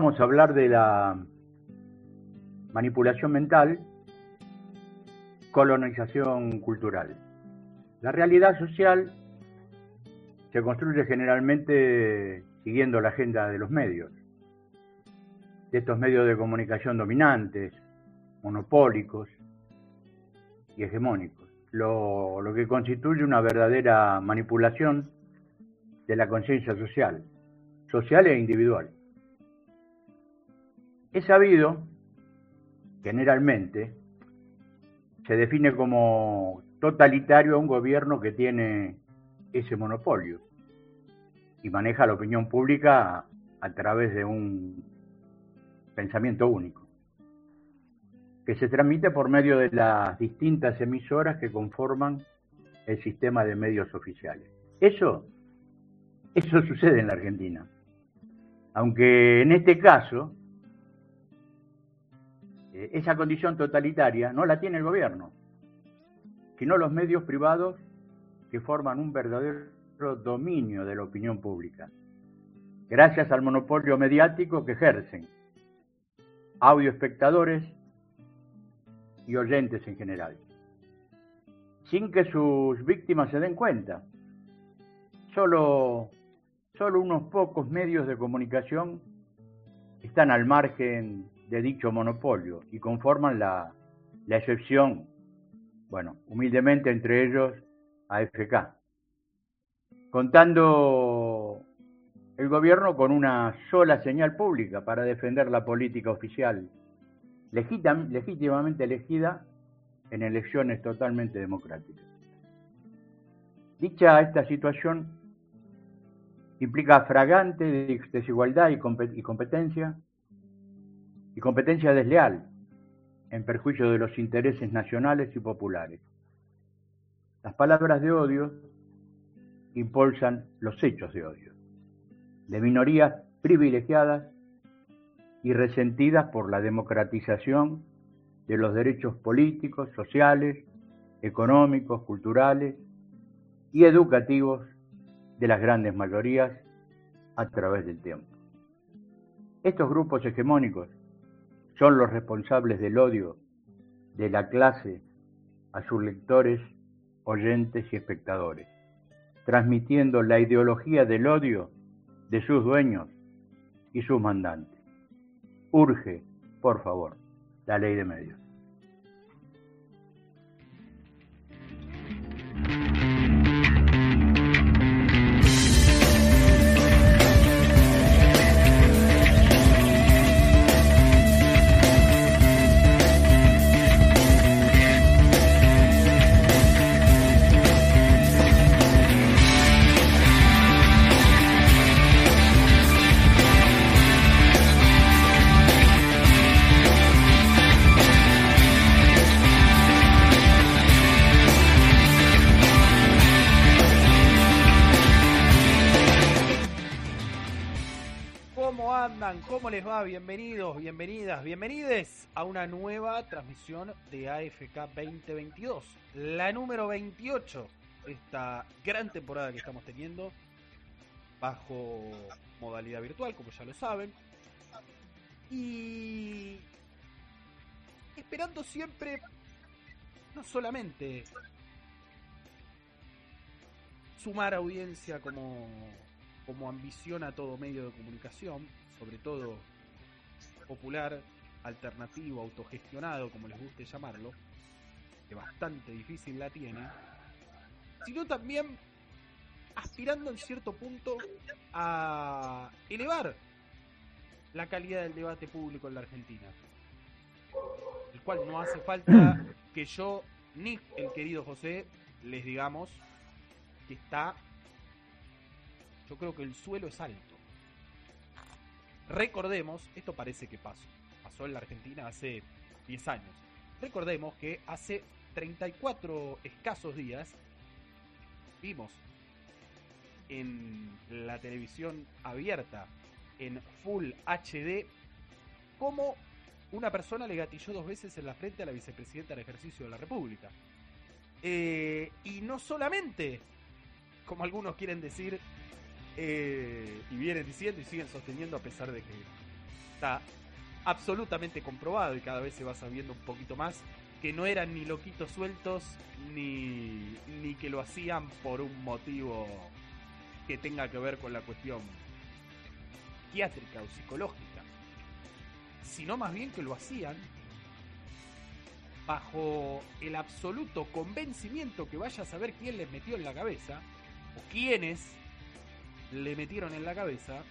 Vamos a hablar de la manipulación mental, colonización cultural. La realidad social se construye generalmente siguiendo la agenda de los medios, de estos medios de comunicación dominantes, monopólicos y hegemónicos, lo, lo que constituye una verdadera manipulación de la conciencia social, social e individual. Es sabido, generalmente, se define como totalitario a un gobierno que tiene ese monopolio y maneja la opinión pública a través de un pensamiento único, que se transmite por medio de las distintas emisoras que conforman el sistema de medios oficiales. Eso, eso sucede en la Argentina. Aunque en este caso eh, esa condición totalitaria no la tiene el gobierno, sino los medios privados que forman un verdadero dominio de la opinión pública, gracias al monopolio mediático que ejercen audio espectadores y oyentes en general, sin que sus víctimas se den cuenta. Solo, solo unos pocos medios de comunicación están al margen de dicho monopolio y conforman la, la excepción, bueno, humildemente entre ellos AFK, contando el gobierno con una sola señal pública para defender la política oficial, legítimamente elegida en elecciones totalmente democráticas. Dicha esta situación implica fragante desigualdad y competencia y competencia desleal en perjuicio de los intereses nacionales y populares. Las palabras de odio impulsan los hechos de odio, de minorías privilegiadas y resentidas por la democratización de los derechos políticos, sociales, económicos, culturales y educativos de las grandes mayorías a través del tiempo. Estos grupos hegemónicos son los responsables del odio de la clase a sus lectores, oyentes y espectadores, transmitiendo la ideología del odio de sus dueños y sus mandantes. Urge, por favor, la ley de medios. Bienvenidos, bienvenidas, bienvenides a una nueva transmisión de AFK 2022, la número 28 esta gran temporada que estamos teniendo bajo modalidad virtual, como ya lo saben. Y esperando siempre no solamente sumar audiencia como como ambiciona todo medio de comunicación, sobre todo popular, alternativo, autogestionado, como les guste llamarlo, que bastante difícil la tiene, sino también aspirando en cierto punto a elevar la calidad del debate público en la Argentina. El cual no hace falta que yo ni el querido José les digamos que está, yo creo que el suelo es alto. Recordemos, esto parece que pasó, pasó en la Argentina hace 10 años. Recordemos que hace 34 escasos días vimos en la televisión abierta en Full HD cómo una persona le gatilló dos veces en la frente a la vicepresidenta del ejercicio de la República. Eh, y no solamente, como algunos quieren decir, Eh, y vienen diciendo y siguen sosteniendo a pesar de que está absolutamente comprobado y cada vez se va sabiendo un poquito más que no eran ni loquitos sueltos ni, ni que lo hacían por un motivo que tenga que ver con la cuestión psiquiátrica o psicológica, sino más bien que lo hacían bajo el absoluto convencimiento que vaya a saber quién les metió en la cabeza, o quiénes le metieron en la cabeza,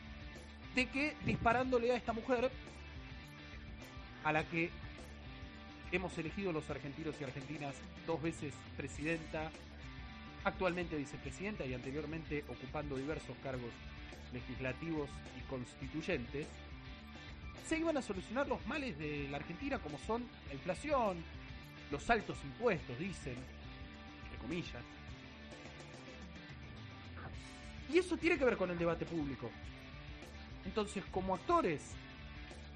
de que disparándole a esta mujer, a la que hemos elegido los argentinos y argentinas dos veces presidenta, actualmente vicepresidenta y anteriormente ocupando diversos cargos legislativos y constituyentes, se iban a solucionar los males de la Argentina como son la inflación, los altos impuestos, dicen, entre comillas. Y eso tiene que ver con el debate público. Entonces, como actores,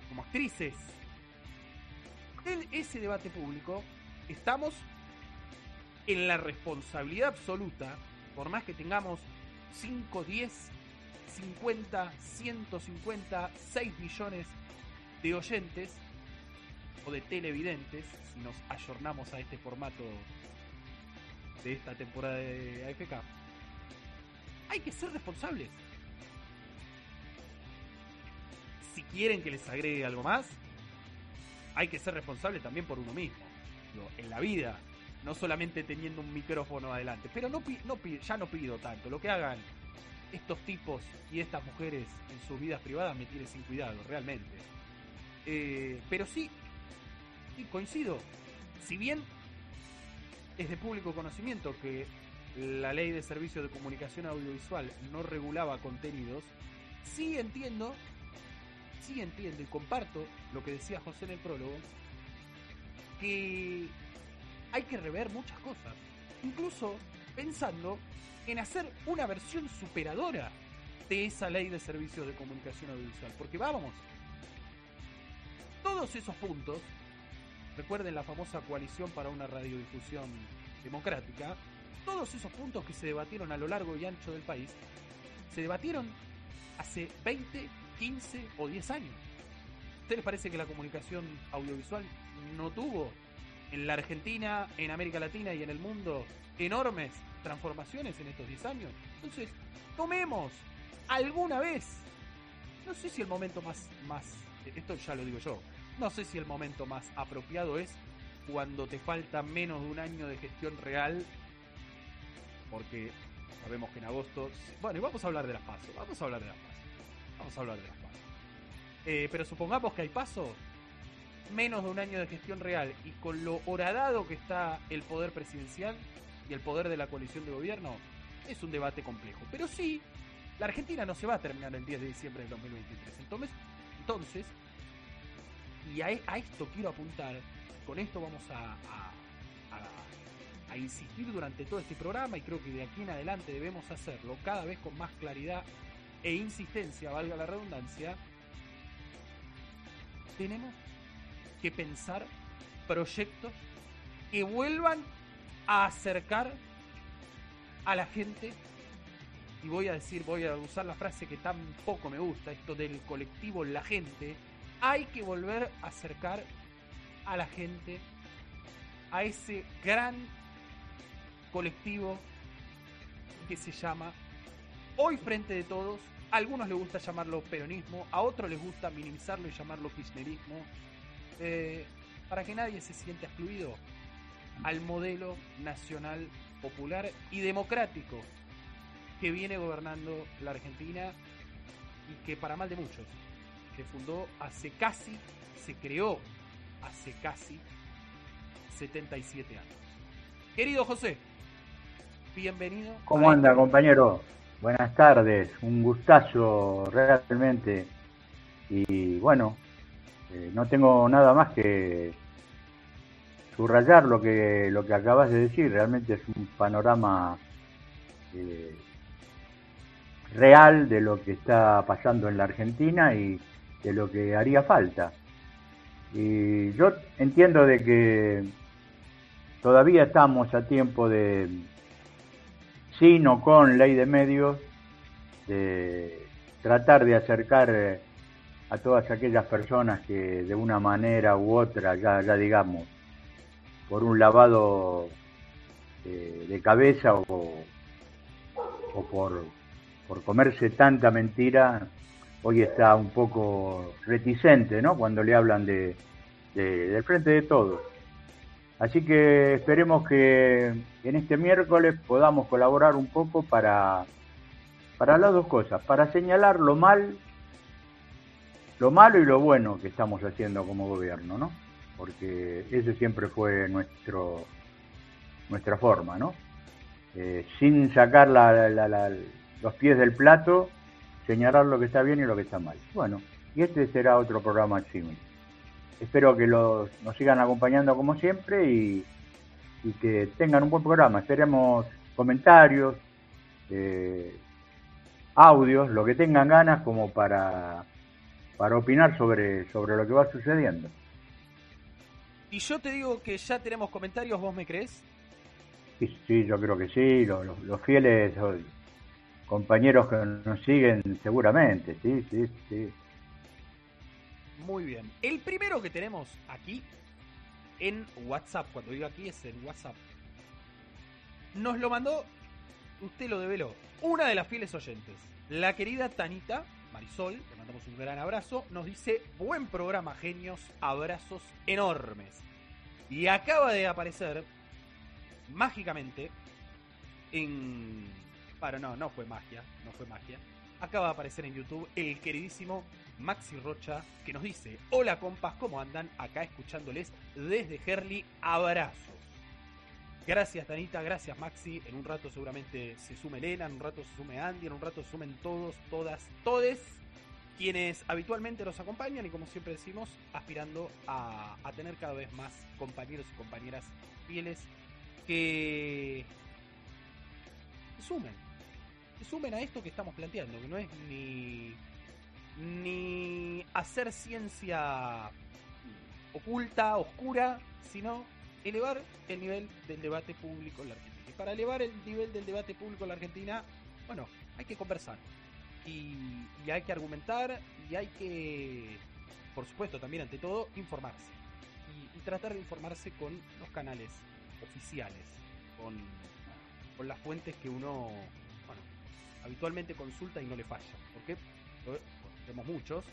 como actrices, en ese debate público estamos en la responsabilidad absoluta, por más que tengamos 5, 10, 50, 150, 6 millones de oyentes o de televidentes, si nos ayornamos a este formato de esta temporada de AFK, hay que ser responsables. Si quieren que les agregue algo más, hay que ser responsable también por uno mismo. en la vida, no solamente teniendo un micrófono adelante. Pero no, ya no pido tanto. Lo que hagan estos tipos y estas mujeres en sus vidas privadas me tiene sin cuidado, realmente. Eh, pero sí, coincido. Si bien es de público conocimiento que la ley de servicios de comunicación audiovisual no regulaba contenidos, sí entiendo, sí entiendo y comparto lo que decía José en el prólogo, que hay que rever muchas cosas, incluso pensando en hacer una versión superadora de esa ley de servicios de comunicación audiovisual, porque vamos, todos esos puntos Recuerden la famosa coalición para una radiodifusión democrática. Todos esos puntos que se debatieron a lo largo y ancho del país se debatieron hace 20, 15 o 10 años. ¿Usted les parece que la comunicación audiovisual no tuvo en la Argentina, en América Latina y en el mundo enormes transformaciones en estos 10 años? Entonces, tomemos alguna vez, no sé si el momento más, más, esto ya lo digo yo, no sé si el momento más apropiado es cuando te falta menos de un año de gestión real, porque sabemos que en agosto. Bueno, y vamos a hablar de las pasos, vamos a hablar de las pasos, vamos a hablar de las pasos. Eh, pero supongamos que hay paso, menos de un año de gestión real y con lo horadado que está el poder presidencial y el poder de la coalición de gobierno, es un debate complejo. Pero sí, la Argentina no se va a terminar el 10 de diciembre del 2023. Entonces, entonces y a, esto quiero apuntar, con esto vamos a, insistir durante todo este programa y creo que de aquí en adelante debemos hacerlo cada vez con más claridad e insistencia, valga la redundancia, tenemos que pensar proyectos que vuelvan a acercar a la gente. Y voy a decir, voy a usar la frase que tampoco me gusta, esto del colectivo la gente, hay que volver a acercar a la gente a ese gran colectivo que se llama Hoy Frente de Todos. A algunos les gusta llamarlo peronismo, a otros les gusta minimizarlo y llamarlo kirchnerismo. Eh, para que nadie se sienta excluido al modelo nacional, popular y democrático que viene gobernando la Argentina y que para mal de muchos se fundó hace casi, se creó hace casi 77 años. Querido José, bienvenido. ¿Cómo anda, compañero? Buenas tardes, un gustazo realmente. Y bueno, eh, no tengo nada más que subrayar lo que lo que acabas de decir. Realmente es un panorama eh, real de lo que está pasando en la Argentina y de lo que haría falta. Y yo entiendo de que todavía estamos a tiempo de, sin o con ley de medios, de tratar de acercar eh, a todas aquellas personas que de una manera u otra, ya, ya digamos, por un lavado eh, de cabeza o, o por, por comerse tanta mentira, hoy está un poco reticente, ¿no? Cuando le hablan de, del frente de todos. Así que esperemos que en este miércoles podamos colaborar un poco para, para las dos cosas, para señalar lo mal, lo malo y lo bueno que estamos haciendo como gobierno, ¿no? Porque ese siempre fue nuestro nuestra forma, ¿no? Eh, sin sacar los pies del plato, señalar lo que está bien y lo que está mal. Bueno, y este será otro programa similar. Espero que los, nos sigan acompañando como siempre y, que tengan un buen programa. Esperemos comentarios, eh, audios, lo que tengan ganas como para, para opinar sobre, sobre lo que va sucediendo. Y yo te digo que ya tenemos comentarios, ¿vos me crees? Sí, yo creo que sí, los, fieles compañeros que nos siguen seguramente, sí, sí, sí. Muy bien. El primero que tenemos aquí en WhatsApp, cuando digo aquí es en WhatsApp, nos lo mandó, usted lo develó, una de las fieles oyentes, la querida Tanita Marisol, le mandamos un gran abrazo, nos dice, buen programa, genios, abrazos enormes. Y acaba de aparecer mágicamente en... Para no, no fue magia, no fue magia. Acaba de aparecer en YouTube el queridísimo Maxi Rocha que nos dice, hola compas, ¿cómo andan? Acá escuchándoles desde Herley, abrazos. Gracias Danita, gracias Maxi. En un rato seguramente se sume Elena, en un rato se sume Andy, en un rato se sumen todos, todas, todes quienes habitualmente nos acompañan y como siempre decimos, aspirando a, a tener cada vez más compañeros y compañeras fieles que sumen, sumen a esto que estamos planteando, que no es ni, ni hacer ciencia oculta, oscura, sino elevar el nivel del debate público en la Argentina. Y para elevar el nivel del debate público en la Argentina, bueno, hay que conversar. Y, hay que argumentar y hay que, por supuesto, también ante todo, informarse. Y, y tratar de informarse con los canales oficiales, con, con las fuentes que uno habitualmente consulta y no le falla. Porque tenemos muchos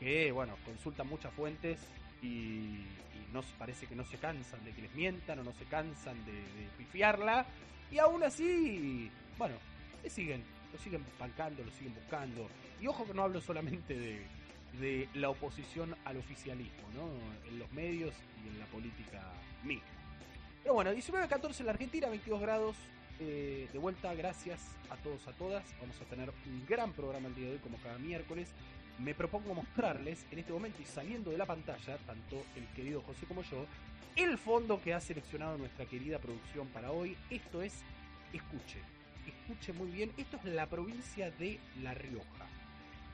que bueno, consultan muchas fuentes y, nos parece que no se cansan de que les mientan o no se cansan de, de pifiarla y aún así, bueno, le siguen, lo siguen bancando, lo siguen buscando. Y ojo que no hablo solamente de, la oposición al oficialismo, ¿no? En los medios y en la política misma. Pero bueno, 19-14 en la Argentina, 22 grados. Eh, de vuelta, gracias a todos, a todas. Vamos a tener un gran programa el día de hoy, como cada miércoles. Me propongo mostrarles en este momento y saliendo de la pantalla, tanto el querido José como yo, el fondo que ha seleccionado nuestra querida producción para hoy. Esto es, escuche, escuche muy bien, esto es la provincia de La Rioja.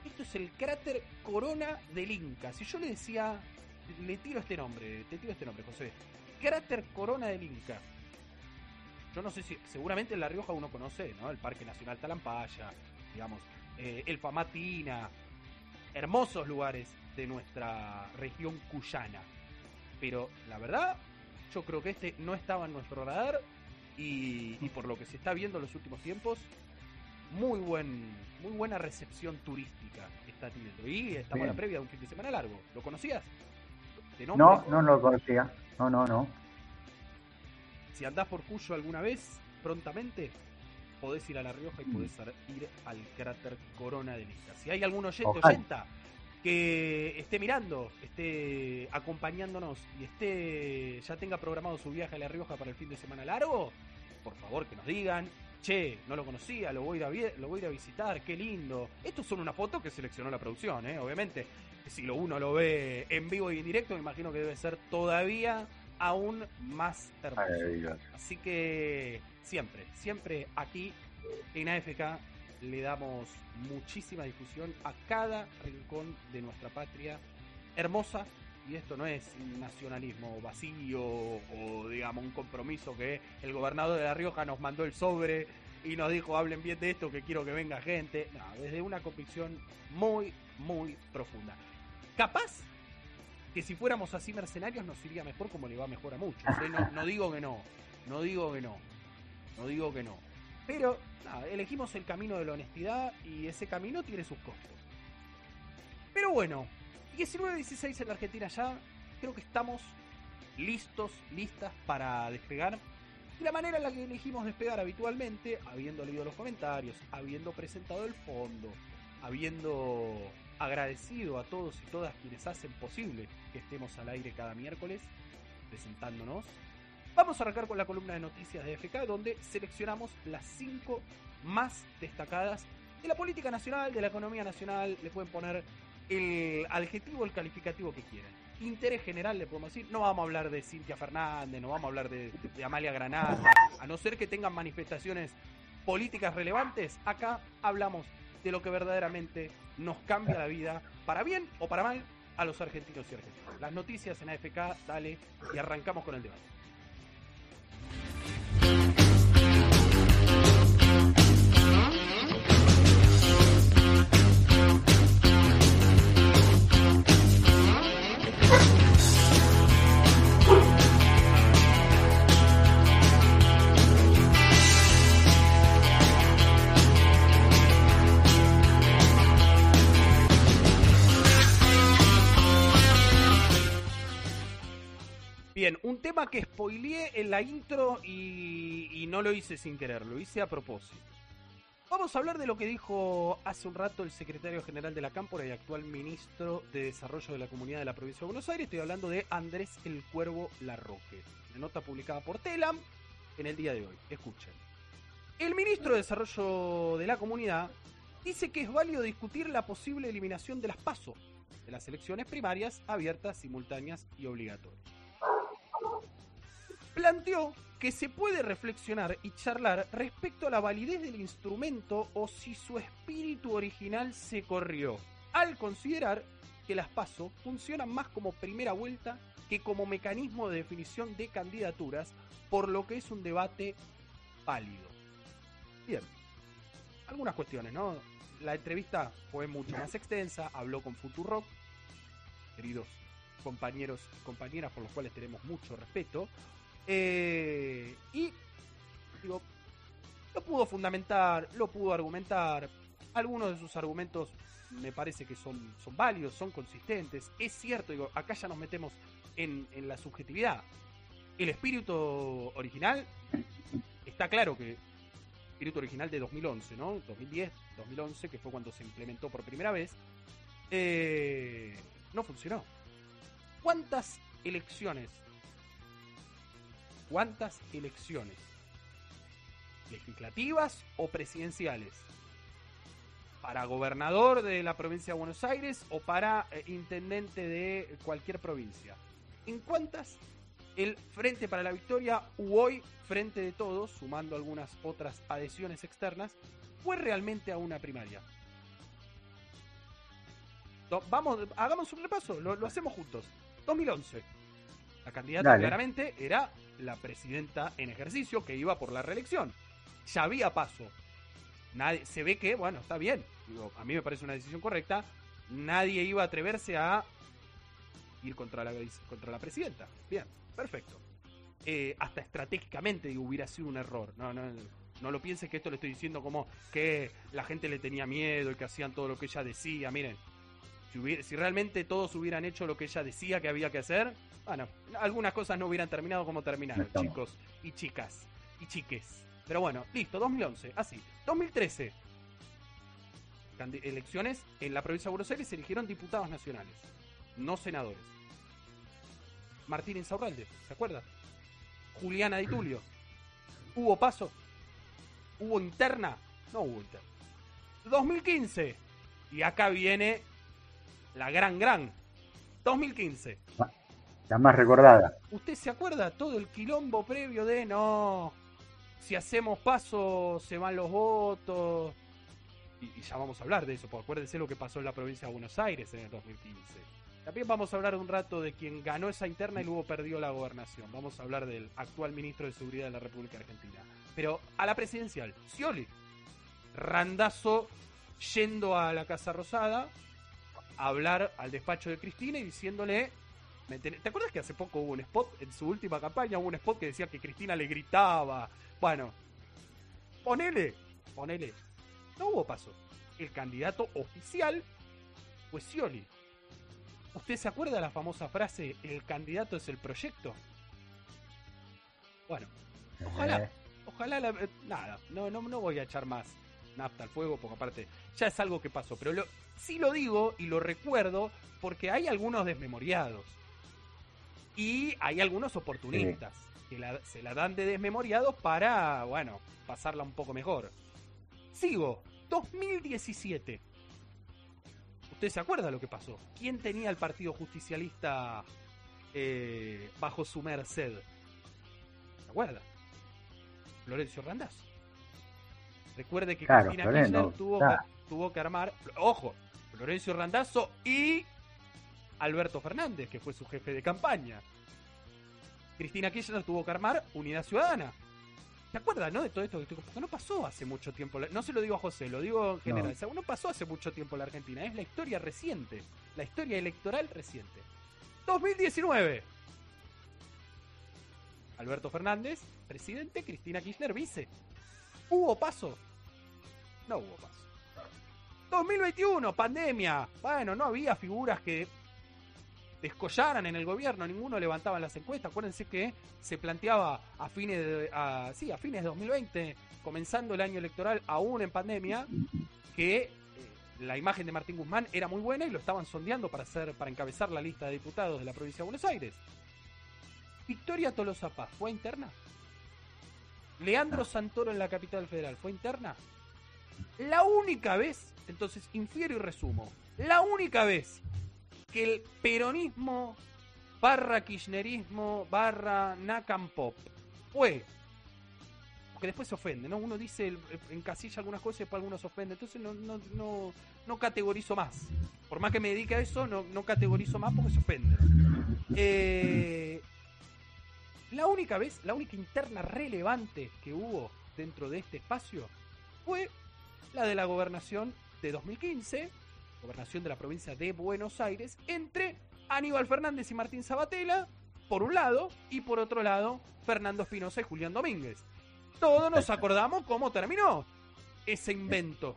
Esto es el cráter Corona del Inca. Si yo le decía, le tiro este nombre, te tiro este nombre, José cráter Corona del Inca. Yo no sé si, seguramente en La Rioja uno conoce, ¿no? El Parque Nacional Talampaya, digamos, eh, el Famatina, hermosos lugares de nuestra región cuyana. Pero la verdad, yo creo que este no estaba en nuestro radar y, por lo que se está viendo en los últimos tiempos, muy buen, muy buena recepción turística está teniendo. Y estamos a la previa de un fin de semana largo. ¿Lo conocías? no, no lo conocía. No, no, no. Si andás por Cuyo alguna vez, prontamente, podés ir a La Rioja y podés ir al cráter Corona de Inca. Si hay algún oyente, oyenta, que esté mirando, esté acompañándonos y esté ya tenga programado su viaje a La Rioja para el fin de semana largo, por favor que nos digan, che, no lo conocía, lo voy a ir a, lo voy a, ir a visitar, qué lindo. Esto son una foto que seleccionó la producción, ¿eh? obviamente si lo uno lo ve en vivo y en directo, me imagino que debe ser todavía aún más hermoso. Así que siempre, siempre aquí en AFK le damos muchísima difusión a cada rincón de nuestra patria hermosa. Y esto no es nacionalismo vacío o, digamos, un compromiso que el gobernador de La Rioja nos mandó el sobre y nos dijo, hablen bien de esto, que quiero que venga gente. No, desde una convicción muy, muy profunda. Capaz que si fuéramos así mercenarios nos iría mejor como le va mejor a muchos. ¿eh? No, no digo que no, no digo que no, no digo que no. Pero nada, elegimos el camino de la honestidad y ese camino tiene sus costos. Pero bueno, 19-16 en la Argentina ya, creo que estamos listos, listas para despegar. Y la manera en la que elegimos despegar habitualmente, habiendo leído los comentarios, habiendo presentado el fondo, habiendo agradecido a todos y todas quienes hacen posible que estemos al aire cada miércoles presentándonos. Vamos a arrancar con la columna de noticias de FK, donde seleccionamos las cinco más destacadas de la política nacional, de la economía nacional. Le pueden poner el adjetivo, el calificativo que quieran. Interés general, le podemos decir. No vamos a hablar de Cintia Fernández, no vamos a hablar de, de Amalia Granada, a no ser que tengan manifestaciones políticas relevantes. Acá hablamos de lo que verdaderamente nos cambia la vida, para bien o para mal, a los argentinos y argentinas. Las noticias en AFK, dale, y arrancamos con el debate. Bien, un tema que spoileé en la intro y, no lo hice sin querer, lo hice a propósito. Vamos a hablar de lo que dijo hace un rato el secretario general de la Cámpora y actual ministro de Desarrollo de la Comunidad de la Provincia de Buenos Aires. Estoy hablando de Andrés el Cuervo Larroque. Una nota publicada por Telam en el día de hoy. Escuchen. El ministro de Desarrollo de la Comunidad dice que es válido discutir la posible eliminación de las PASO, de las elecciones primarias abiertas, simultáneas y obligatorias planteó que se puede reflexionar y charlar respecto a la validez del instrumento o si su espíritu original se corrió, al considerar que las PASO funcionan más como primera vuelta que como mecanismo de definición de candidaturas, por lo que es un debate válido. Bien, algunas cuestiones, ¿no? La entrevista fue mucho más extensa, habló con Futurock, queridos compañeros y compañeras por los cuales tenemos mucho respeto, eh, y digo, lo pudo fundamentar, lo pudo argumentar. Algunos de sus argumentos me parece que son, son válidos, son consistentes. Es cierto, digo, acá ya nos metemos en, la subjetividad. El espíritu original, está claro que espíritu original de 2011, ¿no? 2010, 2011, que fue cuando se implementó por primera vez, eh, no funcionó. ¿Cuántas elecciones cuántas elecciones, legislativas o presidenciales, para gobernador de la provincia de Buenos Aires o para eh, intendente de cualquier provincia. ¿En cuántas el Frente para la Victoria u hoy Frente de Todos, sumando algunas otras adhesiones externas, fue realmente a una primaria? Vamos, hagamos un repaso, lo, lo hacemos juntos. 2011. La candidata Dale. claramente era la presidenta en ejercicio que iba por la reelección. Ya había paso. Nadie, se ve que, bueno, está bien. Digo, a mí me parece una decisión correcta. Nadie iba a atreverse a ir contra la, contra la presidenta. Bien, perfecto. Eh, hasta estratégicamente digo, hubiera sido un error. No, no, no lo pienses que esto le estoy diciendo como que la gente le tenía miedo y que hacían todo lo que ella decía. Miren, si, hubiera- si realmente todos hubieran hecho lo que ella decía que había que hacer, bueno, algunas cosas no hubieran terminado como terminaron, Estamos. chicos y chicas y chiques. Pero bueno, listo, 2011, así. 2013, candi- elecciones en la provincia de Buenos Aires se eligieron diputados nacionales, no senadores. Martín Insaurralde, ¿se acuerda? Juliana Di Tulio. ¿Hubo paso? ¿Hubo interna? No hubo interna. 2015. Y acá viene la gran, gran. 2015. La más recordada. ¿Usted se acuerda todo el quilombo previo de no? Si hacemos paso, se van los votos. Y, y ya vamos a hablar de eso, porque acuérdense lo que pasó en la provincia de Buenos Aires en el 2015. También vamos a hablar un rato de quien ganó esa interna y luego perdió la gobernación. Vamos a hablar del actual ministro de Seguridad de la República Argentina. Pero a la presidencial, Scioli. Randazo yendo a la Casa Rosada a hablar al despacho de Cristina y diciéndole. ¿Te acuerdas que hace poco hubo un spot en su última campaña? Hubo un spot que decía que Cristina le gritaba. Bueno, ponele, ponele. No hubo paso. El candidato oficial fue Scioli. ¿Usted se acuerda de la famosa frase, el candidato es el proyecto? Bueno, ojalá, ojalá, eh, nada, no, no, no voy a echar más nafta al fuego, porque aparte ya es algo que pasó, pero lo, sí lo digo y lo recuerdo porque hay algunos desmemoriados y hay algunos oportunistas que se la dan de desmemoriados para, bueno, pasarla un poco mejor. Sigo, 2017. ¿Usted se acuerda lo que pasó? ¿Quién tenía el Partido Justicialista eh, bajo su merced? ¿Se acuerda? Florencio Randazzo. Recuerde que Cristina Kirchner tuvo, que, tuvo que armar, ojo, Florencio Randazzo y Alberto Fernández, que fue su jefe de campaña. Cristina Kirchner tuvo que armar Unidad Ciudadana. ¿Se acuerdan, no? De todo esto porque no pasó hace mucho tiempo. No se lo digo a José, lo digo en general. No. pasó hace mucho tiempo en la Argentina. Es la historia reciente. La historia electoral reciente. 2019. Alberto Fernández, presidente. Cristina Kirchner, vice. ¿Hubo paso? No hubo paso. 2021, pandemia. Bueno, no había figuras que descollaran en el gobierno, ninguno levantaba las encuestas. Acuérdense que se planteaba a fines de, a, sí, a fines de 2020, comenzando el año electoral, aún en pandemia, que eh, la imagen de Martín Guzmán era muy buena y lo estaban sondeando para hacer, para encabezar la lista de diputados de la provincia de Buenos Aires. Victoria Tolosa Paz, ¿fue interna? Leandro Santoro en la capital federal, ¿fue interna? La única vez, entonces infiero y resumo, la única vez que el peronismo barra kirchnerismo barra Nakam Pop fue porque después se ofende, ¿no? Uno dice en casilla algunas cosas y después algunos se ofenden, entonces no, no, no, no, categorizo más. Por más que me dedique a eso, no, no categorizo más porque se ofende. Eh, la única vez, la única interna relevante que hubo dentro de este espacio fue la de la gobernación de 2015, gobernación de la provincia de Buenos Aires, entre Aníbal Fernández y Martín Sabatella, por un lado, y por otro lado, Fernando Espinosa y Julián Domínguez. Todos nos acordamos cómo terminó ese invento.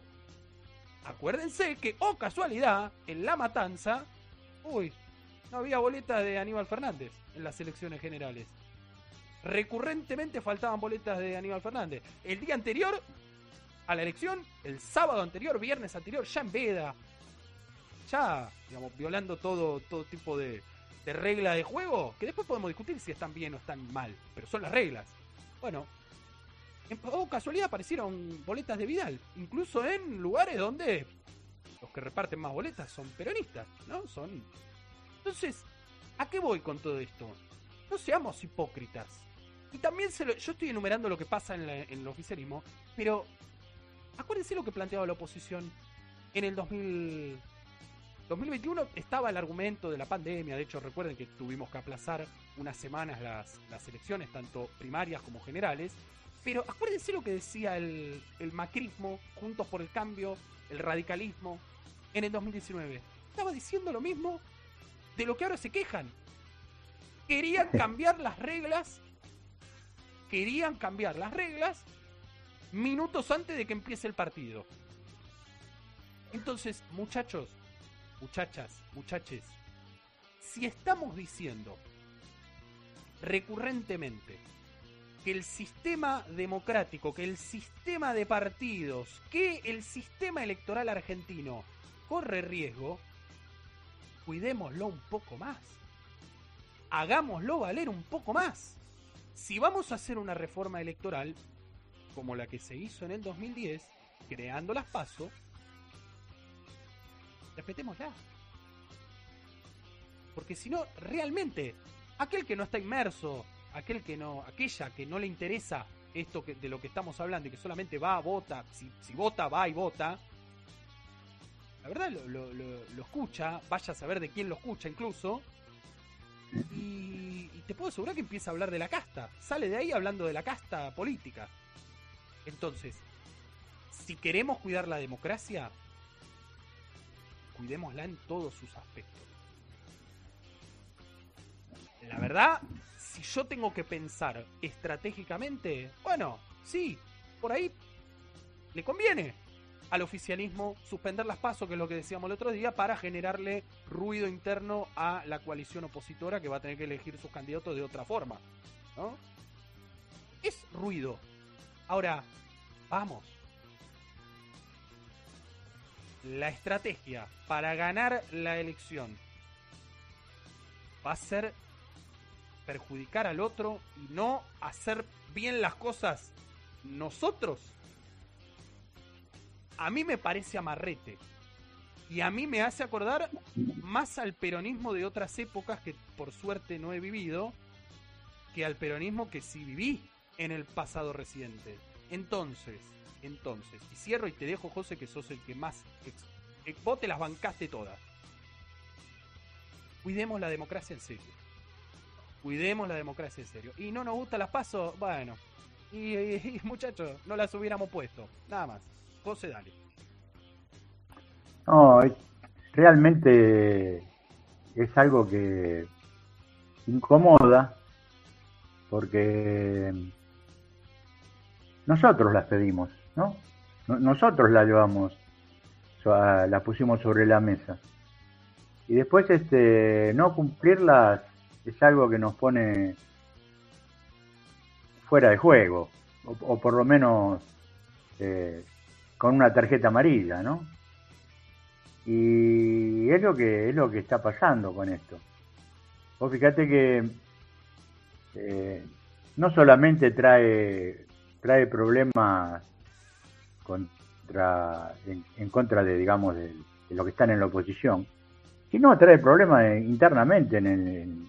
Acuérdense que, oh casualidad, en La Matanza, uy, no había boletas de Aníbal Fernández en las elecciones generales. Recurrentemente faltaban boletas de Aníbal Fernández. El día anterior a la elección, el sábado anterior, viernes anterior, ya en Veda, ya, digamos, violando todo, todo tipo de, de regla de juego, que después podemos discutir si están bien o están mal, pero son las reglas. Bueno, en oh, casualidad aparecieron boletas de Vidal, incluso en lugares donde los que reparten más boletas son peronistas, ¿no? Son. Entonces, ¿a qué voy con todo esto? No seamos hipócritas. Y también se lo, yo estoy enumerando lo que pasa en, en el oficialismo, pero acuérdense lo que planteaba la oposición en el 2000, 2021 estaba el argumento de la pandemia, de hecho recuerden que tuvimos que aplazar unas semanas las, las elecciones, tanto primarias como generales, pero acuérdense lo que decía el, el macrismo, Juntos por el Cambio, el radicalismo, en el 2019. Estaba diciendo lo mismo de lo que ahora se quejan. Querían cambiar las reglas, querían cambiar las reglas minutos antes de que empiece el partido. Entonces, muchachos, muchachas, muchaches, si estamos diciendo recurrentemente que el sistema democrático, que el sistema de partidos, que el sistema electoral argentino corre riesgo, cuidémoslo un poco más. Hagámoslo valer un poco más. Si vamos a hacer una reforma electoral, como la que se hizo en el 2010, creando las pasos, respetémosla. Porque si no, realmente, aquel que no está inmerso, aquel que no, aquella que no le interesa esto que, de lo que estamos hablando y que solamente va, vota, si, si vota, va y vota, la verdad lo, lo, escucha, vaya a saber de quién lo escucha incluso, y, y, te puedo asegurar que empieza a hablar de la casta, sale de ahí hablando de la casta política. Entonces, si queremos cuidar la democracia, cuidémosla en todos sus aspectos. La verdad, si yo tengo que pensar estratégicamente, bueno, sí, por ahí le conviene al oficialismo suspender las pasos, que es lo que decíamos el otro día, para generarle ruido interno a la coalición opositora que va a tener que elegir sus candidatos de otra forma. ¿no? Es ruido. Ahora, vamos. La estrategia para ganar la elección va a ser perjudicar al otro y no hacer bien las cosas nosotros a mí me parece amarrete. Y a mí me hace acordar más al peronismo de otras épocas que por suerte no he vivido, que al peronismo que sí viví en el pasado reciente. Entonces, entonces, y cierro y te dejo, José, que sos el que más... Eh, vos te las bancaste todas. Cuidemos la democracia en serio. Cuidemos la democracia en serio. Y no nos gusta las pasos, bueno. Y muchachos, no las hubiéramos puesto. Nada más. José, dale. No, realmente es algo que incomoda porque nosotros las pedimos, ¿no? Nosotros las llevamos, las pusimos sobre la mesa. Y después este no cumplirlas es algo que nos pone fuera de juego, o, por lo menos eh, con una tarjeta amarilla, ¿no? Y es lo que es lo que está pasando con esto. Vos fíjate que eh, no solamente trae trae problemas contra en, contra de digamos de, lo que están en la oposición, sino trae problemas internamente en el en,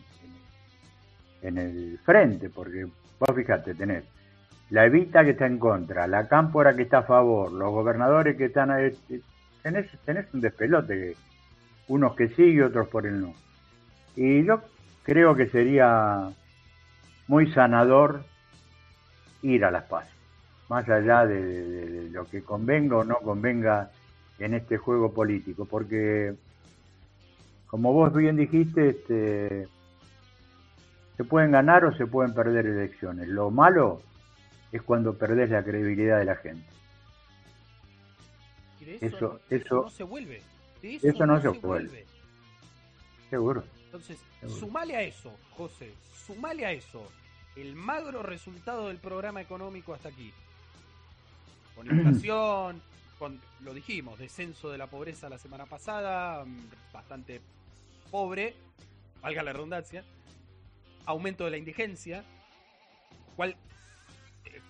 en el frente, porque vos fíjate, tenés la Evita que está en contra, la Cámpora que está a favor, los gobernadores que están... A, tenés, tenés un despelote, unos que sí y otros por el no. Y yo creo que sería muy sanador ir a las paz, más allá de, lo que convenga o no convenga en este juego político, porque como vos bien dijiste, este, se pueden ganar o se pueden perder elecciones. Lo malo es cuando perdés la credibilidad de la gente. eso, eso, no se vuelve. eso, no, se, vuelve. Seguro. Entonces, sumale a eso, José, sumale a eso el magro resultado del programa económico hasta aquí. Con inflación, con, lo dijimos, descenso de la pobreza la semana pasada, mm, bastante pobre, valga la redundancia, aumento de la indigencia, cual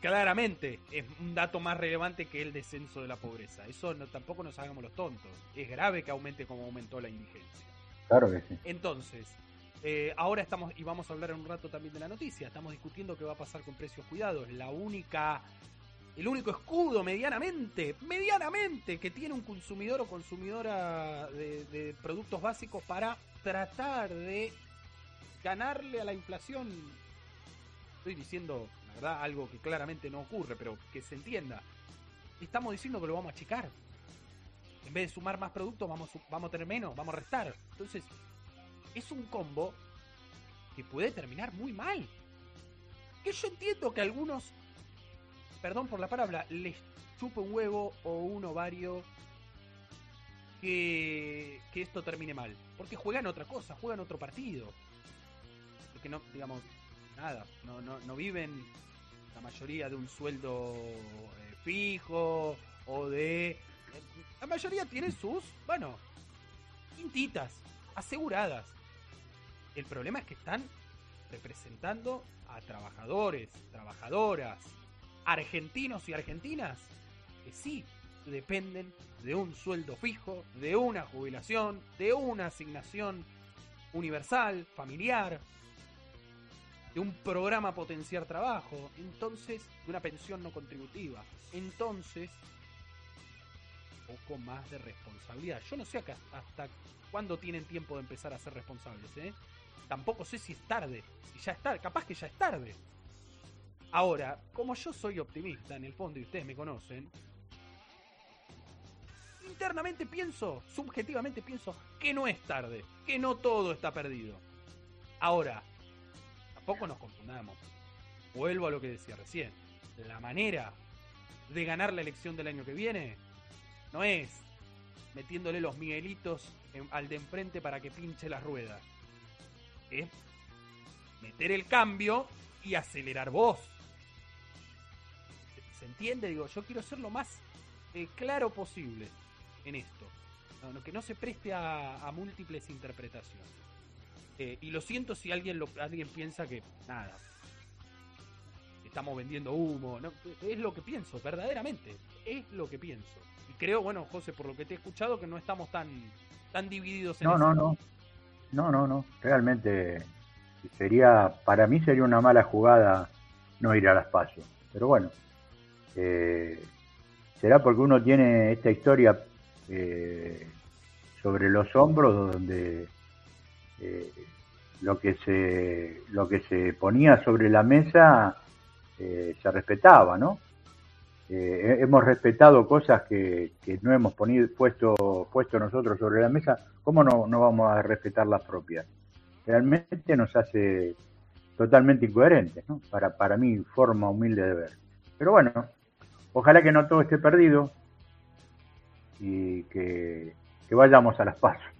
claramente es un dato más relevante que el descenso de la pobreza. Eso no, tampoco nos hagamos los tontos. Es grave que aumente como aumentó la indigencia. Claro que sí. Entonces, eh, ahora estamos, y vamos a hablar en un rato también de la noticia, estamos discutiendo qué va a pasar con precios cuidados. La única, el único escudo medianamente, medianamente que tiene un consumidor o consumidora de, de productos básicos para tratar de ganarle a la inflación. Estoy diciendo algo que claramente no ocurre, pero que se entienda. Estamos diciendo que lo vamos a achicar. En vez de sumar más productos, vamos, vamos a tener menos, vamos a restar. Entonces, es un combo que puede terminar muy mal. Que yo entiendo que algunos, perdón por la palabra, les chupe un huevo o un ovario que, que esto termine mal. Porque juegan otra cosa, juegan otro partido. Porque no, digamos, nada, no, no, no viven la mayoría de un sueldo eh, fijo o de... La mayoría tiene sus, bueno, quintitas, aseguradas. El problema es que están representando a trabajadores, trabajadoras, argentinos y argentinas, que sí dependen de un sueldo fijo, de una jubilación, de una asignación universal, familiar, de un programa potenciar trabajo, entonces, de una pensión no contributiva. Entonces, poco más de responsabilidad. Yo no sé hasta cuándo tienen tiempo de empezar a ser responsables, ¿eh? Tampoco sé si es tarde, si ya es tarde, capaz que ya es tarde. Ahora, como yo soy optimista en el fondo y ustedes me conocen, internamente pienso, subjetivamente pienso, que no es tarde, que no todo está perdido. Ahora, tampoco nos confundamos. Vuelvo a lo que decía recién. La manera de ganar la elección del año que viene no es metiéndole los miguelitos al de enfrente para que pinche las ruedas. Es meter el cambio y acelerar vos. ¿Se entiende? Digo, yo quiero ser lo más eh, claro posible en esto. que no se preste a, múltiples interpretaciones. Eh, y lo siento si alguien, lo, alguien piensa que, nada, estamos vendiendo humo. es lo que pienso, verdaderamente. Es lo que pienso. Y creo, bueno, José, por lo que te he escuchado, que no estamos tan, tan divididos en No, no, no. No, no, no. Realmente sería, para mí sería una mala jugada no ir a las. Pero bueno, eh, será porque uno tiene esta historia eh, sobre los hombros donde eh, lo que se lo que se ponía sobre la mesa se respetaba, ¿no? Hemos respetado cosas que, no hemos ponido, puesto, puesto nosotros sobre la mesa, ¿cómo no, vamos a respetar las propias? realmente nos hace totalmente incoherentes. Para, para mi forma humilde de ver. Pero bueno, ojalá que no todo esté perdido y que, vayamos a las pasos.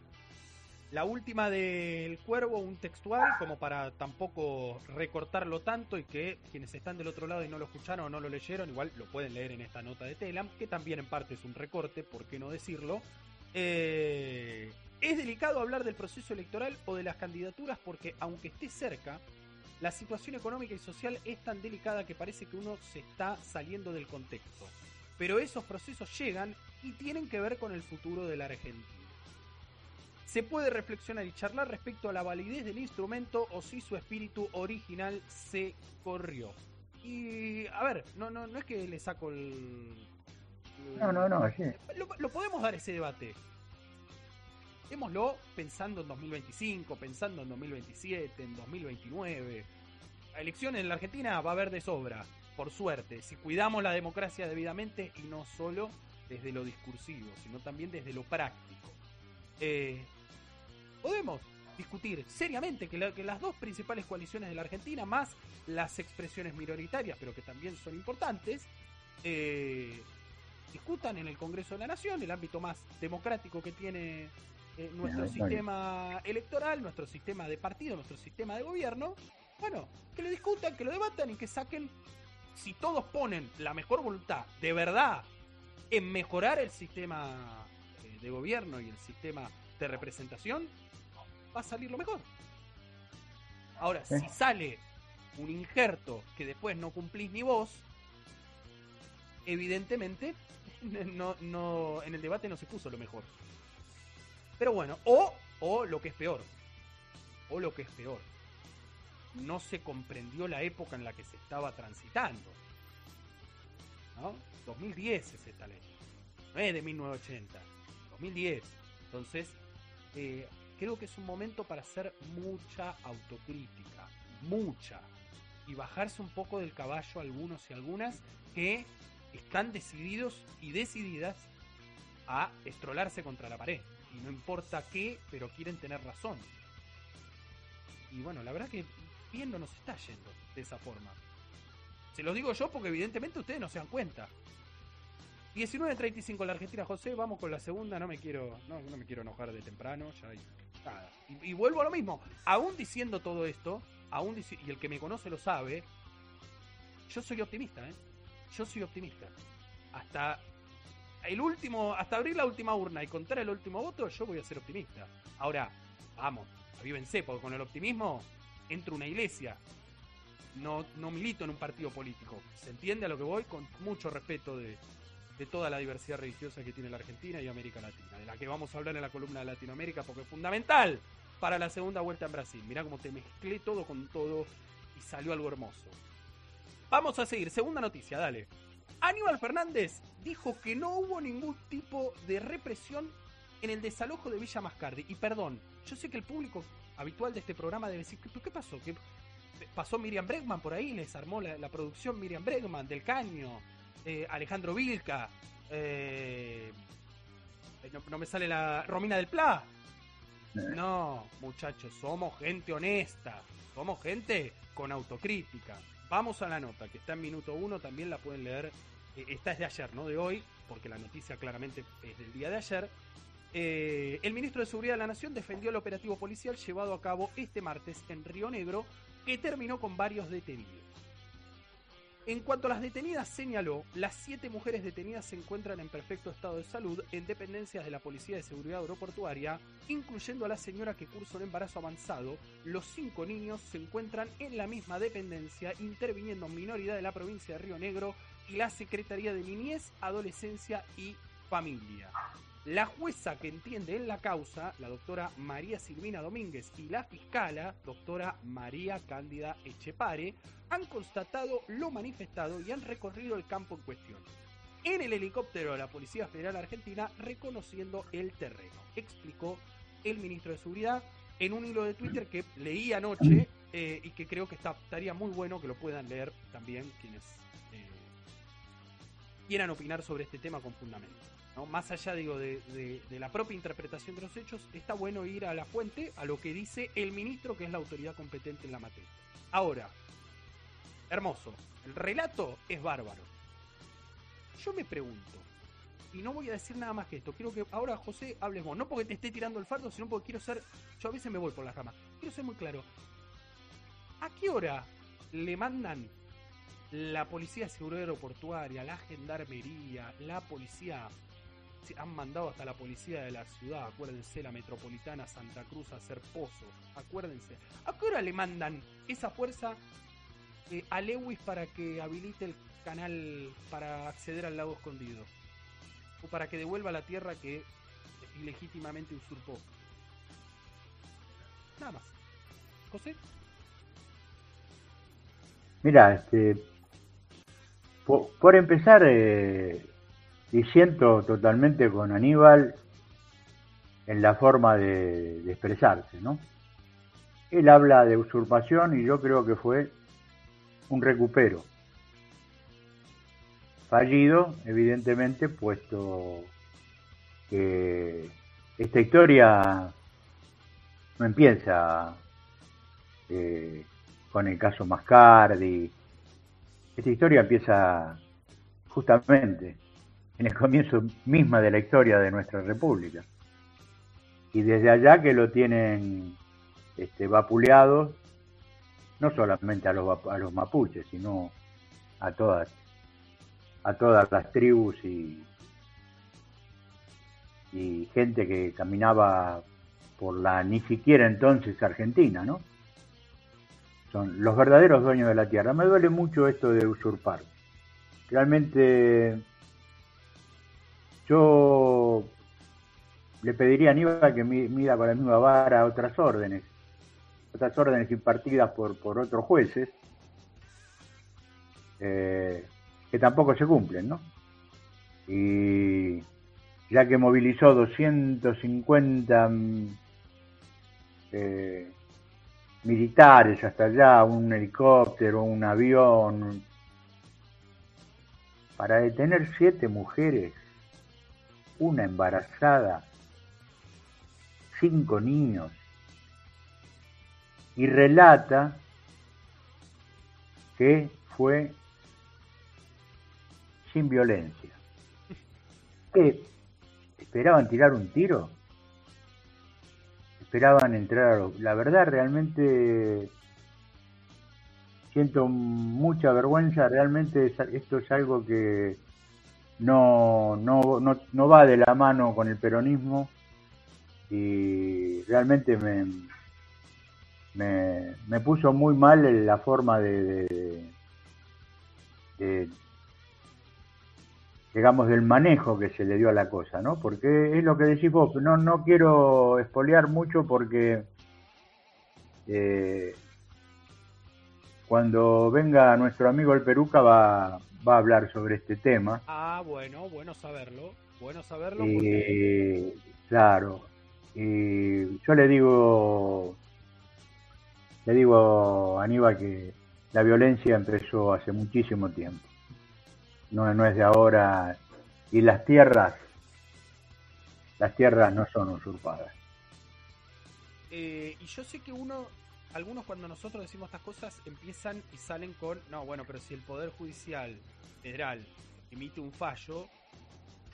La última del cuervo, un textual, como para tampoco recortarlo tanto y que quienes están del otro lado y no lo escucharon o no lo leyeron, igual lo pueden leer en esta nota de Telam, que también en parte es un recorte, ¿por qué no decirlo? Eh, es delicado hablar del proceso electoral o de las candidaturas porque, aunque esté cerca, la situación económica y social es tan delicada que parece que uno se está saliendo del contexto. Pero esos procesos llegan y tienen que ver con el futuro de la Argentina. Se puede reflexionar y charlar respecto a la validez del instrumento o si su espíritu original se corrió. Y a ver, no, no, no es que le saco el. no, no, no, sí. lo podemos dar ese debate. Démoslo pensando en 2025, pensando en 2027, en 2029. Elecciones en la Argentina va a haber de sobra, por suerte, si cuidamos la democracia debidamente y no solo desde lo discursivo, sino también desde lo práctico. Eh, podemos discutir seriamente que, las dos principales coaliciones de la Argentina, más las expresiones minoritarias, pero que también son importantes, eh, discutan en el Congreso de la Nación, el ámbito más democrático que tiene eh, nuestro sistema electoral, nuestro sistema de partido, nuestro sistema de gobierno, bueno, que lo discutan, que lo debatan y que saquen, si todos ponen la mejor voluntad de verdad en mejorar el sistema eh, de gobierno y el sistema de representación, va a salir lo mejor. Ahora, si sale un injerto que después no cumplís ni vos, evidentemente no, no, en el debate no se puso lo mejor. Pero bueno, o, o lo que es peor, o lo que es peor, no se comprendió la época en la que se estaba transitando. ¿No? 2010 es esta ley, no es de 1980, 2010. Entonces, eh, creo que es un momento para hacer mucha autocrítica, mucha, y bajarse un poco del caballo algunos y algunas que están decididos y decididas a estrolarse contra la pared y no importa qué, pero quieren tener razón. Y bueno, la verdad que bien no nos está yendo de esa forma. Se lo digo yo porque evidentemente ustedes no se dan cuenta. 19.35 la Argentina, José, vamos con la segunda, no me quiero, no, me quiero enojar de temprano, ya nada. Y, vuelvo a lo mismo, aún diciendo todo esto, aún y el que me conoce lo sabe, yo soy optimista, ¿eh? Yo soy optimista. Hasta el último, hasta abrir la última urna y contar el último voto, yo voy a ser optimista. Ahora, vamos, avívense, porque con el optimismo entro una iglesia. No, no milito en un partido político. ¿Se entiende a lo que voy? Con mucho respeto de, de toda la diversidad religiosa que tiene la Argentina y América Latina, de la que vamos a hablar en la columna de Latinoamérica, porque es fundamental para la segunda vuelta en Brasil. Mirá cómo te mezclé todo con todo y salió algo hermoso. Vamos a seguir, segunda noticia, dale. Aníbal Fernández dijo que no hubo ningún tipo de represión en el desalojo de Villa Mascardi. Y perdón, yo sé que el público habitual de este programa debe decir, ¿qué, qué pasó? pasó Miriam Bregman por ahí, les armó la, producción Miriam Bregman del Caño, eh, Alejandro Vilca, eh, no, me sale la Romina del Pla. No, muchachos, somos gente honesta, somos gente con autocrítica. Vamos a la nota, que está en minuto uno, también la pueden leer. esta es de ayer, no de hoy, porque la noticia claramente es del día de ayer. Eh, el ministro de Seguridad de la Nación defendió el operativo policial llevado a cabo este martes en Río Negro, que terminó con varios detenidos. En cuanto a las detenidas, señaló, las siete mujeres detenidas se encuentran en perfecto estado de salud en dependencias de la Policía de Seguridad Aeroportuaria, incluyendo a la señora que cursó un embarazo avanzado. Los cinco niños se encuentran en la misma dependencia, interviniendo minoridad de la provincia de Río Negro y la Secretaría de Niñez, Adolescencia y Familia. La jueza que entiende en la causa, la doctora María Silvina Domínguez, y la fiscala, doctora María Cándida Echepare, han constatado lo manifestado y han recorrido el campo en cuestión. En el helicóptero de la Policía Federal Argentina, reconociendo el terreno, explicó el ministro de Seguridad en un hilo de Twitter que leí anoche eh, y que creo que estaría muy bueno que lo puedan leer también quienes eh, quieran opinar sobre este tema con fundamento. Más allá, digo, de, la propia interpretación de los hechos, está bueno ir a la fuente, a lo que dice el ministro, que es la autoridad competente en la materia. Ahora, hermoso, el relato es bárbaro. Yo me pregunto, y no voy a decir nada más que esto, quiero que ahora José hables vos, no porque te esté tirando el fardo, sino porque quiero ser, yo a veces me voy por las ramas, quiero ser muy claro. ¿A qué hora le mandan la policía seguridad aeroportuaria, la gendarmería, la policía han mandado hasta la policía de la ciudad, acuérdense, la metropolitana Santa Cruz a hacer pozos, acuérdense. ¿A qué hora le mandan esa fuerza eh, a Lewis para que habilite el canal para acceder al lago escondido? O para que devuelva la tierra que ilegítimamente usurpó. Nada más. José. Mira, este, por, empezar, eh, y siento totalmente con Aníbal en la forma de, expresarse, ¿no? Él habla de usurpación y yo creo que fue un recupero. Fallido, evidentemente, puesto que esta historia no empieza eh, con el caso Mascardi. Esta historia empieza justamente en el comienzo misma de la historia de nuestra república. Y desde allá que lo tienen este, vapuleados, no solamente a los, a los mapuches, sino a todas, a todas las tribus y, y gente que caminaba por la ni siquiera entonces Argentina, ¿no? Son los verdaderos dueños de la tierra. Me duele mucho esto de usurpar. Realmente yo le pediría a Aníbal que mida con la misma vara otras órdenes, otras órdenes impartidas por, por otros jueces, eh, que tampoco se cumplen, ¿no? Y ya que movilizó 250 mm, eh, militares hasta allá, un helicóptero, un avión, para detener siete mujeres una embarazada, cinco niños, y relata que fue sin violencia. ¿Qué? ¿Esperaban tirar un tiro? ¿Esperaban entrar a La verdad, realmente siento mucha vergüenza, realmente esto es algo que no, no, no, no va de la mano con el peronismo y realmente me, me, puso muy mal la forma de, digamos del manejo que se le dio a la cosa, ¿no? Porque es lo que decís vos, no, no quiero espolear mucho porque eh, cuando venga nuestro amigo el Peruca va, va a hablar sobre este tema. Ah, bueno, bueno saberlo. Bueno saberlo. Claro. Y yo le digo, te digo, Aníbal, que la violencia empezó hace muchísimo tiempo. No, no es de ahora. Y las tierras, las tierras no son usurpadas. Eh, y yo sé que uno, algunos cuando nosotros decimos estas cosas empiezan y salen con, no, bueno, pero si el Poder Judicial Federal emite un fallo,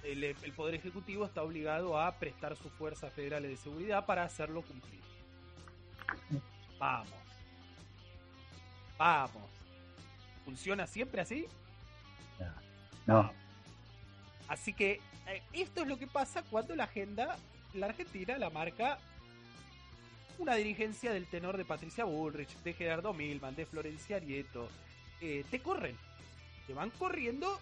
el, el Poder Ejecutivo está obligado a prestar sus fuerzas federales de seguridad para hacerlo cumplir. Vamos. Vamos. ¿Funciona siempre así? No. Así que eh, esto es lo que pasa cuando la agenda, la Argentina la marca una dirigencia del tenor de Patricia Bullrich, de Gerardo Milman, de Florencia Arieto. Eh, te corren. Te van corriendo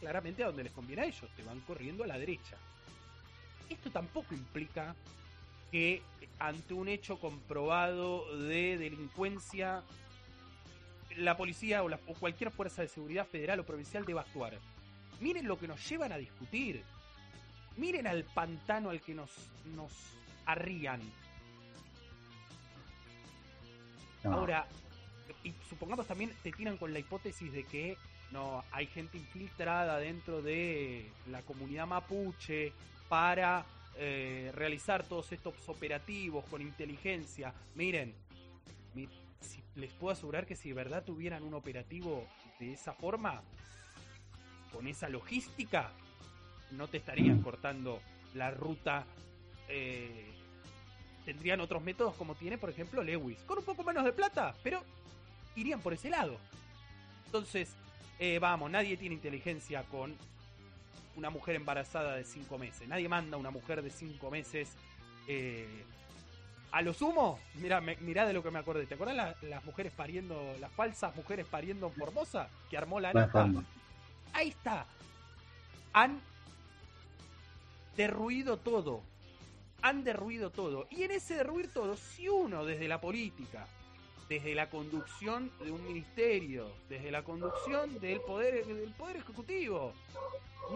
claramente a donde les conviene a ellos. Te van corriendo a la derecha. Esto tampoco implica que ante un hecho comprobado de delincuencia la policía o, la, o cualquier fuerza de seguridad federal o provincial deba actuar. Miren lo que nos llevan a discutir. Miren al pantano al que nos, nos arrían. Ahora, y supongamos también te tiran con la hipótesis de que no hay gente infiltrada dentro de la comunidad mapuche para eh, realizar todos estos operativos con inteligencia. Miren, les puedo asegurar que si de verdad tuvieran un operativo de esa forma, con esa logística, no te estarían cortando la ruta. Eh, tendrían otros métodos como tiene, por ejemplo, Lewis, con un poco menos de plata, pero irían por ese lado. Entonces, eh, vamos, nadie tiene inteligencia con una mujer embarazada de cinco meses. Nadie manda a una mujer de cinco meses. Eh, a lo sumo, mira, mira de lo que me acordé. ¿Te acuerdas las mujeres pariendo, las falsas mujeres pariendo en Formosa que armó la nota? Ahí está. Han derruido todo. Han derruido todo. Y en ese derruir todo, si uno desde la política, desde la conducción de un ministerio, desde la conducción del poder, del poder ejecutivo,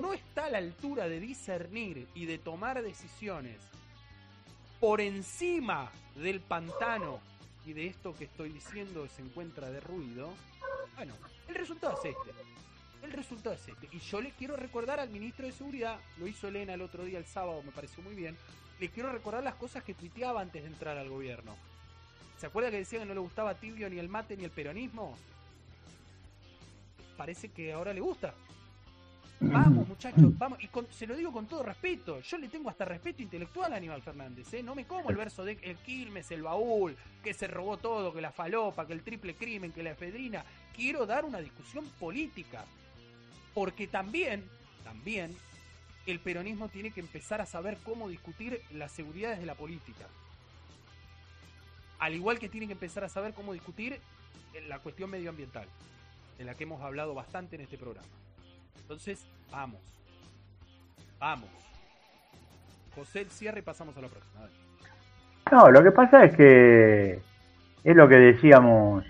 no está a la altura de discernir y de tomar decisiones por encima del pantano y de esto que estoy diciendo se encuentra derruido, bueno, el resultado es este. El resultado es este. Y yo le quiero recordar al ministro de Seguridad, lo hizo Elena el otro día, el sábado, me pareció muy bien, le quiero recordar las cosas que tuiteaba antes de entrar al gobierno. ¿Se acuerda que decía que no le gustaba tibio ni el mate ni el peronismo? Parece que ahora le gusta. Vamos, muchachos, vamos. Y se lo digo con todo respeto. Yo le tengo hasta respeto intelectual a Aníbal Fernández. ¿eh? No me como el verso de el Quilmes, el baúl, que se robó todo, que la falopa, que el triple crimen, que la efedrina. Quiero dar una discusión política. Porque también, también, el peronismo tiene que empezar a saber cómo discutir las seguridades de la política. Al igual que tiene que empezar a saber cómo discutir la cuestión medioambiental, de la que hemos hablado bastante en este programa. Entonces, vamos. Vamos. José, el cierre y pasamos a la próxima. No, lo que pasa es que es lo que decíamos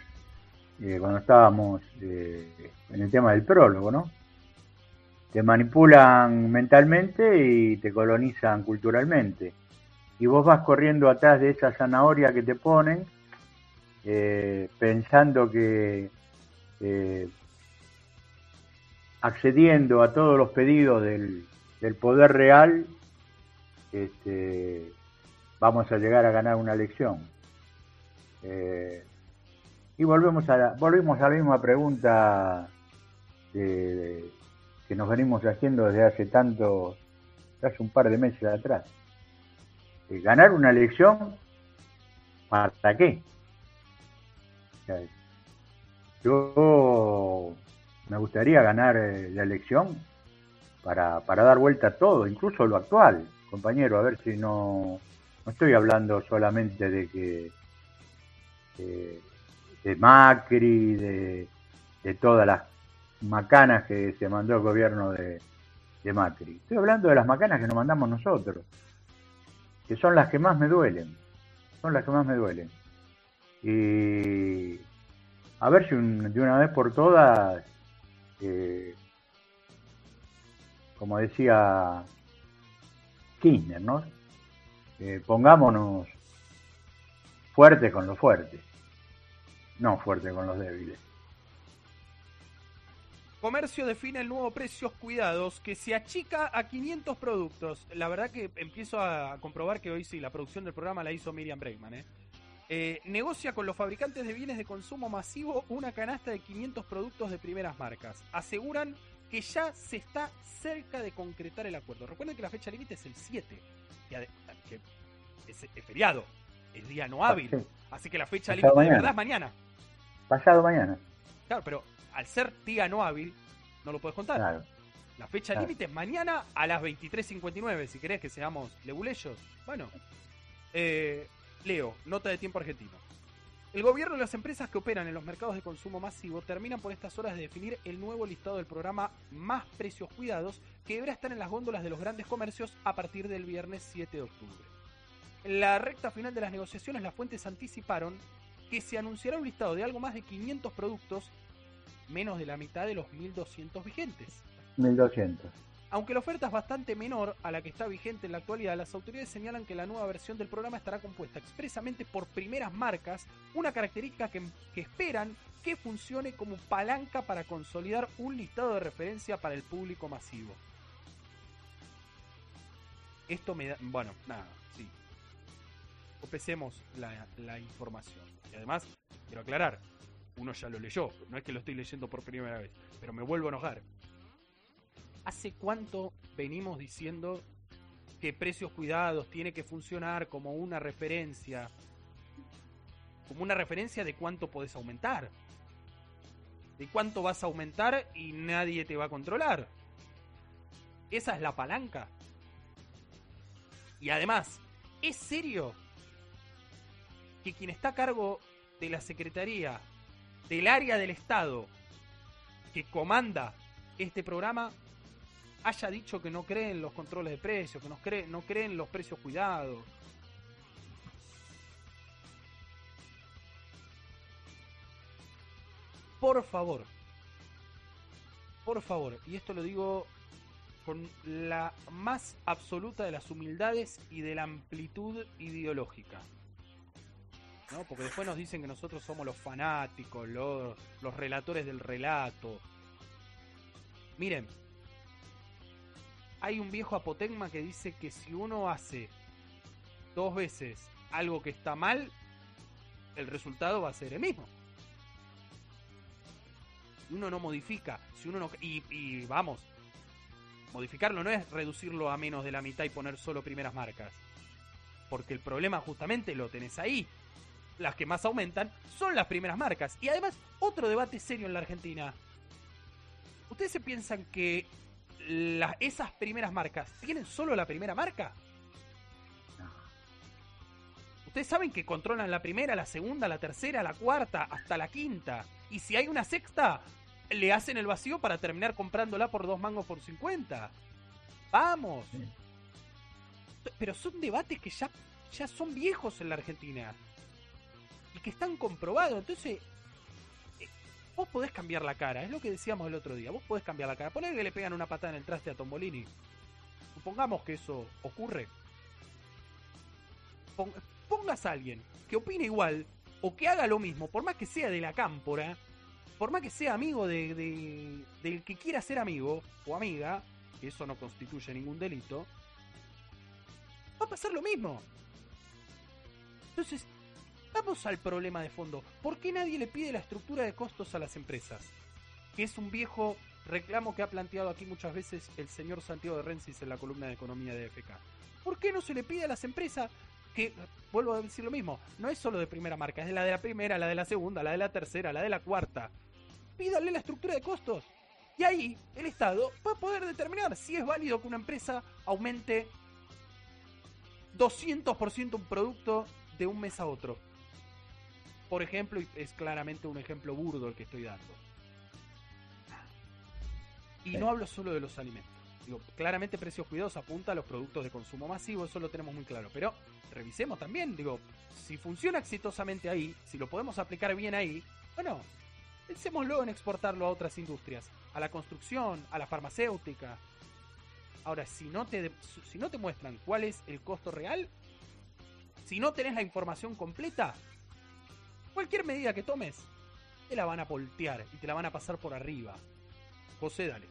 eh, cuando estábamos eh, en el tema del prólogo, ¿no? Te manipulan mentalmente y te colonizan culturalmente. Y vos vas corriendo atrás de esa zanahoria que te ponen, eh, pensando que accediendo a todos los pedidos del, poder real, este, vamos a llegar a ganar una elección. Eh, y volvemos a la, volvemos a la misma pregunta que nos venimos haciendo desde hace tanto, hace un par de meses atrás. Eh, ¿Ganar una elección? ¿Para qué? Yo me gustaría ganar eh, la elección para, para dar vuelta a todo, incluso lo actual, compañero, a ver si no, no estoy hablando solamente de que de, Macri, de, de, todas las macanas que se mandó el gobierno de, de Macri. Estoy hablando de las macanas que nos mandamos nosotros, que son las que más me duelen, son las que más me duelen. Y a ver si de una vez por todas como decía Kirchner, ¿no? pongámonos fuertes con lo fuerte. no fuerte con los débiles. Comercio define el nuevo precios cuidados que se achica a 500 productos. La verdad que empiezo a comprobar que hoy sí, la producción del programa la hizo Miriam Bregman. ¿eh? Eh, negocia con los fabricantes de bienes de consumo masivo una canasta de 500 productos de primeras marcas. Aseguran que ya se está cerca de concretar el acuerdo. Recuerden que la fecha límite es el 7, que es, feriado, es día no hábil. Así que la fecha límite de verdad es mañana. Pasado mañana. Claro, pero al ser día no hábil, no lo puedes contar. La fecha límite es mañana a las 23.59, si querés que seamos leguleyos. Bueno, eh, Leo, nota de tiempo argentino. El gobierno y las empresas que operan en los mercados de consumo masivo terminan por estas horas de definir el nuevo listado del programa Más Precios Cuidados que deberá estar en las góndolas de los grandes comercios a partir del viernes 7 de octubre. En la recta final de las negociaciones, las fuentes anticiparon que se anunciará un listado de algo más de 500 productos menos de la mitad de los 1.200 vigentes. 1.200. Aunque la oferta es bastante menor a la que está vigente en la actualidad, las autoridades señalan que la nueva versión del programa estará compuesta expresamente por primeras marcas, una característica que, esperan que funcione como palanca para consolidar un listado de referencia para el público masivo. Esto me da... Bueno, nada, sí. Empecemos la, la información. Y además, quiero aclarar, uno ya lo leyó, no es que lo estoy leyendo por primera vez, pero me vuelvo a enojar. ¿Hace cuánto venimos diciendo que precios cuidados tiene que funcionar como una referencia? Como una referencia de cuánto podés aumentar. De cuánto vas a aumentar y nadie te va a controlar. Esa es la palanca. Y además, ¿es serio que quien está a cargo de la Secretaría del área del Estado que comanda este programa haya dicho que no cree en los controles de precios, que no cree, no cree en los precios cuidados. Por favor, por favor, y esto lo digo con la más absoluta de las humildades y de la amplitud ideológica. Porque después nos dicen que nosotros somos los fanáticos, los, los relatores del relato. Miren, hay un viejo apotegma que dice que si uno hace dos veces algo que está mal, el resultado va a ser el mismo. Si uno no modifica, si uno no. Y, y vamos, modificarlo no es reducirlo a menos de la mitad y poner solo primeras marcas. Porque el problema justamente lo tenés ahí las que más aumentan, son las primeras marcas. Y además, otro debate serio en la Argentina. ¿Ustedes se piensan que esas primeras marcas tienen solo la primera marca? Ustedes saben que controlan la primera, la segunda, la tercera, la cuarta, hasta la quinta. Y si hay una sexta, le hacen el vacío para terminar comprándola por dos mangos por 50. Vamos. Pero son debates que ya, ya son viejos en la Argentina que están comprobados. Entonces, eh, vos podés cambiar la cara, es lo que decíamos el otro día. Vos podés cambiar la cara. Poner que le pegan una patada en el traste a Tombolini. Supongamos que eso ocurre. Pongas a alguien que opine igual o que haga lo mismo, por más que sea de la cámpora, por más que sea amigo de, del que quiera ser amigo o amiga, que eso no constituye ningún delito, va a pasar lo mismo. Entonces, Vamos al problema de fondo. ¿Por qué nadie le pide la estructura de costos a las empresas? Que es un viejo reclamo que ha planteado aquí muchas veces el señor Santiago de Rensis en la columna de economía de FK. ¿Por qué no se le pide a las empresas que, vuelvo a decir lo mismo, no es solo de primera marca, es de la de la primera, la de la segunda, la de la tercera, la de la cuarta? Pídale la estructura de costos. Y ahí el Estado va a poder determinar si es válido que una empresa aumente 200% un producto de un mes a otro por ejemplo, es claramente un ejemplo burdo el que estoy dando. Y no hablo solo de los alimentos. Digo, claramente precios cuidados apunta a los productos de consumo masivo, eso lo tenemos muy claro. Pero revisemos también, digo, si funciona exitosamente ahí, si lo podemos aplicar bien ahí, bueno, pensémoslo en exportarlo a otras industrias, a la construcción, a la farmacéutica. Ahora, si no te, si no te muestran cuál es el costo real, si no tenés la información completa, Cualquier medida que tomes, te la van a voltear y te la van a pasar por arriba. José, dale.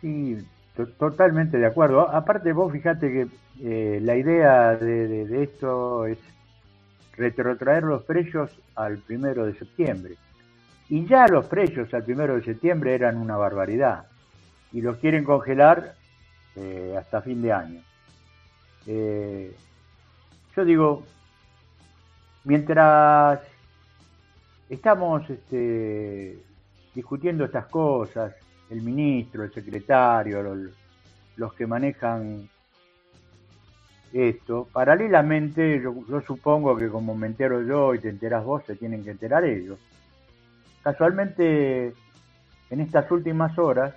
Sí, totalmente de acuerdo. Aparte, vos fíjate que eh, la idea de, esto es retrotraer los precios al primero de septiembre. Y ya los precios al primero de septiembre eran una barbaridad. Y los quieren congelar eh, hasta fin de año. Eh, yo digo, mientras estamos este, discutiendo estas cosas, el ministro, el secretario, los, que manejan esto, paralelamente yo, supongo que como me entero yo y te enteras vos, se tienen que enterar ellos. Casualmente, en estas últimas horas,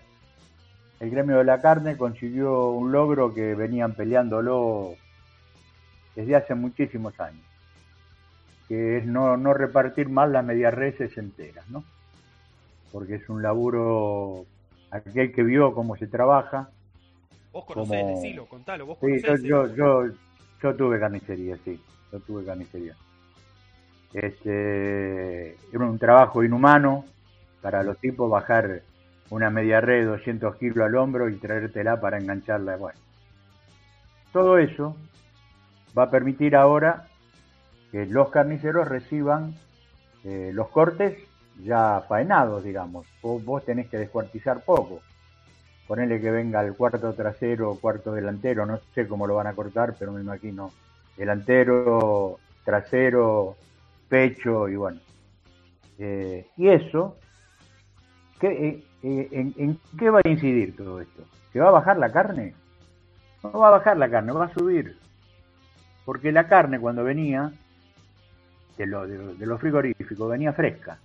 el gremio de la carne consiguió un logro que venían peleándolo desde hace muchísimos años, que es no, no repartir más las medias reses enteras, ¿no? Porque es un laburo, aquel que vio cómo se trabaja. Vos conocés, decilo, contalo, vos conocés. Sí, yo, yo, yo, tuve carnicería, sí, yo tuve carnicería. Este, era un trabajo inhumano para los tipos bajar una media red de 200 kilos al hombro y traértela para engancharla. Bueno, todo eso va a permitir ahora que los carniceros reciban eh, los cortes ya faenados, digamos. Vos, tenés que descuartizar poco. Ponele que venga el cuarto trasero cuarto delantero, no sé cómo lo van a cortar, pero me imagino delantero, trasero, pecho y bueno. Eh, y eso, eh, ¿en, ¿en qué va a incidir todo esto? ¿Se va a bajar la carne? No va a bajar la carne, va a subir. Porque la carne cuando venía de lo, de, los frigoríficos venía fresca.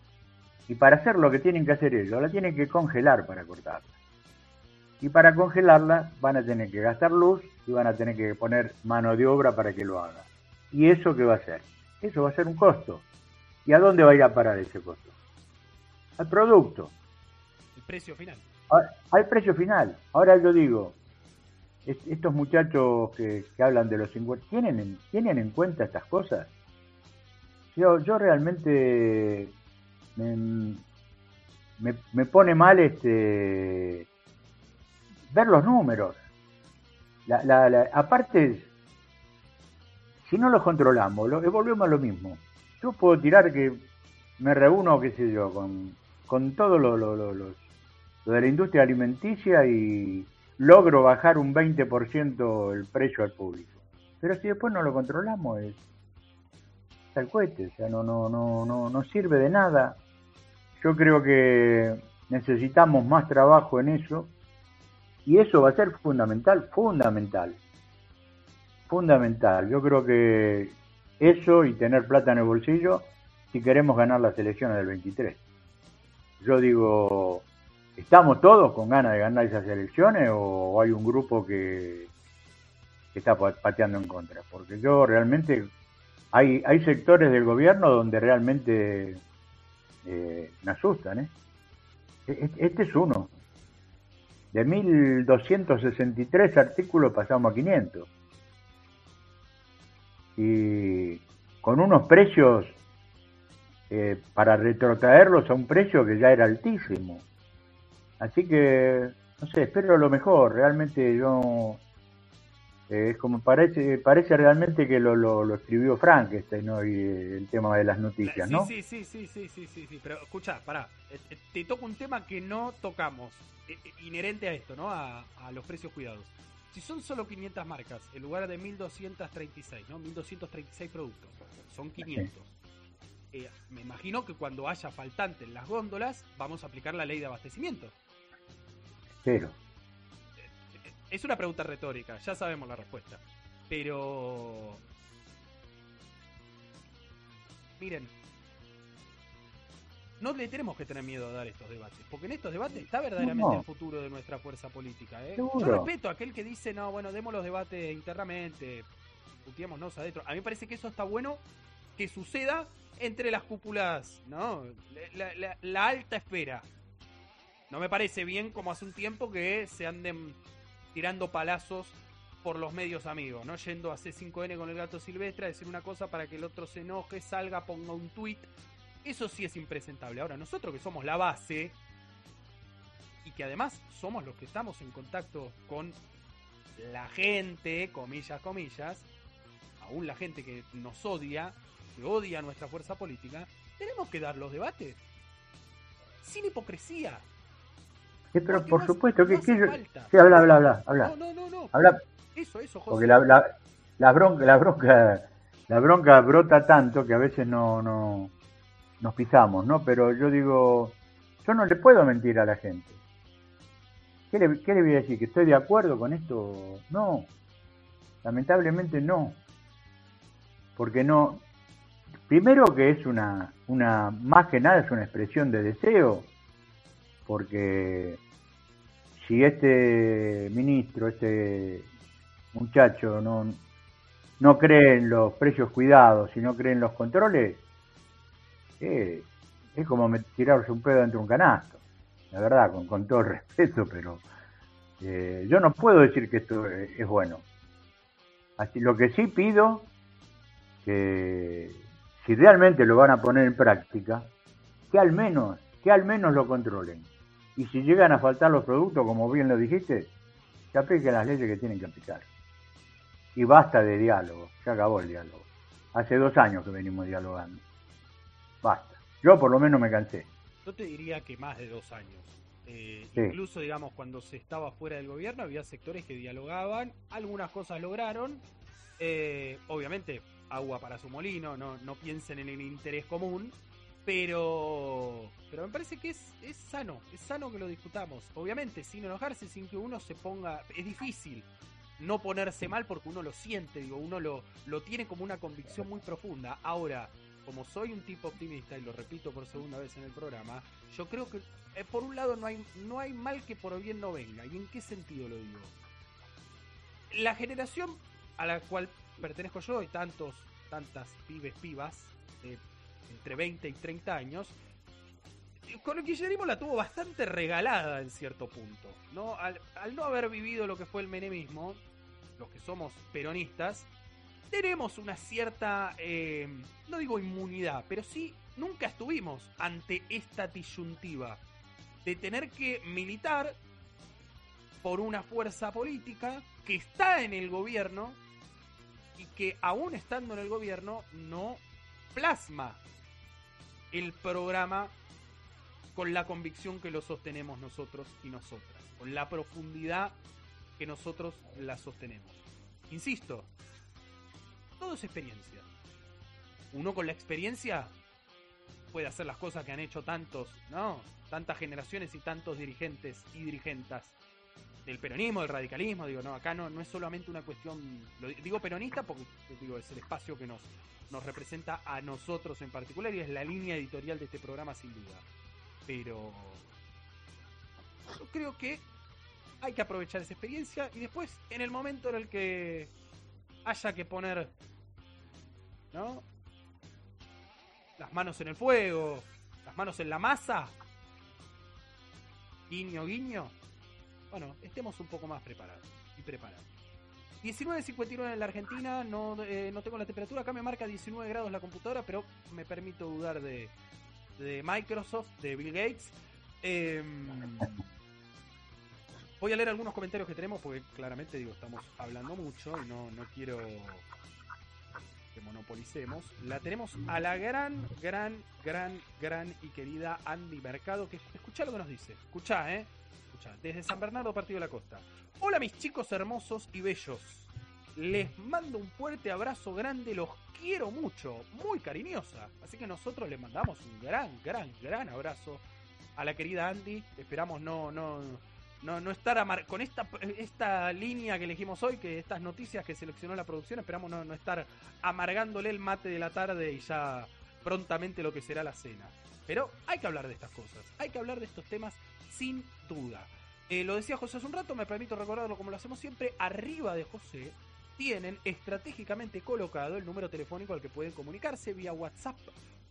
Y para hacer lo que tienen que hacer ellos, la tienen que congelar para cortarla. Y para congelarla van a tener que gastar luz y van a tener que poner mano de obra para que lo haga. ¿Y eso qué va a ser? Eso va a ser un costo. ¿Y a dónde va a ir a parar ese costo? Al producto. El precio final. al precio final. Ahora yo digo, estos muchachos que, hablan de los 50, ¿tienen en, ¿tienen en cuenta estas cosas? Yo, yo realmente me, me, pone mal este ver los números. La, aparte, si no los controlamos, lo, volvemos a lo mismo. Yo puedo tirar que me reúno, qué sé yo, con, con todo lo, lo, lo, lo de la industria alimenticia y, logro bajar un 20% el precio al público. Pero si después no lo controlamos es el cohete, o sea, no, no, no, no, no sirve de nada. Yo creo que necesitamos más trabajo en eso y eso va a ser fundamental, fundamental, fundamental. Yo creo que eso y tener plata en el bolsillo si queremos ganar las elecciones del 23. Yo digo, ¿Estamos todos con ganas de ganar esas elecciones o hay un grupo que, está pateando en contra? Porque yo realmente, hay, hay sectores del gobierno donde realmente eh, me asustan. ¿eh? E, e, este es uno. De 1.263 artículos pasamos a 500. Y con unos precios eh, para retrotraerlos a un precio que ya era altísimo. Así que, no sé, espero lo mejor. Realmente yo. Eh, es como parece parece realmente que lo, lo, escribió Frankenstein, ¿no? Y eh, el tema de las noticias, ¿no? Sí, sí, sí, sí, sí, sí, sí, Pero escucha, pará. Eh, te toco un tema que no tocamos, inherente a esto, ¿no? A, a los precios cuidados. Si son solo 500 marcas, en lugar de 1236, ¿no? 1236 productos, son 500. me imagino que cuando haya faltante en las góndolas, vamos a aplicar la ley de abastecimiento. Es una pregunta retórica, ya sabemos la respuesta. Pero... Miren, no le tenemos que tener miedo a dar estos debates, porque en estos debates está verdaderamente el futuro de nuestra fuerza política. ¿eh? Yo respeto a aquel que dice, no, bueno, demos los debates internamente, discutámonos adentro. A mí me parece que eso está bueno que suceda entre las cúpulas, ¿no? la alta esfera. No me parece bien como hace un tiempo que se anden tirando palazos por los medios amigos, no yendo a C5N con el gato silvestre a decir una cosa para que el otro se enoje, salga, ponga un tweet. Eso sí es impresentable. Ahora, nosotros que somos la base y que además somos los que estamos en contacto con la gente, comillas, comillas, aún la gente que nos odia, que odia nuestra fuerza política, tenemos que dar los debates sin hipocresía. Sí, pero por supuesto que, que sí, habla, habla, habla, habla. No, no, no, no. Habla, eso, eso, José. Porque la, la, la, bronca, la bronca, la bronca brota tanto que a veces no, no nos pisamos, ¿no? Pero yo digo, yo no le puedo mentir a la gente. ¿Qué le, ¿Qué le voy a decir? ¿Que estoy de acuerdo con esto? No, lamentablemente no. Porque no, primero que es una, una, más que nada es una expresión de deseo, porque si este ministro, este muchacho no, no cree en los precios cuidados y no cree en los controles, eh, es como tirarse un pedo entre un canasto, la verdad, con, todo respeto, pero eh, yo no puedo decir que esto es, bueno. Así, lo que sí pido, que si realmente lo van a poner en práctica, que al menos, que al menos lo controlen. Y si llegan a faltar los productos, como bien lo dijiste, que apliquen las leyes que tienen que aplicar y basta de diálogo, se acabó el diálogo. Hace dos años que venimos dialogando. Basta. Yo por lo menos me cansé. Yo te diría que más de dos años. Eh, incluso, digamos, cuando se estaba fuera del gobierno, había sectores que dialogaban, algunas cosas lograron. Eh, obviamente, agua para su molino, no, no piensen en el interés común, pero, pero me parece que es, es sano, es sano que lo discutamos. Obviamente, sin enojarse, sin que uno se ponga. Es difícil no ponerse mal porque uno lo siente, digo, uno lo, lo tiene como una convicción muy profunda. Ahora, como soy un tipo optimista, y lo repito por segunda vez en el programa, yo creo que eh, por un lado no hay, no hay mal que por bien no venga. ¿Y en qué sentido lo digo? La generación a la cual pertenezco yo y tantos, tantas pibes, pibas, entre 20 y 30 años, con el kirchnerismo la tuvo bastante regalada en cierto punto. ¿no? Al, no haber vivido lo que fue el menemismo, los que somos peronistas, tenemos una cierta, eh, no digo inmunidad, pero sí nunca estuvimos ante esta disyuntiva de tener que militar por una fuerza política que está en el gobierno y que aún estando en el gobierno no plasma el programa con la convicción que lo sostenemos nosotros y nosotras, con la profundidad que nosotros la sostenemos. Insisto, todo es experiencia. Uno con la experiencia puede hacer las cosas que han hecho tantos, ¿no? Tantas generaciones y tantos dirigentes y dirigentas del peronismo, del radicalismo, digo, no, acá no, no es solamente una cuestión, digo peronista porque digo, es el espacio que nos, nos representa a nosotros en particular y es la línea editorial de este programa sin duda. Pero yo creo que hay que aprovechar esa experiencia y después, en el momento en el que haya que poner, ¿no? Las manos en el fuego, las manos en la masa, guiño, guiño, bueno, estemos un poco más preparados y preparados. 19.59 en la Argentina, no, eh, no tengo la temperatura, acá me marca 19 grados la computadora, pero me permito dudar de, de Microsoft, de Bill Gates. Em, voy a leer algunos comentarios que tenemos porque claramente digo, estamos hablando mucho y no, no quiero que monopolicemos. La tenemos a la gran, gran, gran, gran y querida Andy Mercado, que escucha lo que nos dice. Escucha, eh. Desde San Bernardo, Partido de la Costa. Hola mis chicos hermosos y bellos. Les mando un fuerte abrazo grande, los quiero mucho, muy cariñosa. Así que nosotros les mandamos un gran, gran, gran abrazo a la querida Andy. Esperamos no, no, no, no estar con esta, esta línea que elegimos hoy, que estas noticias que seleccionó la producción, esperamos no, no estar amargándole el mate de la tarde y ya prontamente lo que será la cena. Pero hay que hablar de estas cosas, hay que hablar de estos temas sin duda. Eh, lo decía José hace un rato, me permito recordarlo como lo hacemos siempre, arriba de José tienen estratégicamente colocado el número telefónico al que pueden comunicarse vía WhatsApp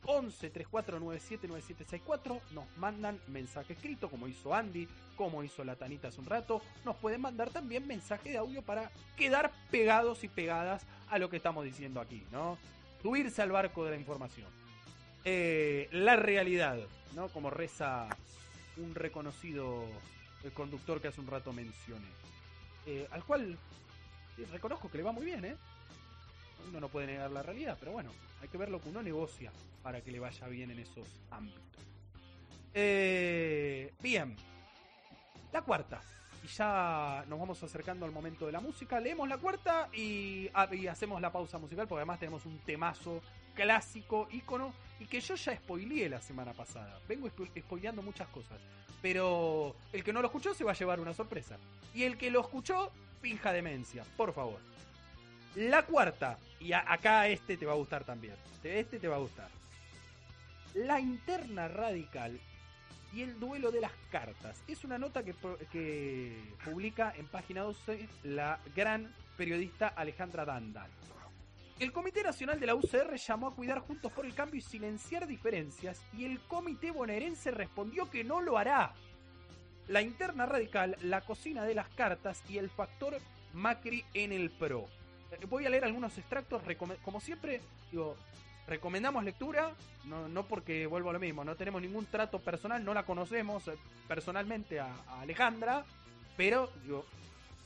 11 3497 9764 nos mandan mensaje escrito, como hizo Andy, como hizo la Tanita hace un rato. Nos pueden mandar también mensaje de audio para quedar pegados y pegadas a lo que estamos diciendo aquí, ¿no? Subirse al barco de la información. Eh, la realidad, ¿no? Como reza un reconocido el conductor que hace un rato mencioné. Eh, al cual reconozco que le va muy bien, ¿eh? Uno no puede negar la realidad, pero bueno, hay que ver lo que uno negocia para que le vaya bien en esos ámbitos. Eh, bien, la cuarta. Y ya nos vamos acercando al momento de la música. Leemos la cuarta y, ah, y hacemos la pausa musical porque además tenemos un temazo clásico, ícono, y que yo ya spoileé la semana pasada. Vengo spoileando muchas cosas. Pero el que no lo escuchó se va a llevar una sorpresa. Y el que lo escuchó, finja demencia, por favor. La cuarta, y acá este te va a gustar también. Este te va a gustar. La interna radical y el duelo de las cartas. Es una nota que, que publica en página 12 la gran periodista Alejandra Dandal. El Comité Nacional de la UCR llamó a cuidar Juntos por el Cambio y silenciar diferencias y el Comité Bonaerense respondió que no lo hará. La interna radical, la cocina de las cartas y el factor Macri en el PRO. Eh, voy a leer algunos extractos, como siempre, digo, recomendamos lectura, no, no porque vuelvo a lo mismo, no tenemos ningún trato personal, no la conocemos eh, personalmente a, a Alejandra, pero digo,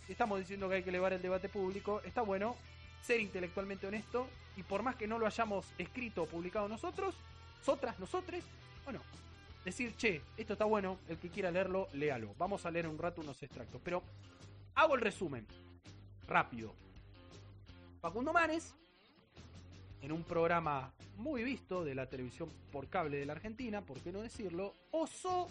estamos diciendo que hay que elevar el debate público, está bueno ser intelectualmente honesto y por más que no lo hayamos escrito o publicado nosotros, nosotras, nosotres, bueno, decir, che, esto está bueno, el que quiera leerlo, léalo. Vamos a leer un rato unos extractos, pero hago el resumen, rápido. Facundo Manes, en un programa muy visto de la televisión por cable de la Argentina, por qué no decirlo, osó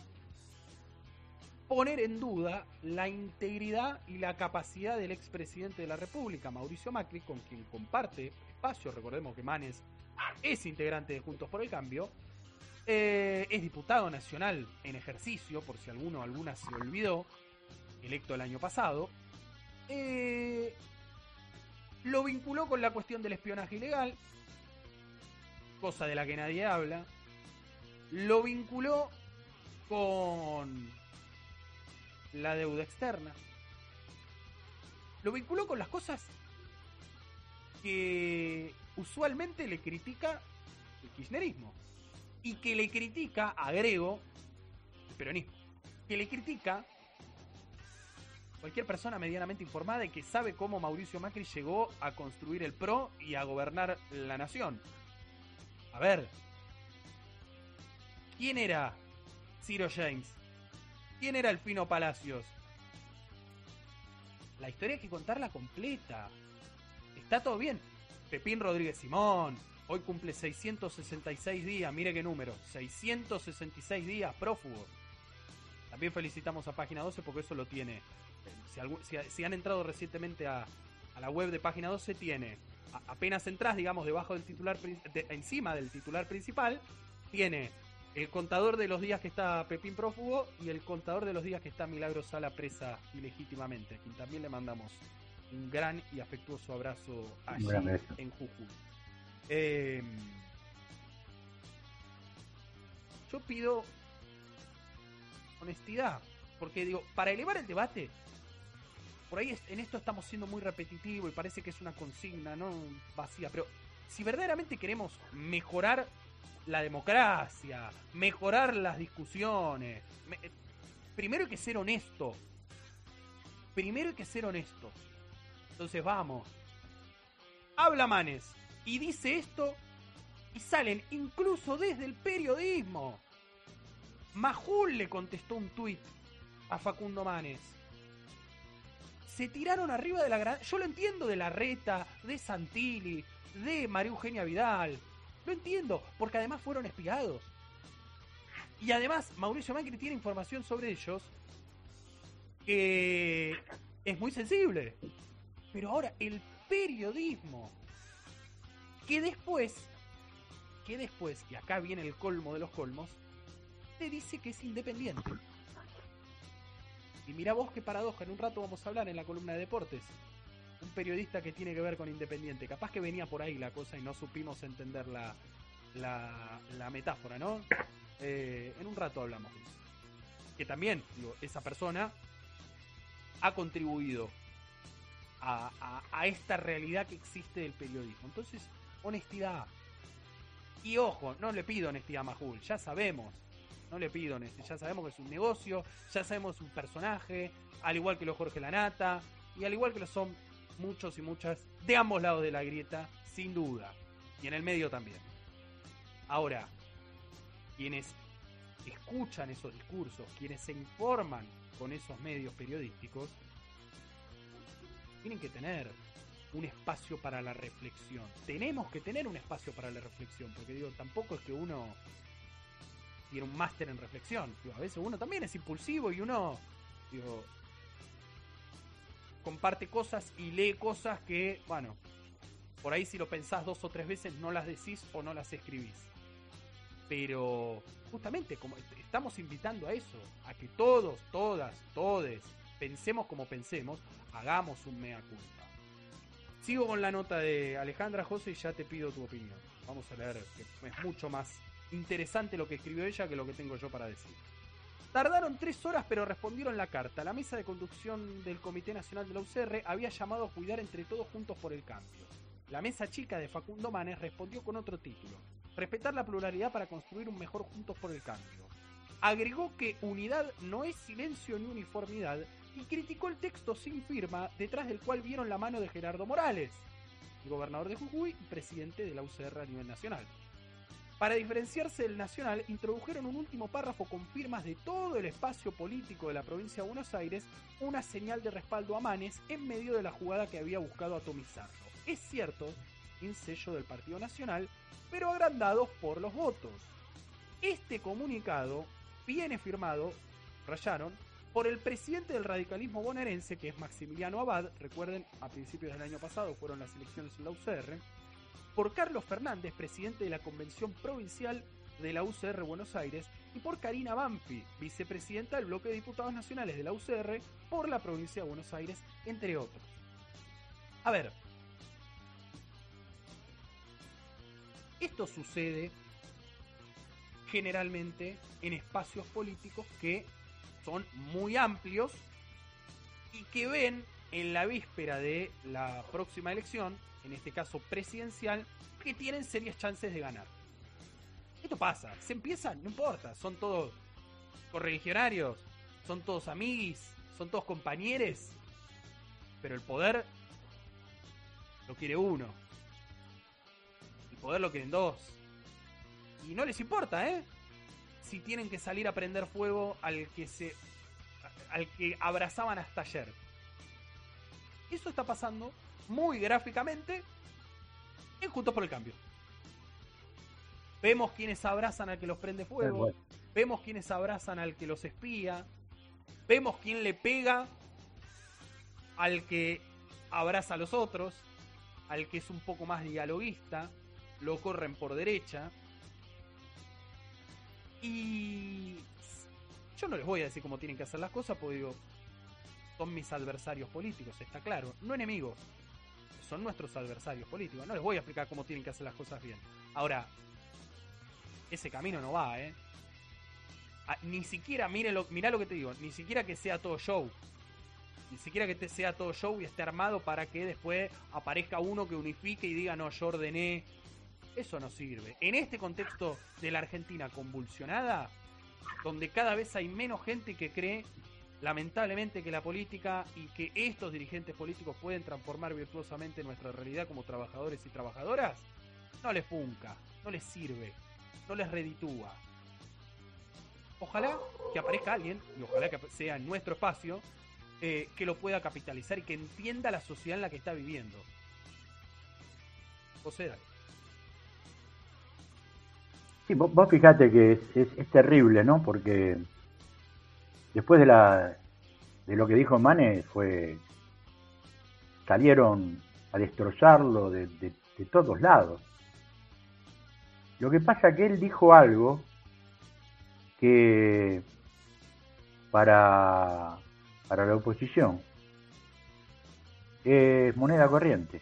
poner en duda la integridad y la capacidad del expresidente de la República, Mauricio Macri, con quien comparte espacio. Recordemos que Manes es integrante de Juntos por el Cambio. Eh, es diputado nacional en ejercicio, por si alguno o alguna se olvidó, electo el año pasado. Eh, lo vinculó con la cuestión del espionaje ilegal, cosa de la que nadie habla. Lo vinculó con la deuda externa. Lo vinculó con las cosas que usualmente le critica el kirchnerismo. Y que le critica, agrego, el peronismo. Que le critica cualquier persona medianamente informada y que sabe cómo Mauricio Macri llegó a construir el PRO y a gobernar la nación. A ver, ¿quién era Ciro James? ¿Quién era el Fino Palacios? La historia hay que contarla completa. Está todo bien. Pepín Rodríguez Simón, hoy cumple 666 días, mire qué número, 666 días prófugo. También felicitamos a Página 12 porque eso lo tiene. Si, han entrado recientemente a, la web de Página 12, tiene, apenas entras, digamos, debajo del titular, encima del titular principal, tiene el contador de los días que está Pepín prófugo y el contador de los días que está Milagro Sala presa ilegítimamente, a quien también le mandamos un gran y afectuoso abrazo allí en Jujuy. Em, yo pido honestidad, porque digo, para elevar el debate, por ahí en esto estamos siendo muy repetitivo y parece que es una consigna, no vacía, pero si verdaderamente queremos mejorar la democracia, mejorar las discusiones. Eh, primero hay que ser honesto. Primero hay que ser honesto. Entonces vamos. Habla Manes y dice esto y salen incluso desde el periodismo. Majul le contestó un tuit a Facundo Manes. Se tiraron arriba de la gran... Yo lo entiendo de la reta, de Santilli, de María Eugenia Vidal, lo entiendo, porque además fueron espiados. Y además, Mauricio Macri tiene información sobre ellos que es muy sensible. Pero ahora, el periodismo, que después, que después, y acá viene el colmo de los colmos, te dice que es independiente. Y mira vos qué paradoja, en un rato vamos a hablar en la columna de deportes un periodista que tiene que ver con Independiente. Capaz que venía por ahí la cosa y no supimos entender la, la, metáfora, ¿no? Eh, en un rato hablamos de eso. Que también, digo, esa persona ha contribuido a, a, esta realidad que existe del periodismo. Entonces, honestidad. Y ojo, no le pido honestidad a Majul, ya sabemos. No le pido honestidad, ya sabemos que es un negocio, ya sabemos un personaje, al igual que lo Jorge Lanata, y al igual que lo son muchos y muchas de ambos lados de la grieta, sin duda. Y en el medio también. Ahora, quienes escuchan esos discursos, quienes se informan con esos medios periodísticos, tienen que tener un espacio para la reflexión. Tenemos que tener un espacio para la reflexión, porque digo, tampoco es que uno tiene un máster en reflexión. a veces uno también es impulsivo y uno comparte cosas y lee cosas que, bueno, por ahí si lo pensás dos o tres veces no las decís o no las escribís. Pero justamente como estamos invitando a eso, a que todos, todas, todes, pensemos como pensemos, hagamos un mea culpa. Sigo con la nota de Alejandra José y ya te pido tu opinión. Vamos a leer, que es mucho más interesante lo que escribió ella que lo que tengo yo para decir. Tardaron tres horas pero respondieron la carta. La mesa de conducción del Comité Nacional de la UCR había llamado a cuidar entre todos juntos por el cambio. La mesa chica de Facundo Manes respondió con otro título. Respetar la pluralidad para construir un mejor juntos por el cambio. Agregó que unidad no es silencio ni uniformidad y criticó el texto sin firma detrás del cual vieron la mano de Gerardo Morales, gobernador de Jujuy y presidente de la UCR a nivel nacional. Para diferenciarse del Nacional, introdujeron un último párrafo con firmas de todo el espacio político de la provincia de Buenos Aires, una señal de respaldo a Manes en medio de la jugada que había buscado atomizarlo. Es cierto, en sello del Partido Nacional, pero agrandados por los votos. Este comunicado viene firmado, rayaron, por el presidente del radicalismo bonaerense, que es Maximiliano Abad, recuerden, a principios del año pasado fueron las elecciones en la UCR, por Carlos Fernández, presidente de la Convención Provincial de la UCR Buenos Aires, y por Karina Bampi, vicepresidenta del Bloque de Diputados Nacionales de la UCR por la provincia de Buenos Aires, entre otros. A ver, esto sucede generalmente en espacios políticos que son muy amplios y que ven en la víspera de la próxima elección en este caso presidencial, que tienen serias chances de ganar. Esto pasa, se empieza, no importa, son todos correligionarios, son todos amiguis, son todos compañeros, pero el poder lo quiere uno, el poder lo quieren dos, y no les importa, ¿eh? Si tienen que salir a prender fuego al que se al que abrazaban hasta ayer. Eso está pasando muy gráficamente en Juntos por el Cambio. Vemos quienes abrazan al que los prende fuego, vemos quienes abrazan al que los espía, vemos quién le pega al que abraza a los otros, al que es un poco más dialoguista, lo corren por derecha. Y yo no les voy a decir cómo tienen que hacer las cosas, porque digo, son mis adversarios políticos, está claro, no enemigos, son nuestros adversarios políticos. No les voy a explicar cómo tienen que hacer las cosas bien. Ahora, ese camino no va, ¿eh? Ah, ni siquiera, mire lo, mirá lo que te digo, ni siquiera que sea todo show. Ni siquiera que te sea todo show y esté armado para que después aparezca uno que unifique y diga, no, yo ordené. Eso no sirve. En este contexto de la Argentina convulsionada, donde cada vez hay menos gente que cree lamentablemente que la política y que estos dirigentes políticos pueden transformar virtuosamente nuestra realidad como trabajadores y trabajadoras, no les funca, no les sirve, no les reditúa. Ojalá que aparezca alguien, y ojalá que sea en nuestro espacio, eh, que lo pueda capitalizar y que entienda la sociedad en la que está viviendo. José, dale. Sí, vos, fíjate que es terrible, ¿no? Porque después de la de lo que dijo Mane fue salieron a destrozarlo de, todos lados. Lo que pasa que él dijo algo que para, para la oposición es moneda corriente.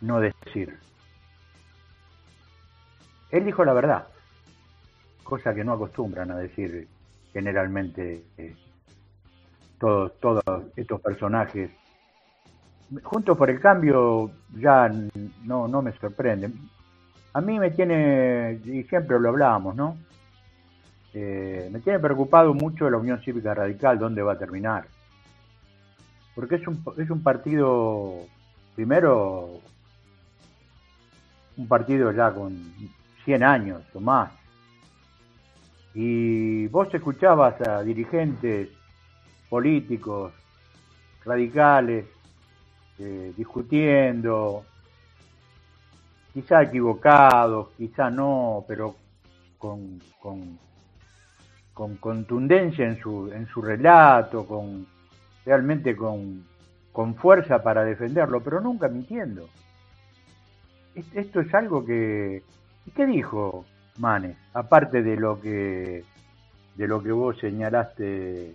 no decir. Él dijo la verdad, cosa que no acostumbran a decir generalmente eh, todos, todos estos personajes. Juntos por el cambio ya no, no me sorprende. A mí me tiene, y siempre lo hablábamos, ¿no? Eh, me tiene preocupado mucho la Unión Cívica Radical, dónde va a terminar. Porque es un, es un partido, primero, un partido ya con 100 años o más. Y vos escuchabas a dirigentes políticos radicales eh, discutiendo, quizá equivocados, quizá no, pero con, con, con contundencia en su, en su relato, con realmente con, con fuerza para defenderlo, pero nunca mintiendo. Esto es algo que... ¿Y qué dijo Manes? Aparte de lo que de lo que vos señalaste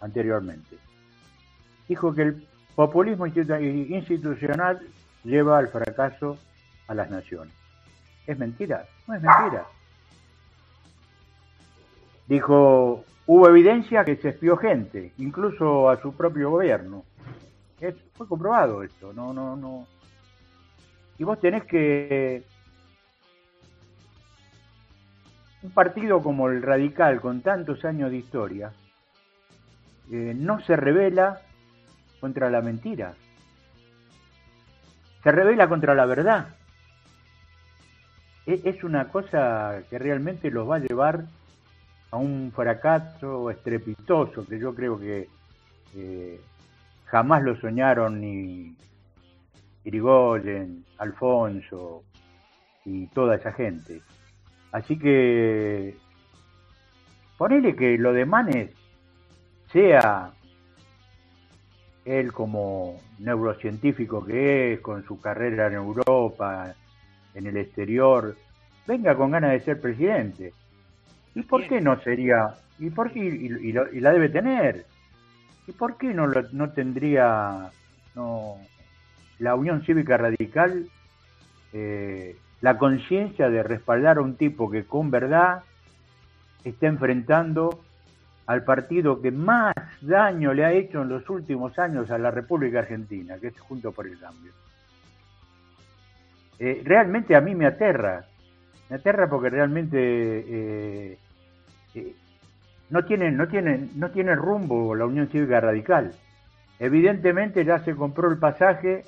anteriormente. Dijo que el populismo institucional lleva al fracaso a las naciones. ¿Es mentira? No es mentira. Dijo, hubo evidencia que se espió gente, incluso a su propio gobierno. Es, fue comprobado esto, no, no, no. Y vos tenés que un partido como el Radical, con tantos años de historia, eh, no se revela contra la mentira, se revela contra la verdad. E, es una cosa que realmente los va a llevar a un fracaso estrepitoso que yo creo que eh, jamás lo soñaron ni Irigoyen, Alfonso y toda esa gente. Así que ponele que lo de Manes sea él como neurocientífico que es, con su carrera en Europa, en el exterior, venga con ganas de ser presidente. ¿Y por qué no sería? ¿Y por qué? Y, la debe tener. ¿Y por qué no, no tendría no, la Unión Cívica Radical eh, la conciencia de respaldar a un tipo que con verdad está enfrentando al partido que más daño le ha hecho en los últimos años a la República Argentina, que es Junto por el Cambio. Eh, realmente a mí me aterra, me aterra porque realmente eh, eh, no, tiene, no, tiene, no tiene rumbo la Unión Cívica Radical. Evidentemente ya se compró el pasaje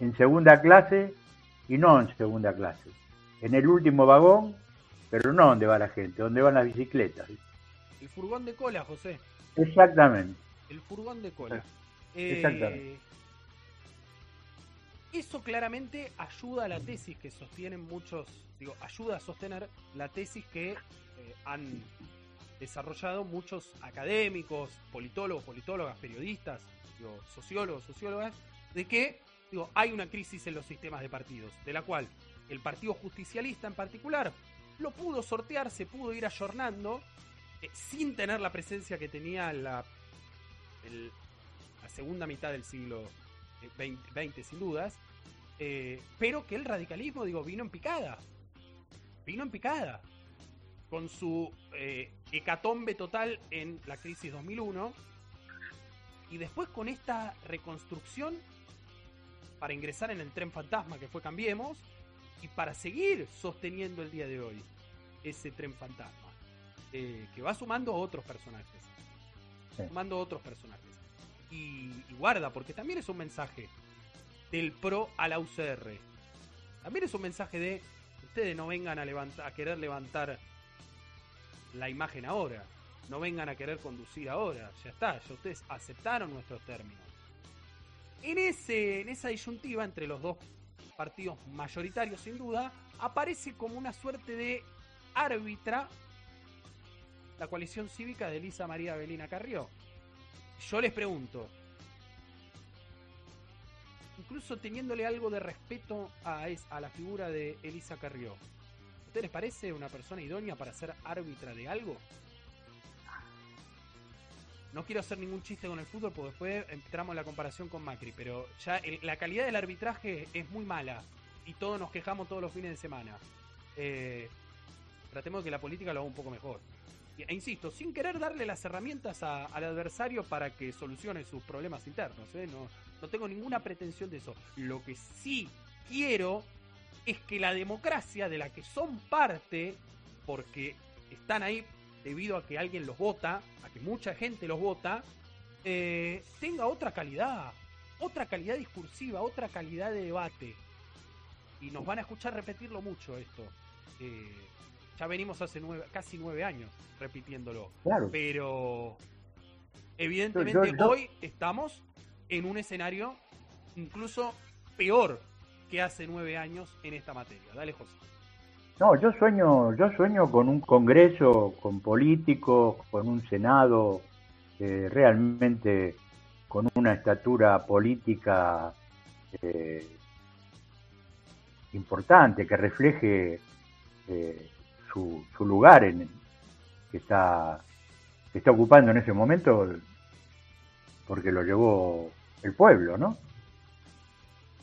en segunda clase y no en segunda clase. En el último vagón, pero no donde va la gente, donde van las bicicletas. El furgón de cola, José. Exactamente. El furgón de cola. Exactamente. Eh, eso claramente ayuda a la tesis que sostienen muchos, digo, ayuda a sostener la tesis que eh, han desarrollado muchos académicos, politólogos, politólogas, periodistas, digo, sociólogos, sociólogas, de que digo, hay una crisis en los sistemas de partidos, de la cual el Partido Justicialista en particular lo pudo sortear, se pudo ir ayornando, eh, sin tener la presencia que tenía la, la segunda mitad del siglo XX, eh, sin dudas, eh, pero que el radicalismo, digo, vino en picada, vino en picada, con su hecatombe total en la crisis 2001, y después con esta reconstrucción para ingresar en el tren fantasma que fue Cambiemos y para seguir sosteniendo el día de hoy ese tren fantasma eh, que va sumando otros personajes sumando otros personajes. Y, guarda porque también es un mensaje del pro a la UCR también es un mensaje de ustedes no vengan a levantar a querer levantar la imagen ahora no vengan a querer conducir ahora ya está ya ustedes aceptaron nuestros términos en, ese, en esa disyuntiva entre los dos partidos mayoritarios, sin duda, aparece como una suerte de árbitra la coalición cívica de Elisa María Belina Carrió. Yo les pregunto, incluso teniéndole algo de respeto a, a la figura de Elisa Carrió, ¿usted les parece una persona idónea para ser árbitra de algo? No quiero hacer ningún chiste con el fútbol porque después entramos en la comparación con Macri, pero ya la calidad del arbitraje es muy mala y todos nos quejamos todos los fines de semana. Eh, tratemos de que la política lo haga un poco mejor. E insisto, sin querer darle las herramientas al adversario para que solucione sus problemas internos. ¿eh? No, no tengo ninguna pretensión de eso. Lo que sí quiero es que la democracia de la que son parte, porque están ahí debido a que alguien los vota, a que mucha gente los vota, eh, tenga otra calidad, otra calidad discursiva, otra calidad de debate. Y nos van a escuchar repetirlo mucho esto. Eh, ya venimos hace nueve, casi nueve años repitiéndolo. Pero evidentemente hoy estamos en un escenario incluso peor que hace nueve años en esta materia. Dale, José. No, yo sueño, yo sueño con un Congreso, con políticos, con un Senado eh, realmente con una estatura política eh, importante que refleje eh, su, su, lugar en que está que está ocupando en ese momento porque lo llevó el pueblo, ¿no?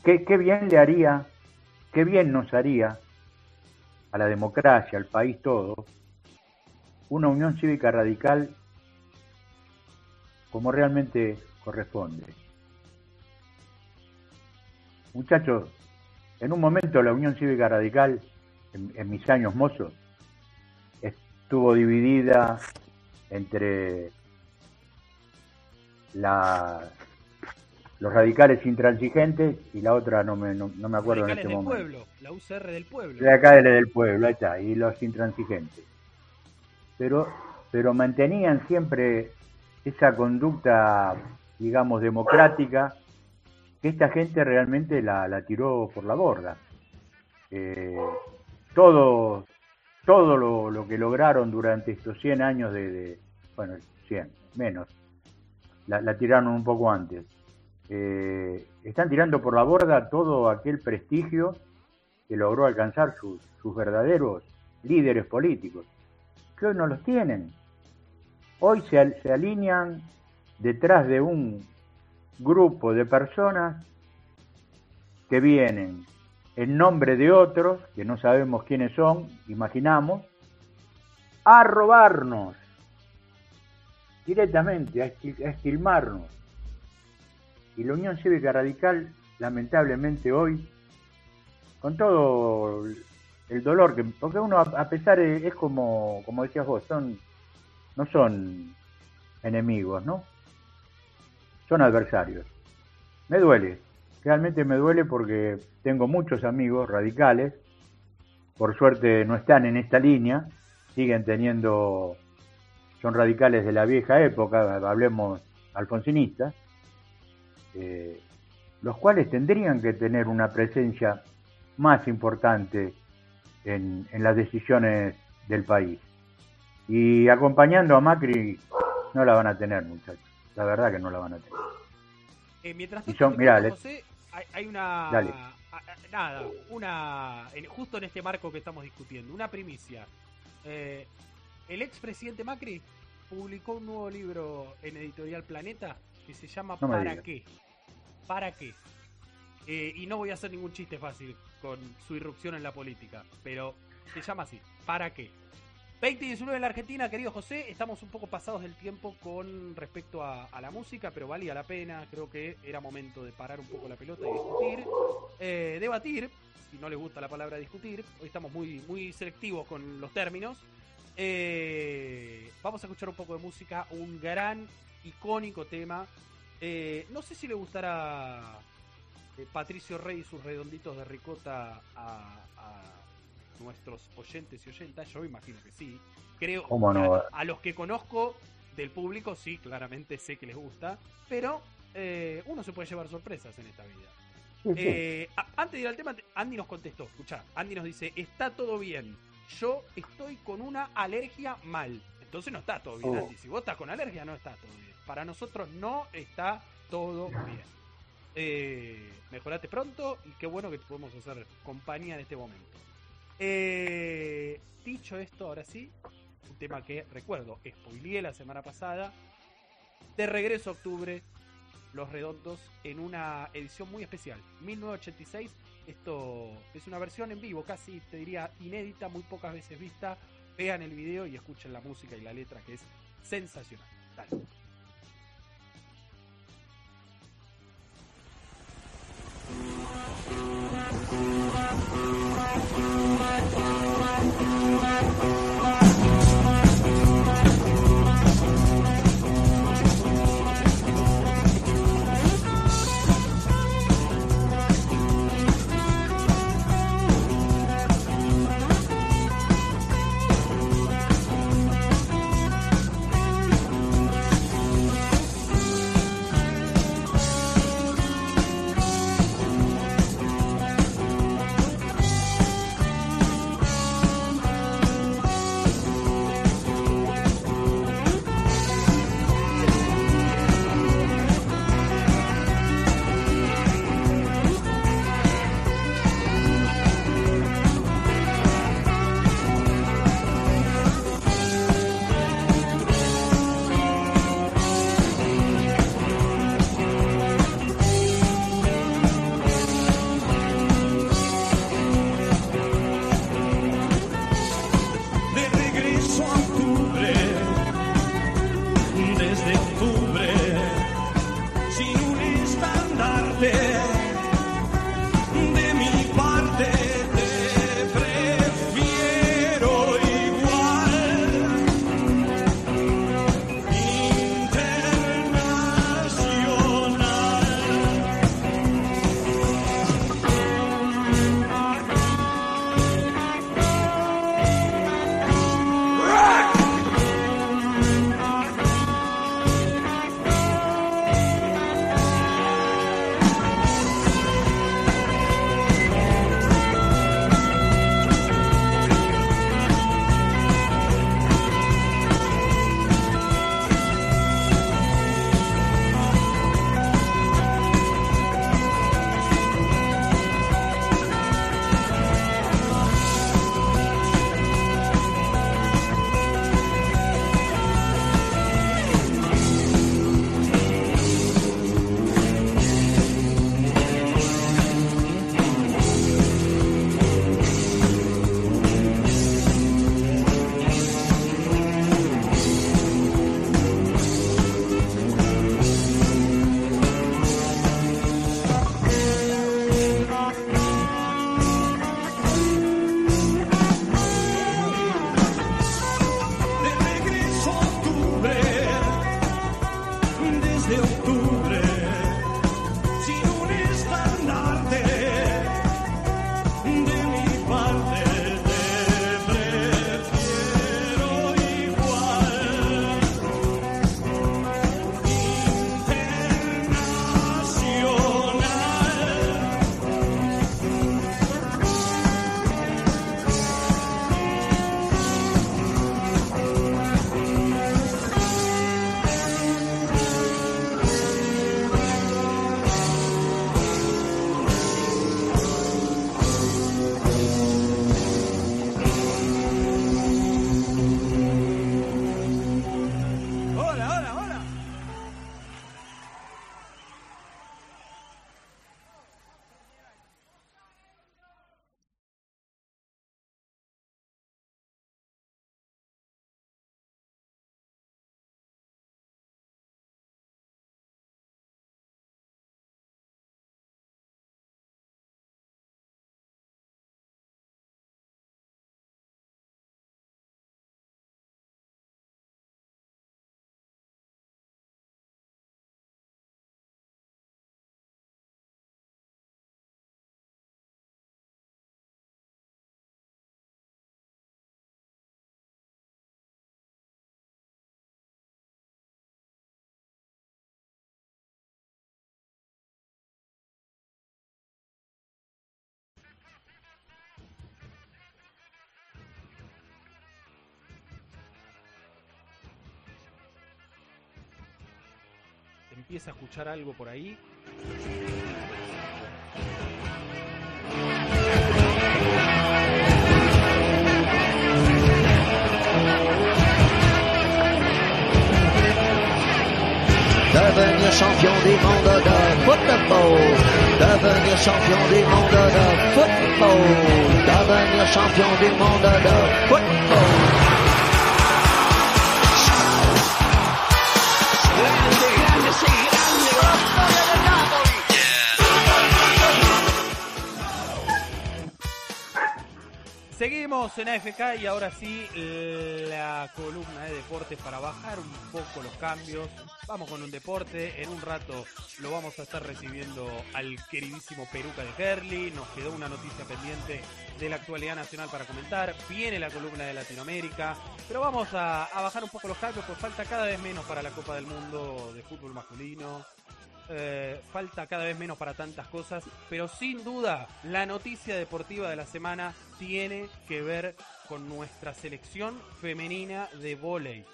Qué, qué bien le haría, qué bien nos haría a la democracia, al país todo, una unión cívica radical como realmente corresponde. Muchachos, en un momento la Unión Cívica Radical, en, mis años mozos, estuvo dividida entre la, los radicales intransigentes y la otra no me, no, me acuerdo en este del momento. Pueblo, la UCR del pueblo. De acá del pueblo, ahí está, y los intransigentes. Pero, pero mantenían siempre esa conducta, digamos, democrática, que esta gente realmente la, la tiró por la borda. Eh, todo todo lo, lo, que lograron durante estos 100 años de, de bueno, 100, menos, la, la tiraron un poco antes eh, están tirando por la borda todo aquel prestigio que logró alcanzar sus, verdaderos líderes políticos, que hoy no los tienen. Hoy se, se alinean detrás de un grupo de personas que vienen en nombre de otros, que no sabemos quiénes son, imaginamos, a robarnos directamente, a esquilmarnos y la Unión Cívica Radical, lamentablemente hoy, con todo el dolor que, porque uno a pesar es como, como decías vos, son, no son enemigos, ¿no? Son adversarios. Me duele, realmente me duele porque tengo muchos amigos radicales, por suerte no están en esta línea, siguen teniendo, son radicales de la vieja época, hablemos alfonsinistas, eh, los cuales tendrían que tener una presencia más importante en, las decisiones del país. Y acompañando a Macri no la van a tener, muchachos. La verdad que no la van a tener. Eh, mientras tanto, José, hay, una... nada, una... justo en este marco que estamos discutiendo, una primicia. Eh, el expresidente Macri publicó un nuevo libro en Editorial Planeta que se llama ¿Para qué? ¿Para qué? Eh, y no voy a hacer ningún chiste fácil con su irrupción en la política, pero se llama así. ¿Para qué? 2019 en la Argentina, querido José, estamos un poco pasados del tiempo con respecto a, la música, pero valía la pena, creo que era momento de parar un poco la pelota y discutir, eh, debatir, si no les gusta la palabra discutir, hoy estamos muy, muy selectivos con los términos, eh, vamos a escuchar un poco de música, un gran, icónico tema eh, no sé si le gustará eh, Patricio Rey y sus redonditos de ricota a, nuestros oyentes y oyentas. Yo imagino que sí. Creo a, los que conozco del público, sí, claramente sé que les gusta. Pero eh, uno se puede llevar sorpresas en esta vida. antes de ir al tema, Andy nos contestó. Escucha, Andy nos dice: Está todo bien. Yo estoy con una alergia mal. Entonces no está todo bien, oh. Andy. Si vos estás con alergia, no está todo bien para nosotros no está todo bien. Eh, mejorate pronto y qué bueno que te podemos hacer compañía en este momento. Eh, dicho esto, ahora sí, un tema que recuerdo, spoileé la semana pasada. De regreso a octubre, Los Redondos en una edición muy especial. 1986, esto es una versión en vivo, casi te diría inédita, muy pocas veces vista. Vean el video y escuchen la música y la letra que es sensacional. Dale. Empieza a escuchar algo por ahí. devenir champion du monde de football, devenir champion du monde de football, devenir champion du monde de football. Seguimos en AFK y ahora sí la columna de deportes para bajar un poco los cambios. Vamos con un deporte. En un rato lo vamos a estar recibiendo al queridísimo Peruca de Kerly. Nos quedó una noticia pendiente de la actualidad nacional para comentar. Viene la columna de Latinoamérica. Pero vamos a, a bajar un poco los cambios, pues falta cada vez menos para la Copa del Mundo de fútbol masculino. Eh, falta cada vez menos para tantas cosas, pero sin duda la noticia deportiva de la semana tiene que ver con nuestra selección femenina de vóley.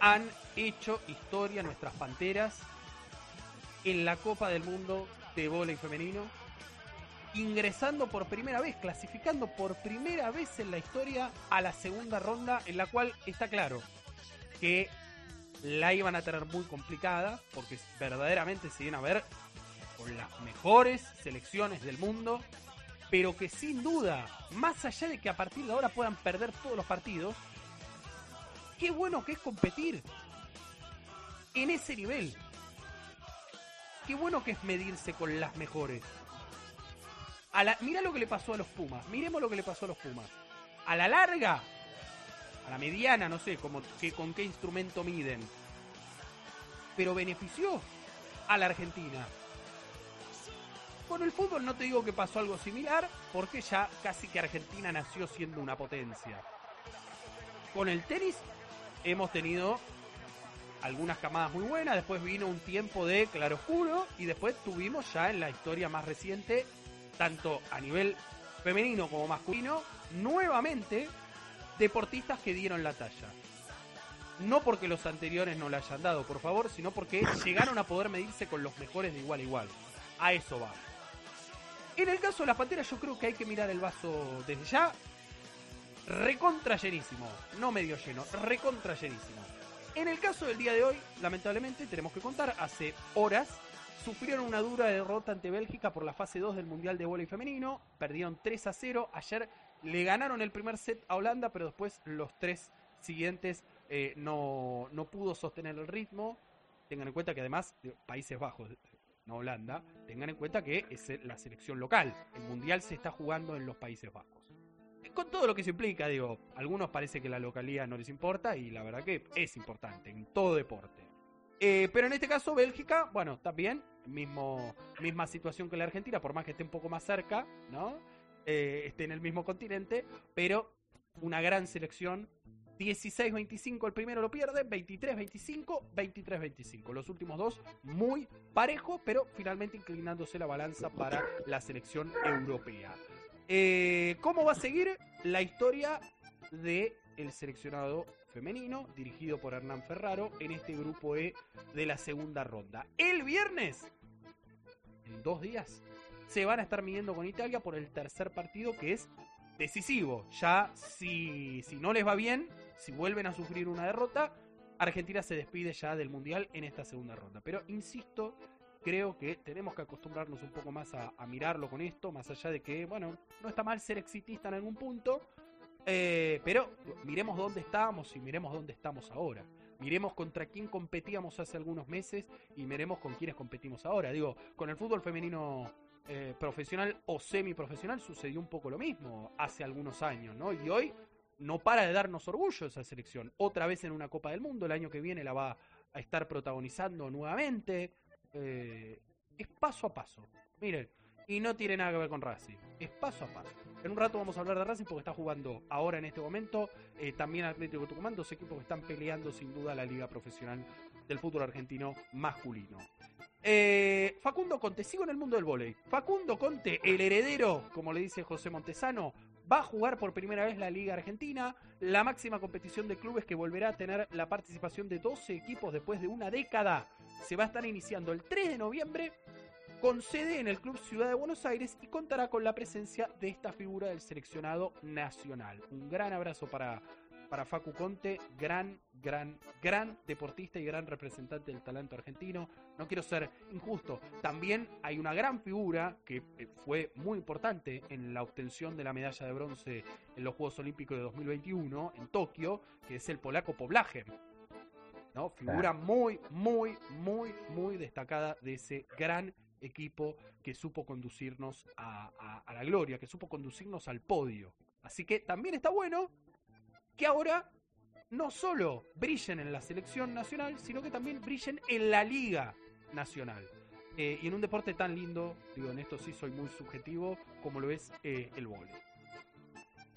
Han hecho historia nuestras panteras en la Copa del Mundo de vóley femenino, ingresando por primera vez, clasificando por primera vez en la historia a la segunda ronda, en la cual está claro que la iban a tener muy complicada, porque verdaderamente se iban a ver con las mejores selecciones del mundo, pero que sin duda, más allá de que a partir de ahora puedan perder todos los partidos, qué bueno que es competir en ese nivel. Qué bueno que es medirse con las mejores. A la, mira lo que le pasó a los Pumas. Miremos lo que le pasó a los Pumas. A la larga, a la mediana, no sé como, que, con qué instrumento miden. Pero benefició a la Argentina. Con el fútbol no te digo que pasó algo similar, porque ya casi que Argentina nació siendo una potencia. Con el tenis hemos tenido algunas camadas muy buenas, después vino un tiempo de claroscuro y después tuvimos ya en la historia más reciente, tanto a nivel femenino como masculino, nuevamente deportistas que dieron la talla. No porque los anteriores no la hayan dado, por favor, sino porque llegaron a poder medirse con los mejores de igual a igual. A eso va. En el caso de las panteras, yo creo que hay que mirar el vaso desde ya. Recontra llenísimo. No medio lleno, recontra llenísimo. En el caso del día de hoy, lamentablemente, tenemos que contar, hace horas sufrieron una dura derrota ante Bélgica por la fase 2 del Mundial de Voleibol Femenino. Perdieron 3 a 0. Ayer le ganaron el primer set a Holanda, pero después los tres siguientes eh, no, no pudo sostener el ritmo. Tengan en cuenta que además, Países Bajos, no Holanda, tengan en cuenta que es la selección local. El Mundial se está jugando en los Países Bajos. Con todo lo que se implica, digo, a algunos parece que la localidad no les importa y la verdad que es importante en todo deporte. Eh, pero en este caso, Bélgica, bueno, también, mismo, misma situación que la Argentina, por más que esté un poco más cerca, ¿no? Eh, esté en el mismo continente, pero una gran selección. 16-25 el primero lo pierde, 23-25, 23-25. Los últimos dos muy parejo, pero finalmente inclinándose la balanza para la selección europea. Eh, ¿Cómo va a seguir la historia de el seleccionado femenino dirigido por Hernán Ferraro en este grupo E de la segunda ronda? El viernes, en dos días, se van a estar midiendo con Italia por el tercer partido que es decisivo. Ya si, si no les va bien, si vuelven a sufrir una derrota, Argentina se despide ya del Mundial en esta segunda ronda. Pero insisto, creo que tenemos que acostumbrarnos un poco más a, mirarlo con esto, más allá de que, bueno, no está mal ser exitista en algún punto, eh, pero miremos dónde estábamos y miremos dónde estamos ahora. Miremos contra quién competíamos hace algunos meses y miremos con quiénes competimos ahora. Digo, con el fútbol femenino eh, profesional o semiprofesional sucedió un poco lo mismo hace algunos años, ¿no? Y hoy no para de darnos orgullo esa selección. Otra vez en una Copa del Mundo, el año que viene la va a estar protagonizando nuevamente. Eh, es paso a paso. Miren, y no tiene nada que ver con Racing. Es paso a paso. En un rato vamos a hablar de Racing porque está jugando ahora en este momento. Eh, también Atlético Tucumán, dos equipos que están peleando sin duda la liga profesional del fútbol argentino masculino. Eh, Facundo Conte, sigo en el mundo del vóley. Facundo Conte, el heredero, como le dice José Montesano, va a jugar por primera vez la Liga Argentina, la máxima competición de clubes que volverá a tener la participación de 12 equipos después de una década. Se va a estar iniciando el 3 de noviembre con sede en el Club Ciudad de Buenos Aires y contará con la presencia de esta figura del seleccionado nacional. Un gran abrazo para, para Facu Conte, gran, gran, gran deportista y gran representante del talento argentino. No quiero ser injusto. También hay una gran figura que eh, fue muy importante en la obtención de la medalla de bronce en los Juegos Olímpicos de 2021 en Tokio, que es el polaco Poblager. ¿no? Figura muy, muy, muy, muy destacada de ese gran equipo que supo conducirnos a, a la gloria, que supo conducirnos al podio. Así que también está bueno que ahora no solo brillen en la selección nacional, sino que también brillen en la liga nacional. Eh, y en un deporte tan lindo, digo, en esto sí soy muy subjetivo, como lo es eh, el vóley.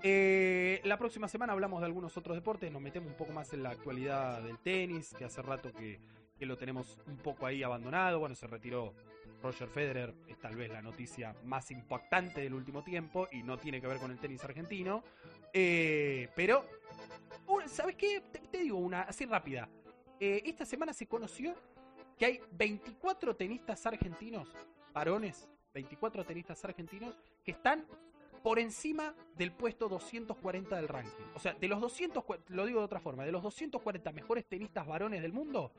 Eh, la próxima semana hablamos de algunos otros deportes, nos metemos un poco más en la actualidad del tenis, que hace rato que, que lo tenemos un poco ahí abandonado. Bueno, se retiró Roger Federer, es tal vez la noticia más impactante del último tiempo y no tiene que ver con el tenis argentino. pero ¿Sabes qué? Te, digo una así rápida. Eh, esta semana se conoció que hay 24 tenistas argentinos, varones, 24 tenistas argentinos, que están por encima del puesto 240 del ranking. O sea, de los 200, lo digo de otra forma, de los 240 mejores tenistas varones del mundo,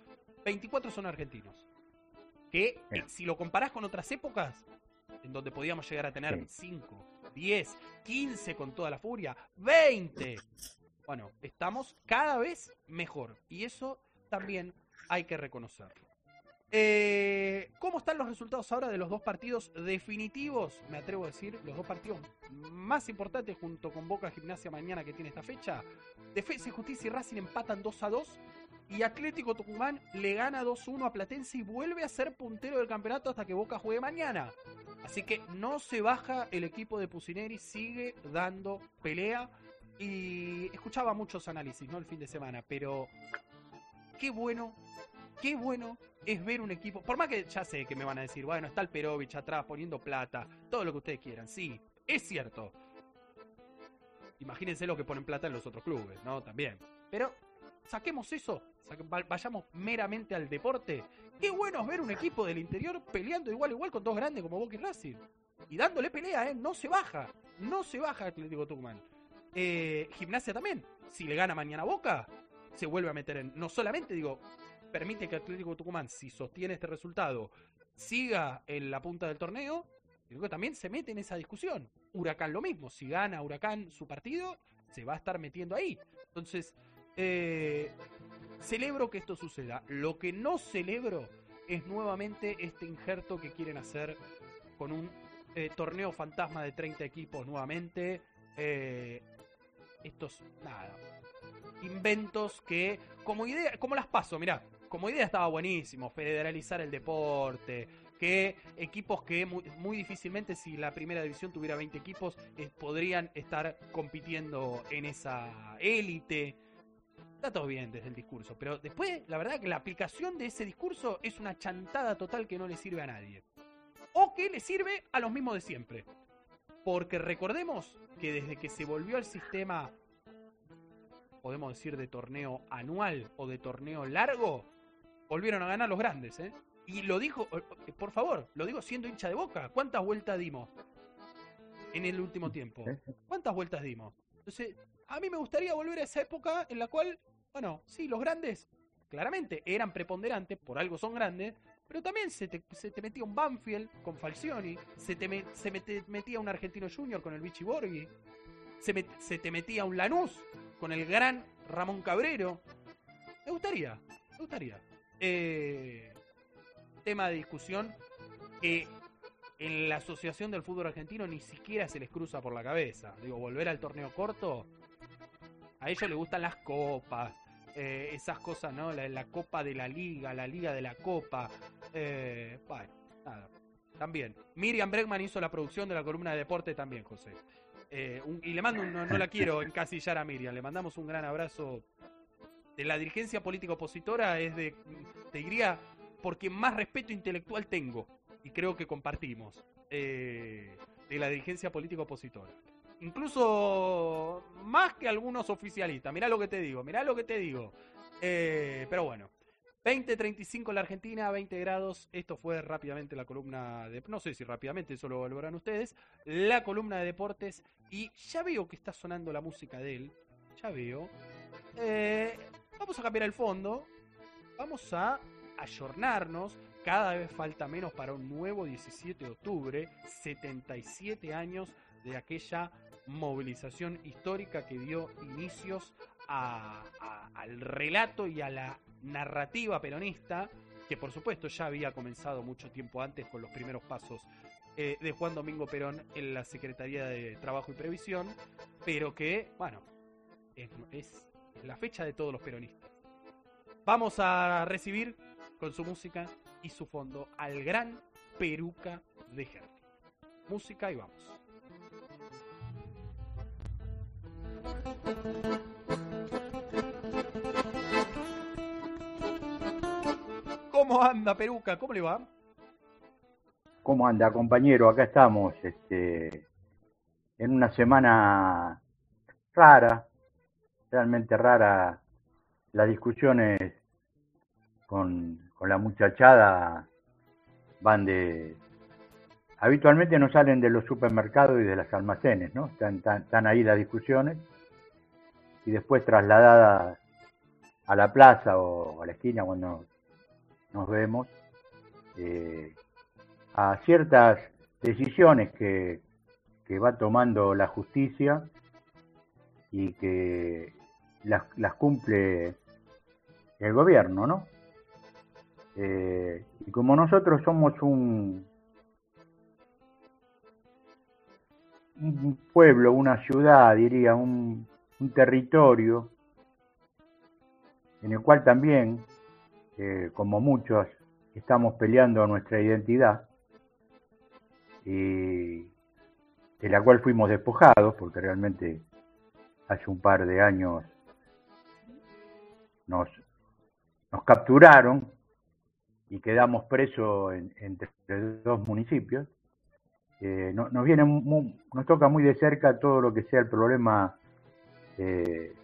24 son argentinos. Que eh, si lo comparás con otras épocas, en donde podíamos llegar a tener 5, 10, 15 con toda la furia, 20 bueno, estamos cada vez mejor y eso también hay que reconocerlo. Eh, ¿Cómo están los resultados ahora de los dos partidos definitivos? Me atrevo a decir, los dos partidos más importantes junto con Boca Gimnasia mañana que tiene esta fecha. Defensa y Justicia y Racing empatan 2 a 2 y Atlético Tucumán le gana 2-1 a Platense y vuelve a ser puntero del campeonato hasta que Boca juegue mañana. Así que no se baja el equipo de Pusineri, sigue dando pelea y escuchaba muchos análisis, ¿no? El fin de semana, pero qué bueno, qué bueno es ver un equipo. Por más que ya sé que me van a decir, bueno, está el Perovich atrás poniendo plata, todo lo que ustedes quieran. Sí, es cierto. Imagínense lo que ponen plata en los otros clubes, ¿no? También. Pero saquemos eso, vayamos meramente al deporte. Qué bueno es ver un equipo del interior peleando igual igual con dos grandes como Boca y Racing. Y dándole pelea, ¿eh? No se baja. No se baja Atlético Tucumán. Eh, gimnasia también. Si le gana mañana Boca, se vuelve a meter en. No solamente, digo, permite que Atlético Tucumán, si sostiene este resultado, siga en la punta del torneo, digo que también se mete en esa discusión. Huracán lo mismo. Si gana Huracán su partido, se va a estar metiendo ahí. Entonces, eh, celebro que esto suceda. Lo que no celebro es nuevamente este injerto que quieren hacer con un eh, torneo fantasma de 30 equipos nuevamente. Eh, estos, nada, inventos que, como idea, como las paso, mirá, como idea estaba buenísimo, federalizar el deporte, que equipos que muy, difícilmente si la primera división tuviera 20 equipos podrían estar compitiendo en esa élite. Está todo bien desde el discurso, pero después la verdad que la aplicación de ese discurso es una chantada total que no le sirve a nadie. O que le sirve a los mismos de siempre. Porque recordemos que desde que se volvió al sistema, podemos decir, de torneo anual o de torneo largo, volvieron a ganar los grandes, ¿eh? Y lo dijo, eh, por favor, lo digo siendo hincha de boca. ¿Cuántas vueltas dimos en el último tiempo? ¿Cuántas vueltas dimos? Entonces, a mí me gustaría volver a esa época en la cual, bueno, sí, los grandes claramente eran preponderantes, por algo son grandes, pero también se te, metía un Banfield con Falcioni, se te, se metía un Argentino Junior con el Vichy Borghi, se, se te metía un Lanús con el gran Ramón Cabrero. Me gustaría, me gustaría. Eh, tema de discusión que en la Asociación del Fútbol Argentino ni siquiera se les cruza por la cabeza. Digo, volver al torneo corto, a ellos les gustan las copas, eh, esas cosas, ¿no? La, Copa de la Liga, la Liga de la Copa. Eh, bueno, nada. También. Miriam Bregman hizo la producción de la columna de deporte también, José. Eh, y le mando, no, no, la quiero encasillar a Miriam, le mandamos un gran abrazo. De la dirigencia política opositora es de, te diría, porque más respeto intelectual tengo, y creo que compartimos, de la dirigencia política opositora. Incluso más que algunos oficialistas. Mirá lo que te digo, mirá lo que te digo. Eh, pero bueno. 20.35 en la Argentina, 20 grados. Esto fue rápidamente la columna de. No sé si rápidamente, eso lo volverán ustedes. La columna de deportes. Y ya veo que está sonando la música de él. Ya veo. Eh, vamos a cambiar el fondo, vamos a ayornarnos, cada vez falta menos para un nuevo 17 de octubre, 77 años de aquella movilización histórica que dio inicios al relato y a la narrativa peronista, que por supuesto ya había comenzado mucho tiempo antes con los primeros pasos eh, de Juan Domingo Perón en la Secretaría de Trabajo y Previsión, pero que, bueno, es, la fecha de todos los peronistas. Vamos a recibir con su música y su fondo al gran Peruca de Herli. Música y vamos. ¿Cómo anda Peruca? ¿Cómo le va? ¿Cómo anda, compañero? Acá estamos, este, en una semana rara, realmente rara. Las discusiones con, la muchachada van de... Habitualmente no salen de los supermercados y de las almacenes, ¿no? Están, están ahí las discusiones y después trasladadas a la plaza o a la esquina cuando nos vemos, eh, a ciertas decisiones que, va tomando la justicia y que las, cumple el gobierno, ¿no? Eh, y como nosotros somos un, un pueblo, una ciudad, diría, un, un territorio en el cual también como muchos, estamos peleando nuestra identidad, y de la cual fuimos despojados, porque realmente hace un par de años nos, nos capturaron y quedamos presos entre dos municipios. Eh, nos, viene nos toca muy de cerca todo lo que sea el problema eh,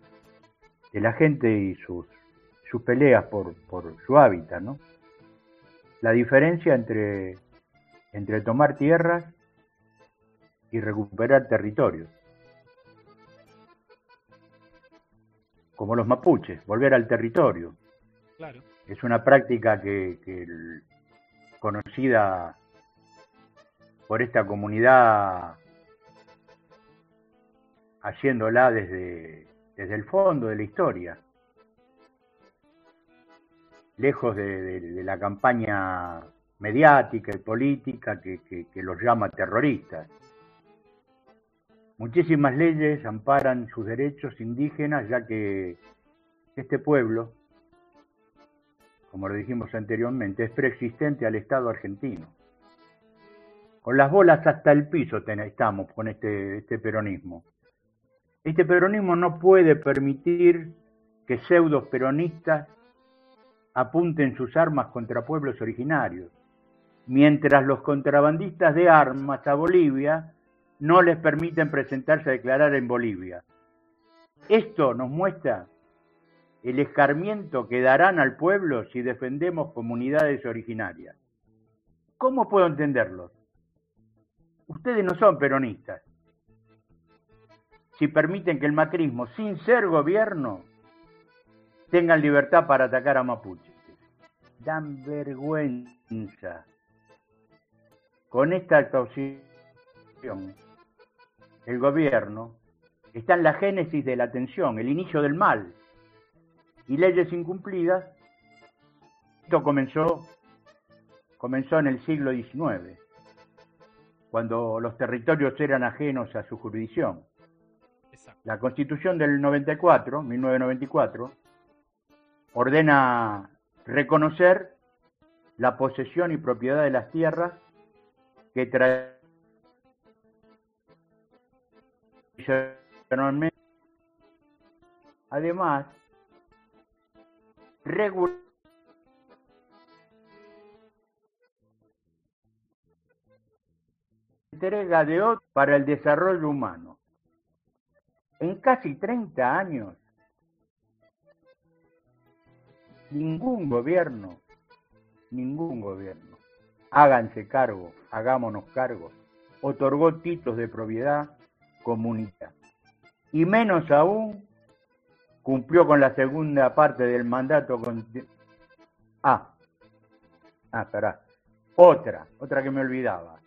de la gente y sus sus peleas por, por su hábitat, ¿no? La diferencia entre, entre tomar tierras y recuperar territorios. Como los mapuches, volver al territorio. Claro. Es una práctica que, que conocida por esta comunidad haciéndola desde, desde el fondo de la historia lejos de, la campaña mediática y política que, los llama terroristas. Muchísimas leyes amparan sus derechos indígenas, ya que este pueblo, como lo dijimos anteriormente, es preexistente al Estado argentino. Con las bolas hasta el piso estamos con este, este peronismo. Este peronismo no puede permitir que pseudos peronistas apunten sus armas contra pueblos originarios, mientras los contrabandistas de armas a Bolivia no les permiten presentarse a declarar en Bolivia. Esto nos muestra el escarmiento que darán al pueblo si defendemos comunidades originarias. ¿Cómo puedo entenderlo? Ustedes no son peronistas. Si permiten que el macrismo, sin ser gobierno, tengan libertad para atacar a Mapuche. Dan vergüenza. Con esta actuación, el gobierno está en la génesis de la tensión, el inicio del mal. Y leyes incumplidas, esto comenzó, comenzó en el siglo XIX, cuando los territorios eran ajenos a su jurisdicción. La constitución del 94, 1994, ordena reconocer la posesión y propiedad de las tierras que tradicionalmente además regular entrega de otro para el desarrollo humano. En casi 30 años ningún gobierno, ningún gobierno, háganse cargo, hagámonos cargo, otorgó títulos de propiedad comunitaria. Y menos aún cumplió con la segunda parte del mandato con... Ah, ah, espera. Otra, otra que me olvidaba.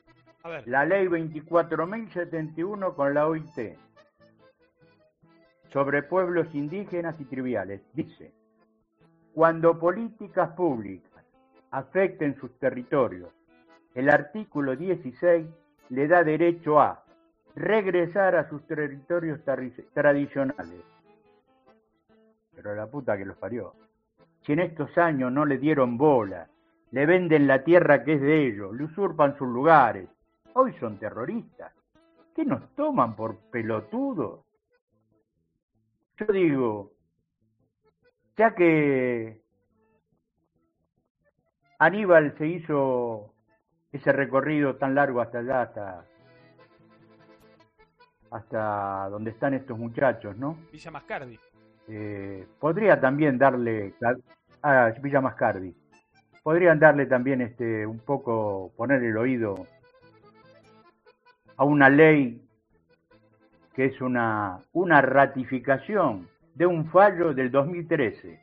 A ver, La ley 24.071 con la OIT sobre pueblos indígenas y triviales dice, cuando políticas públicas afecten sus territorios, el artículo 16 le da derecho a regresar a sus territorios tradicionales. Pero la puta que los parió. Si en estos años no le dieron bola, le venden la tierra que es de ellos, le usurpan sus lugares, hoy son terroristas. ¿Qué nos toman por pelotudos? Yo digo, ya que Aníbal se hizo ese recorrido tan largo hasta allá, hasta, hasta donde están estos muchachos, ¿no? Villa Mascardi. Eh, podría también darle a Villa Mascardi, podrían darle también este un poco poner el oído a una ley que es una, una ratificación de un fallo del 2013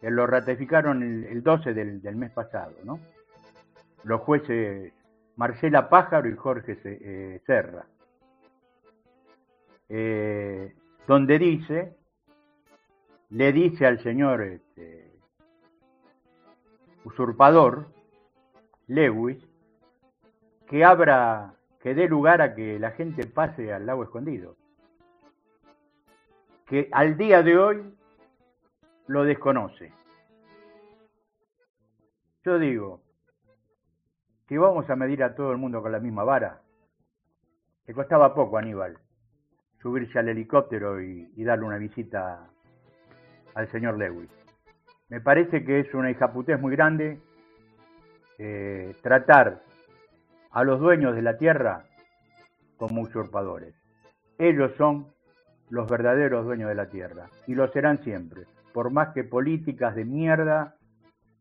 que lo ratificaron el, el 12 del, del mes pasado, ¿no? Los jueces Marcela Pájaro y Jorge eh, Serra. Eh, donde dice, le dice al señor este, usurpador, Lewis, que abra, que dé lugar a que la gente pase al lago escondido. Que al día de hoy lo desconoce. Yo digo, si vamos a medir a todo el mundo con la misma vara, le costaba poco a Aníbal subirse al helicóptero y, darle una visita al señor Lewis. Me parece que es una hijaputez muy grande eh, tratar a los dueños de la tierra como usurpadores. Ellos son los verdaderos dueños de la tierra y lo serán siempre, por más que políticas de mierda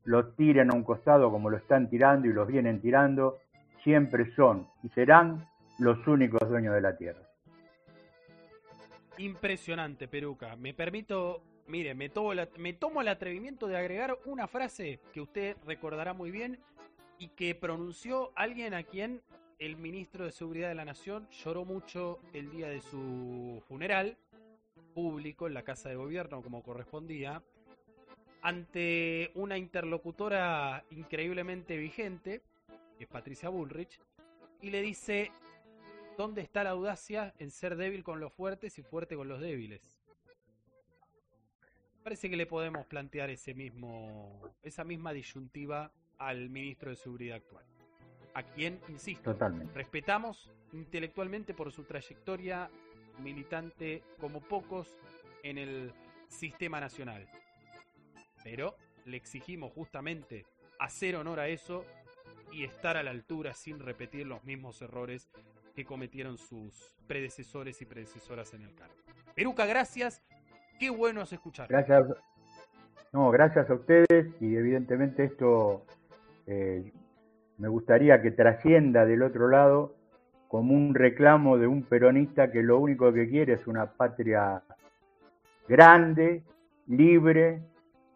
los tiren a un costado como lo están tirando y los vienen tirando, siempre son y serán los únicos dueños de la tierra. Impresionante, Peruca. Me permito, mire, me tomo, la- me tomo el atrevimiento de agregar una frase que usted recordará muy bien y que pronunció alguien a quien el ministro de Seguridad de la Nación lloró mucho el día de su funeral público en la Casa de Gobierno como correspondía, ante una interlocutora increíblemente vigente, que es Patricia Bullrich, y le dice, ¿dónde está la audacia en ser débil con los fuertes y fuerte con los débiles? Parece que le podemos plantear ese mismo, esa misma disyuntiva al ministro de Seguridad actual, a quien, insisto, Totalmente. respetamos intelectualmente por su trayectoria militante como pocos en el sistema nacional. Pero le exigimos justamente hacer honor a eso y estar a la altura sin repetir los mismos errores que cometieron sus predecesores y predecesoras en el cargo. Peruca, gracias. Qué bueno es escuchar. Gracias. No, gracias a ustedes y evidentemente esto eh, me gustaría que trascienda del otro lado como un reclamo de un peronista que lo único que quiere es una patria grande, libre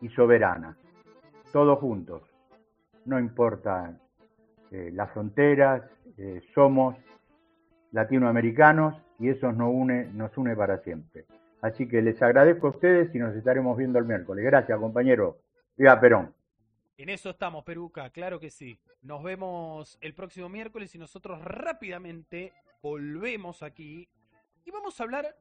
y soberana. Todos juntos. No importa eh, las fronteras, eh, somos latinoamericanos y eso nos une, nos une para siempre. Así que les agradezco a ustedes y nos estaremos viendo el miércoles. Gracias, compañero. Viva Perón. En eso estamos, Peruca, claro que sí. Nos vemos el próximo miércoles y nosotros rápidamente volvemos aquí y vamos a hablar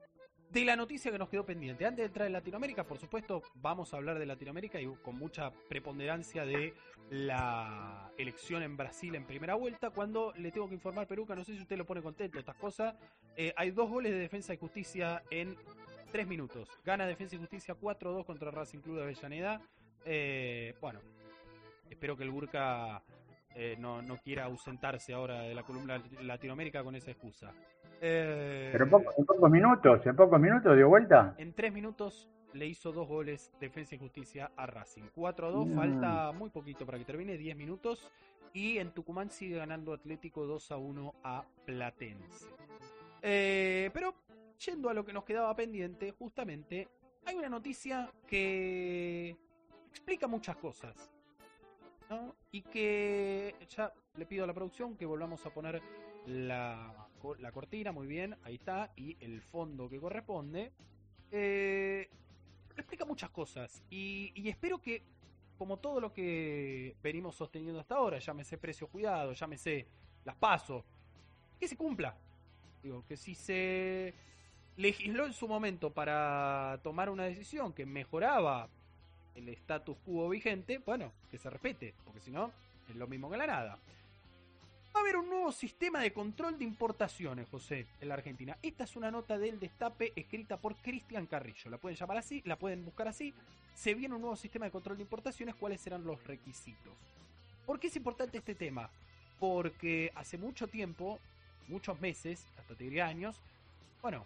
de la noticia que nos quedó pendiente. Antes de entrar en Latinoamérica, por supuesto, vamos a hablar de Latinoamérica y con mucha preponderancia de la elección en Brasil en primera vuelta. Cuando le tengo que informar, Peruca, no sé si usted lo pone contento, estas cosas. eh, hay dos goles de defensa y justicia en tres minutos. Gana Defensa y Justicia 4-2 contra Racing Club de Avellaneda. Eh, bueno, espero que el Burka eh, no, no quiera ausentarse ahora de la columna Latinoamérica con esa excusa. Eh, Pero en, poco- en pocos minutos, en pocos minutos dio vuelta. en tres minutos le hizo dos goles Defensa y Justicia a Racing. 4-2, Mm. falta muy poquito para que termine, 10 minutos. Y en Tucumán sigue ganando Atlético 2-1 a Platense. Eh, pero yendo a lo que nos quedaba pendiente, justamente hay una noticia que explica muchas cosas. Y que ya le pido a la producción que volvamos a poner la, la cortina, muy bien, ahí está, y el fondo que corresponde. Eh, explica muchas cosas y, y espero que, como todo lo que venimos sosteniendo hasta ahora, llámese precio cuidado, llámese las pasos, que se cumpla. Digo, que si se legisló en su momento para tomar una decisión que mejoraba el status quo vigente, bueno, que se respete, porque si no, es lo mismo que la nada. Va a haber un nuevo sistema de control de importaciones, José, en la Argentina. Esta es una nota del destape escrita por Cristian Carrillo. La pueden llamar así, la pueden buscar así. Se viene un nuevo sistema de control de importaciones. ¿Cuáles serán los requisitos? ¿Por qué es importante este tema? Porque hace mucho tiempo, muchos meses, hasta te diría años, bueno,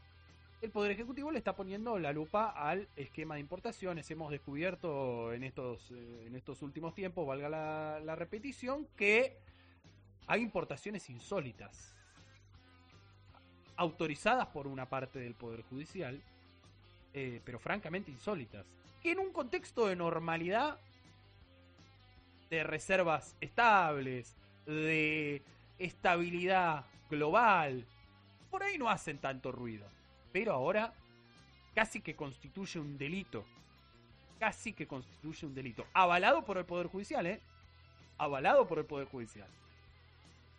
el Poder Ejecutivo le está poniendo la lupa al esquema de importaciones. Hemos descubierto en estos, eh, en estos últimos tiempos, valga la, repetición, que hay importaciones insólitas, autorizadas por una parte del Poder Judicial, eh, pero francamente insólitas, que en un contexto de normalidad, de reservas estables, de estabilidad global, por ahí no hacen tanto ruido. Pero ahora casi que constituye un delito. Casi que constituye un delito. Avalado por el Poder Judicial, ¿eh? Avalado por el Poder Judicial.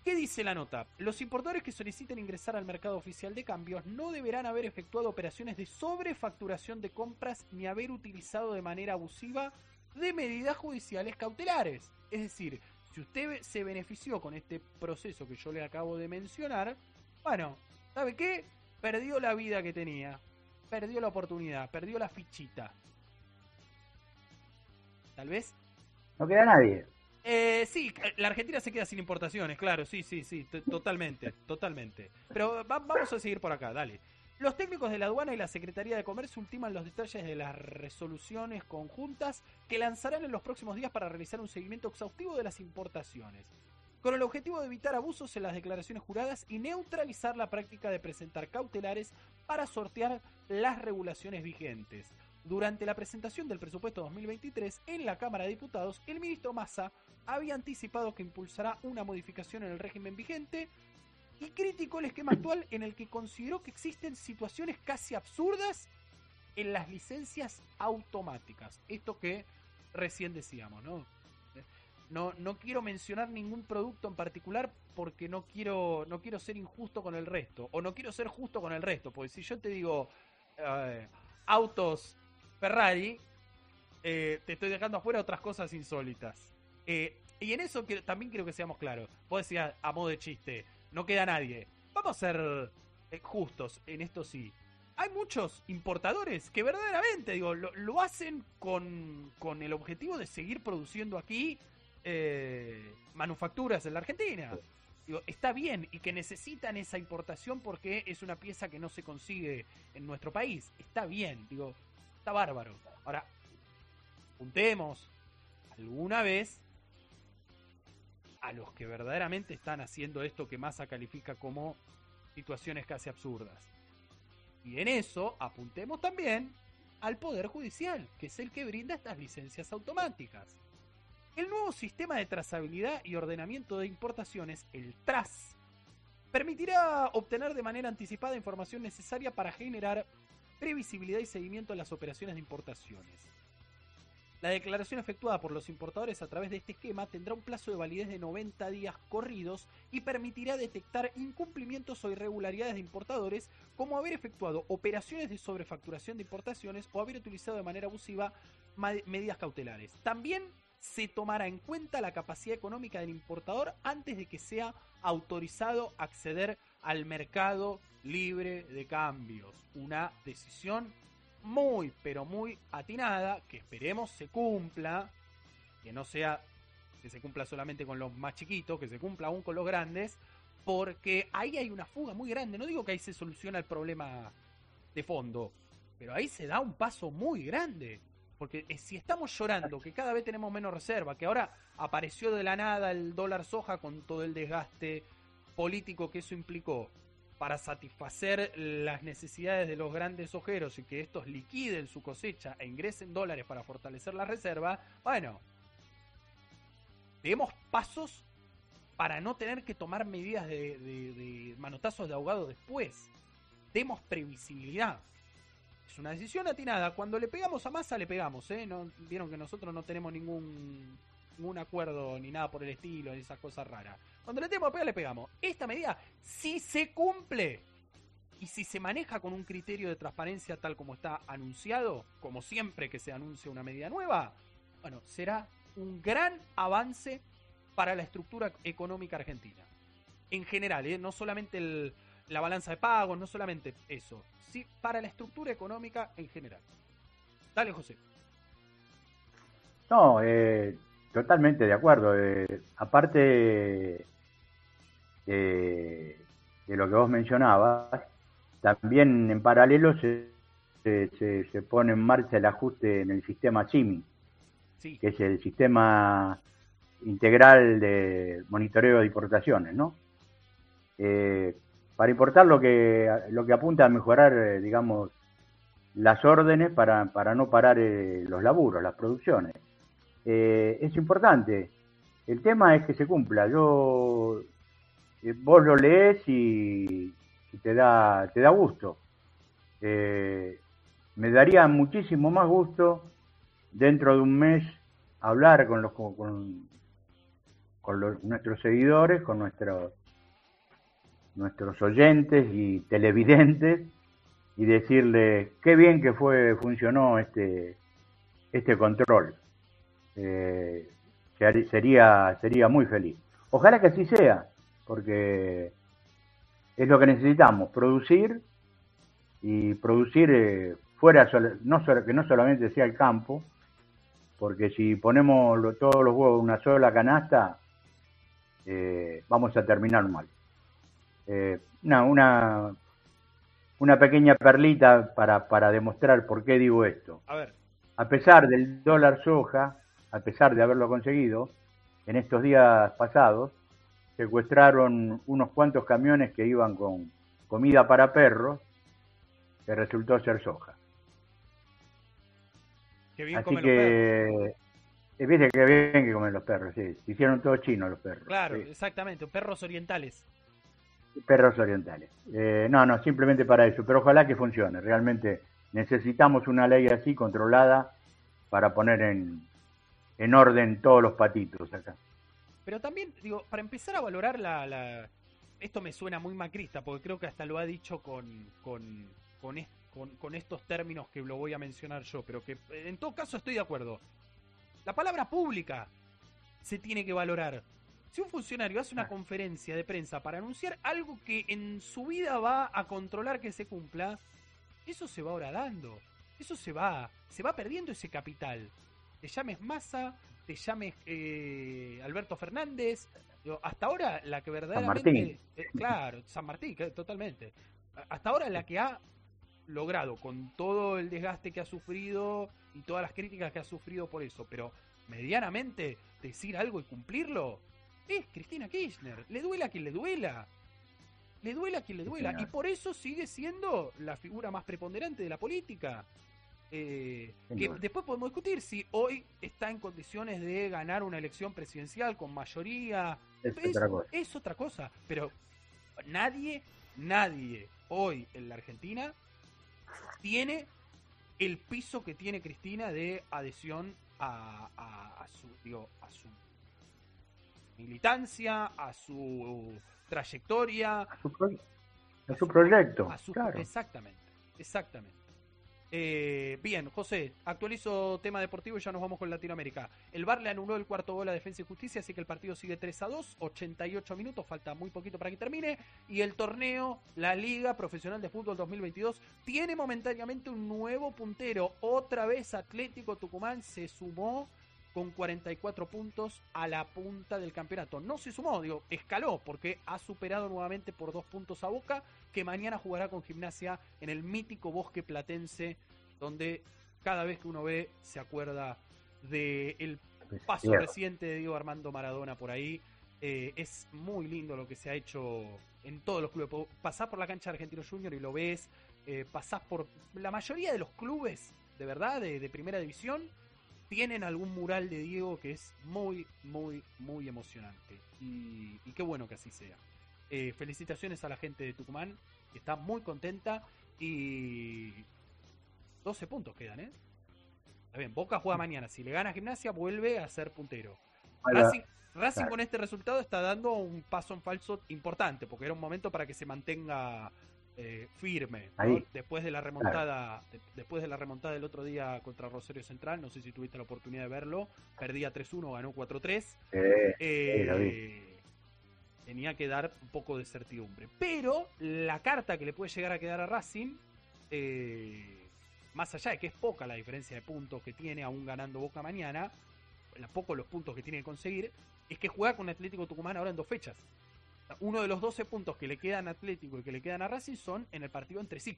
¿Qué dice la nota? Los importadores que soliciten ingresar al mercado oficial de cambios no deberán haber efectuado operaciones de sobrefacturación de compras ni haber utilizado de manera abusiva de medidas judiciales cautelares. Es decir, si usted se benefició con este proceso que yo le acabo de mencionar, bueno, ¿sabe qué? Perdió la vida que tenía, perdió la oportunidad, perdió la fichita. Tal vez. No queda nadie. Eh, sí, la Argentina se queda sin importaciones, claro, sí, sí, sí, totalmente, totalmente. Pero vamos a seguir por acá, dale. Los técnicos de la aduana y la Secretaría de Comercio ultiman los detalles de las resoluciones conjuntas que lanzarán en los próximos días para realizar un seguimiento exhaustivo de las importaciones, con el objetivo de evitar abusos en las declaraciones juradas y neutralizar la práctica de presentar cautelares para sortear las regulaciones vigentes. Durante la presentación del presupuesto 2023 en la Cámara de Diputados, el ministro Massa había anticipado que impulsará una modificación en el régimen vigente y criticó el esquema actual en el que consideró que existen situaciones casi absurdas en las licencias automáticas. Esto que recién decíamos, ¿no? No, no quiero mencionar ningún producto en particular porque no quiero, no quiero ser injusto con el resto. O no quiero ser justo con el resto. Porque si yo te digo eh, autos Ferrari, eh, te estoy dejando afuera otras cosas insólitas. Eh, y en eso también quiero que seamos claros. Vos decías a modo de chiste, no queda nadie. Vamos a ser justos, en esto sí. Hay muchos importadores que verdaderamente digo, lo, hacen con, con, el objetivo de seguir produciendo aquí manufacturas en la Argentina. Digo, está bien y que necesitan esa importación porque es una pieza que no se consigue en nuestro país. Está bien, digo, Está bárbaro. Ahora, juntemos alguna vez a los que verdaderamente están haciendo esto que Massa califica como situaciones casi absurdas. Y en eso apuntemos también al Poder Judicial, que es el que brinda estas licencias automáticas. El nuevo sistema de trazabilidad y ordenamiento de importaciones, el TRAS, permitirá obtener de manera anticipada información necesaria para generar previsibilidad y seguimiento a las operaciones de importaciones. La declaración efectuada por los importadores a través de este esquema tendrá un plazo de validez de 90 días corridos y permitirá detectar incumplimientos o irregularidades de importadores como haber efectuado operaciones de sobrefacturación de importaciones o haber utilizado de manera abusiva medidas cautelares. También se tomará en cuenta la capacidad económica del importador antes de que sea autorizado acceder al mercado libre de cambios. Una decisión muy, pero muy atinada, que esperemos se cumpla, que no sea que se cumpla solamente con los más chiquitos, que se cumpla aún con los grandes, porque ahí hay una fuga muy grande. No digo que ahí se soluciona el problema de fondo, pero ahí se da un paso muy grande. Porque si estamos llorando que cada vez tenemos menos reserva, que ahora apareció de la nada el dólar soja con todo el desgaste político que eso implicó, para satisfacer las necesidades de los grandes ojeros y que estos liquiden su cosecha e ingresen dólares para fortalecer la reserva, bueno, demos pasos para no tener que tomar medidas de, manotazos de ahogado después. Demos previsibilidad. Es una decisión atinada. Cuando le pegamos a masa, le pegamos. ¿eh? No, Vieron que nosotros no tenemos ningún, ningún acuerdo ni nada por el estilo, ni esas cosas raras. Cuando le tenemos que pegar, le pegamos. Esta medida, si se cumple y si se maneja con un criterio de transparencia tal como está anunciado, como siempre que se anuncia una medida nueva, bueno, será un gran avance para la estructura económica argentina. En general, ¿eh? no solamente la balanza de pagos, no solamente eso, sí para la estructura económica en general. Dale, José. No, eh, totalmente de acuerdo. Eh, aparte de lo que vos mencionabas, también en paralelo se, se, se, pone en marcha el ajuste en el sistema CIMI, que es el sistema integral de monitoreo de importaciones, ¿no? Eh, para importar lo que, lo que apunta a mejorar, eh, digamos, las órdenes para, para no parar eh, los laburos, las producciones. es importante. El tema es que se cumpla. Yo, vos lo lees y, te, da, te da gusto. me daría muchísimo más gusto dentro de un mes hablar con los con, con nuestros seguidores, con nuestros nuestros oyentes y televidentes y decirles qué bien que fue funcionó este este control. Eh, sería sería muy feliz. Ojalá que así sea, porque es lo que necesitamos, producir y producir eh, fuera, no que no solamente sea el campo, porque si ponemos todos los huevos en una sola canasta, eh, vamos a terminar mal. Eh, una, una pequeña perlita para, para demostrar por qué digo esto. A ver. A pesar del dólar soja, a pesar de haberlo conseguido, en estos días pasados secuestraron unos cuantos camiones que iban con comida para perros, que resultó ser soja. Así que eh, viste que bien que comen los perros, sí. Hicieron todos chinos los perros. Claro, exactamente, perros orientales. Perros orientales. Eh, no, no, simplemente para eso. Pero ojalá que funcione. Realmente necesitamos una ley así, controlada, para poner en, en orden todos los patitos acá. Pero también, digo, para empezar a valorar la, la... Esto me suena muy macrista, porque creo que hasta lo ha dicho con, con, con, con, con estos términos que lo voy a mencionar yo, pero que en todo caso estoy de acuerdo. La palabra pública se tiene que valorar. Si un funcionario hace una conferencia de prensa para anunciar algo que en su vida va a controlar que se cumpla, eso se va horadando. Eso se va, se va perdiendo ese capital. Te llames Massa, te llames eh, Alberto Fernández. hasta ahora la que verdaderamente... Eh, claro, San Martín, totalmente. Hasta ahora la que ha logrado con todo el desgaste que ha sufrido y todas las críticas que ha sufrido por eso, pero medianamente decir algo y cumplirlo, es Cristina Kirchner. Le duela a quien le duela. Le duela a quien le duela. Y por eso sigue siendo la figura más preponderante de la política. Eh, que después podemos discutir si hoy está en condiciones de ganar una elección presidencial con mayoría. Es, otra, cosa. es otra cosa. Pero nadie, nadie hoy en la Argentina tiene el piso que tiene Cristina de adhesión a, su, a su militancia, a su trayectoria. A su, proyecto. Exactamente, exactamente. Eh, bien, José, actualizo tema deportivo y ya nos vamos con Latinoamérica. El VAR le anuló el cuarto gol a Defensa y Justicia, así que el partido sigue 3 a 2, 88 minutos, falta muy poquito para que termine. Y el torneo, la Liga Profesional de Fútbol 2022, tiene momentáneamente un nuevo puntero. Otra vez Atlético Tucumán se sumó con 44 puntos a la punta del campeonato. No se sumó, digo, escaló porque ha superado nuevamente por dos puntos a Boca que mañana jugará con gimnasia en el mítico bosque platense, donde cada vez que uno ve se acuerda del el paso reciente de Diego Armando Maradona por ahí. Eh, es muy lindo lo que se ha hecho en todos los clubes. Pasás por la cancha de Argentino Junior y lo ves, eh, pasás por la mayoría de los clubes, de verdad, de, de primera división, tienen algún mural de Diego que es muy, muy, muy emocionante. Y, y qué bueno que así sea. Eh, felicitaciones a la gente de Tucumán, que está muy contenta y 12 puntos quedan, ¿eh? Está bien, Boca juega mañana. Si le gana Gimnasia, vuelve a ser puntero. Racing, Racing claro. con este resultado está dando un paso en falso importante, porque era un momento para que se mantenga eh, firme. Después de la remontada, de- después de la remontada del otro día contra Rosario Central, no sé si tuviste la oportunidad de verlo, perdía 3-1, ganó 4-3. eh, Eh, tenía que dar un poco de certidumbre. Pero la carta que le puede llegar a quedar a Racing, eh, más allá de que es poca la diferencia de puntos que tiene, aún ganando Boca mañana, poco los puntos que tiene que conseguir, es que juega con Atlético Tucumán ahora en dos fechas. Uno de los 12 puntos que le quedan a Atlético y que le quedan a Racing son en el partido entre sí.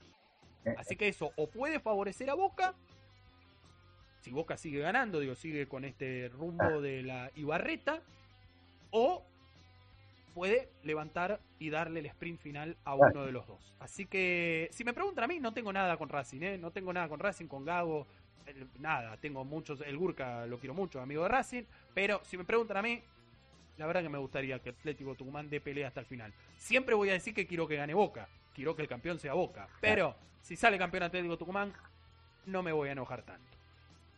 eh, Así que eso o puede favorecer a Boca, si Boca sigue ganando, digo, sigue con este rumbo de la Ibarreta, o puede levantar y darle el sprint final a uno de los dos. Así que, si me preguntan a mí, no tengo nada con Racing, ¿eh? No tengo nada con Racing, con Gago, eh, nada. Tengo muchos, el Gurka lo quiero mucho, amigo de Racing, pero si me preguntan a mí, la verdad que me gustaría que Atlético Tucumán dé pelea hasta el final. Siempre voy a decir que quiero que gane Boca, quiero que el campeón sea Boca, pero si sale campeón Atlético Tucumán, no me voy a enojar tanto.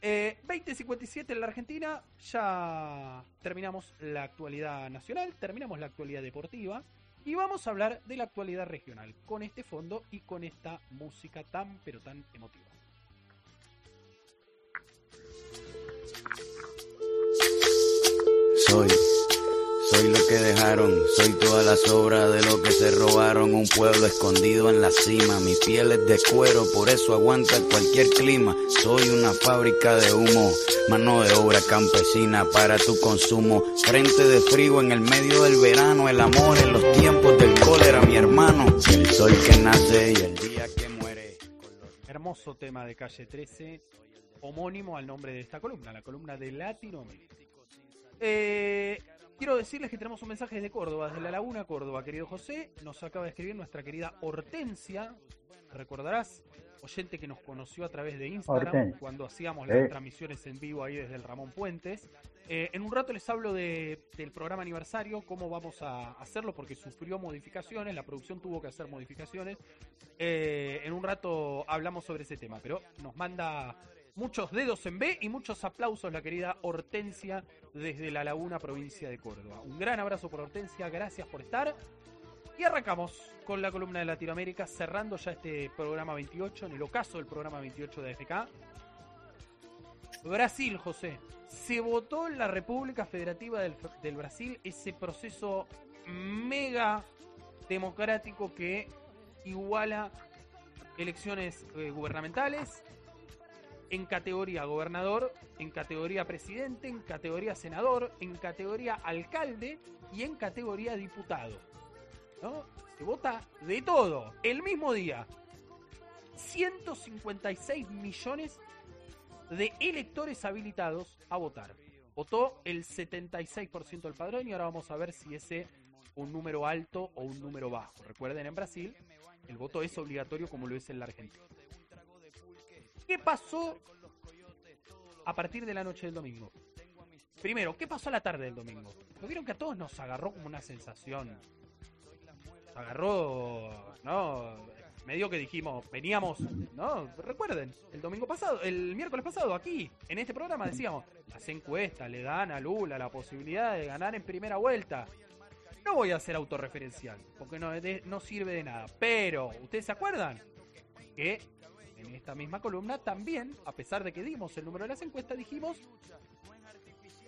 Eh, 20.57 en la Argentina, ya terminamos la actualidad nacional, terminamos la actualidad deportiva y vamos a hablar de la actualidad regional con este fondo y con esta música tan pero tan emotiva. Soy, que dejaron, soy todas las obras de lo que se robaron. Un pueblo escondido en la cima, mi piel es de cuero, por eso aguanta cualquier clima. Soy una fábrica de humo, mano de obra campesina para tu consumo. Frente de frío en el medio del verano, el amor en los tiempos del cólera, mi hermano. El sol que nace y el día que muere. Hermoso tema de calle 13, homónimo al nombre de esta columna, la columna de Latinoamérica. Eh, quiero decirles que tenemos un mensaje desde Córdoba, desde La Laguna, Córdoba, querido José. Nos acaba de escribir nuestra querida Hortensia. Recordarás, oyente que nos conoció a través de Instagram Hortensia. cuando hacíamos las transmisiones en vivo ahí desde el Ramón Puentes. Eh, en un rato les hablo de- del programa aniversario, cómo vamos a hacerlo, porque sufrió modificaciones, la producción tuvo que hacer modificaciones. Eh, en un rato hablamos sobre ese tema, pero nos manda muchos dedos en B y muchos aplausos la querida Hortensia desde La Laguna, provincia de Córdoba. Un gran abrazo por Hortensia, gracias por estar. Y arrancamos con la columna de Latinoamérica, cerrando ya este programa 28, en el ocaso del programa 28 de AFK. Brasil, José. Se votó en la República Federativa del, del Brasil ese proceso mega democrático que iguala elecciones eh, gubernamentales en categoría gobernador, en categoría presidente, en categoría senador, en categoría alcalde y en categoría diputado. ¿no? Se vota de todo, el mismo día. 156 millones de electores habilitados a votar. Votó el 76% del padrón y ahora vamos a ver si ese un número alto o un número bajo. Recuerden, en Brasil el voto es obligatorio como lo es en la Argentina. ¿Qué pasó a partir de la noche del domingo? Primero, ¿qué pasó a la tarde del domingo? ¿Lo vieron que a todos nos agarró como una sensación? Agarró, ¿no? Medio que dijimos, veníamos, ¿no? Recuerden, el domingo pasado, el miércoles pasado, aquí, en este programa decíamos, las encuestas le dan a Lula la posibilidad de ganar en primera vuelta. No voy a ser autorreferencial, porque no, no sirve de nada. Pero, ¿ustedes se acuerdan? Que en esta misma columna también, a pesar de que dimos el número de las encuestas, dijimos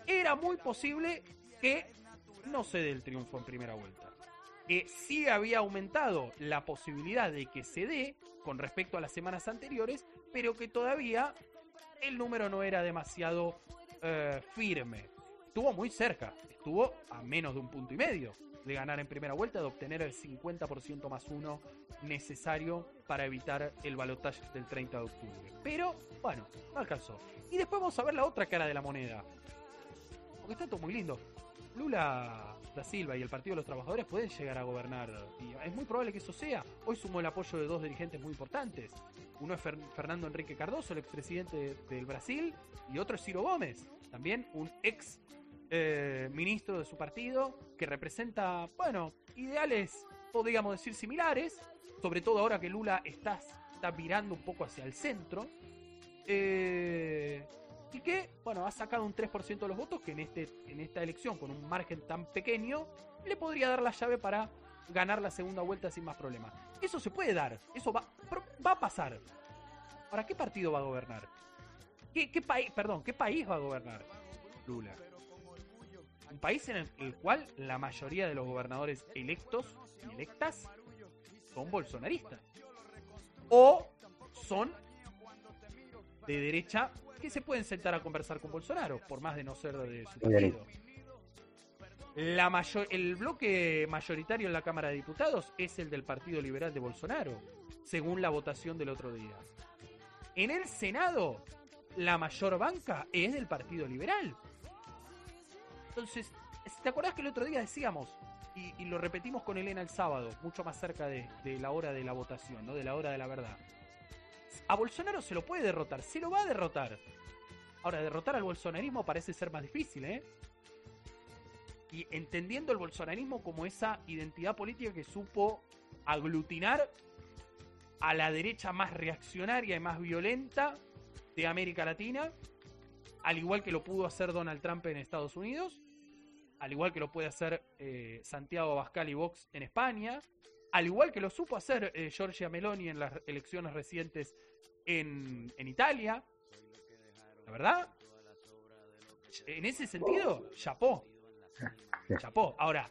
era muy posible que no se dé el triunfo en primera vuelta. Que sí había aumentado la posibilidad de que se dé con respecto a las semanas anteriores, pero que todavía el número no era demasiado eh, firme. Estuvo muy cerca, estuvo a menos de un punto y medio de ganar en primera vuelta, de obtener el 50% más uno necesario para evitar el balotaje del 30 de octubre. Pero, bueno, no alcanzó. Y después vamos a ver la otra cara de la moneda. Porque está todo muy lindo. Lula da Silva y el Partido de los Trabajadores pueden llegar a gobernar. Es muy probable que eso sea. Hoy sumó el apoyo de dos dirigentes muy importantes. Uno es Fernando Enrique Cardoso, el expresidente del Brasil, y otro es Ciro Gómez, también un ex eh, ministro de su partido que representa, bueno, ideales, podríamos decir, similares, sobre todo ahora que Lula está, está un poco hacia el centro. Eh, y que, bueno, ha sacado un 3% de los votos que en, este, en esta elección, con un margen tan pequeño, le podría dar la llave para ganar la segunda vuelta sin más problemas. Eso se puede dar, eso va, va a pasar. ¿Para qué partido va a gobernar? ¿Qué, país, perdón, qué país va a gobernar Lula? Un país en el, cual la mayoría de los gobernadores electos y electas son bolsonaristas. O son de derecha que se pueden sentar a conversar con Bolsonaro, por más de no ser de su partido. La mayor, el bloque mayoritario en la Cámara de Diputados es el del Partido Liberal de Bolsonaro, según la votación del otro día. En el Senado, la mayor banca es del Partido Liberal. Entonces, ¿te acordás que el otro día decíamos, y, lo repetimos con Elena el sábado, mucho más cerca de, de, la hora de la votación, ¿no? de la hora de la verdad? A Bolsonaro se lo puede derrotar, se lo va a derrotar. Ahora, derrotar al bolsonarismo parece ser más difícil, ¿eh? Y entendiendo el bolsonarismo como esa identidad política que supo aglutinar a la derecha más reaccionaria y más violenta de América Latina, al igual que lo pudo hacer Donald Trump en Estados Unidos, al igual que lo puede hacer eh, Santiago Abascal y Vox en España, al igual que lo supo hacer eh, Giorgia Meloni en las elecciones recientes en, Italia. La verdad, en ese sentido, chapó. Chapó. Ahora,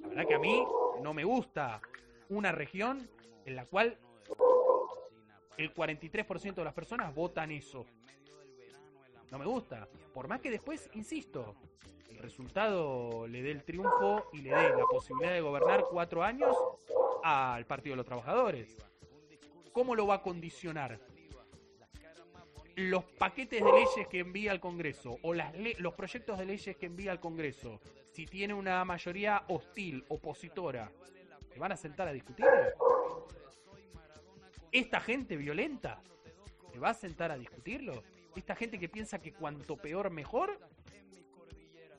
la verdad que a mí no me gusta una región en la cual el 43% de las personas votan eso. No me gusta. Por más que después, insisto, el resultado le dé el triunfo y le dé la posibilidad de gobernar cuatro años al Partido de los Trabajadores. ¿Cómo lo va a condicionar? Los paquetes de leyes que envía al Congreso o las los proyectos de leyes que envía al Congreso, si tiene una mayoría hostil, opositora, ¿se van a sentar a discutir? ¿Esta gente violenta se va a sentar a discutirlo? ¿Esta gente que piensa que cuanto peor mejor?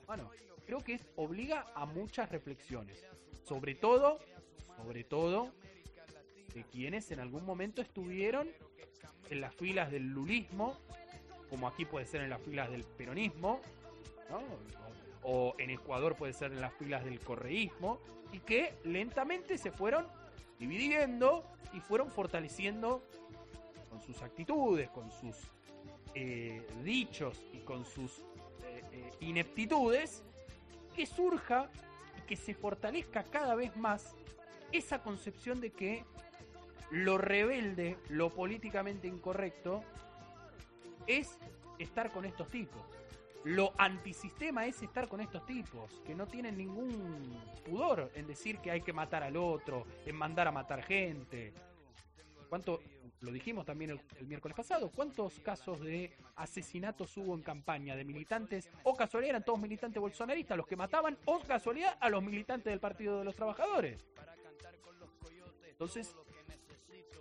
Bueno, creo que obliga a muchas reflexiones. Sobre todo, sobre todo, de quienes en algún momento estuvieron en las filas del lulismo, como aquí puede ser en las filas del peronismo, o en Ecuador puede ser en las filas del correísmo, y que lentamente se fueron dividiendo y fueron fortaleciendo con sus actitudes, con sus eh, dichos y con sus eh, eh, ineptitudes, que surja y que se fortalezca cada vez más esa concepción de que lo rebelde, lo políticamente incorrecto, es estar con estos tipos. Lo antisistema es estar con estos tipos, que no tienen ningún pudor en decir que hay que matar al otro, en mandar a matar gente. ¿Cuánto, lo dijimos también el, miércoles pasado, cuántos casos de asesinatos hubo en campaña de militantes, o casualidad eran todos militantes bolsonaristas los que mataban, o casualidad a los militantes del Partido de los Trabajadores? Entonces,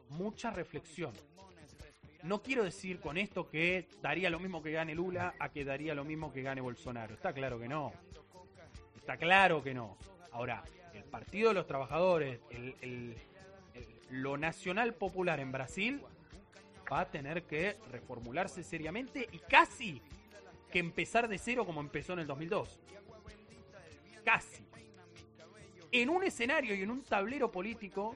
mucha reflexión. No quiero decir con esto que daría lo mismo que gane Lula a que daría lo mismo que gane Bolsonaro. Está claro que no. Está claro que no. Ahora, el Partido de los Trabajadores, lo nacional popular en Brasil va a tener que reformularse seriamente y casi que empezar de cero como empezó en el 2002. Casi. En un escenario y en un tablero político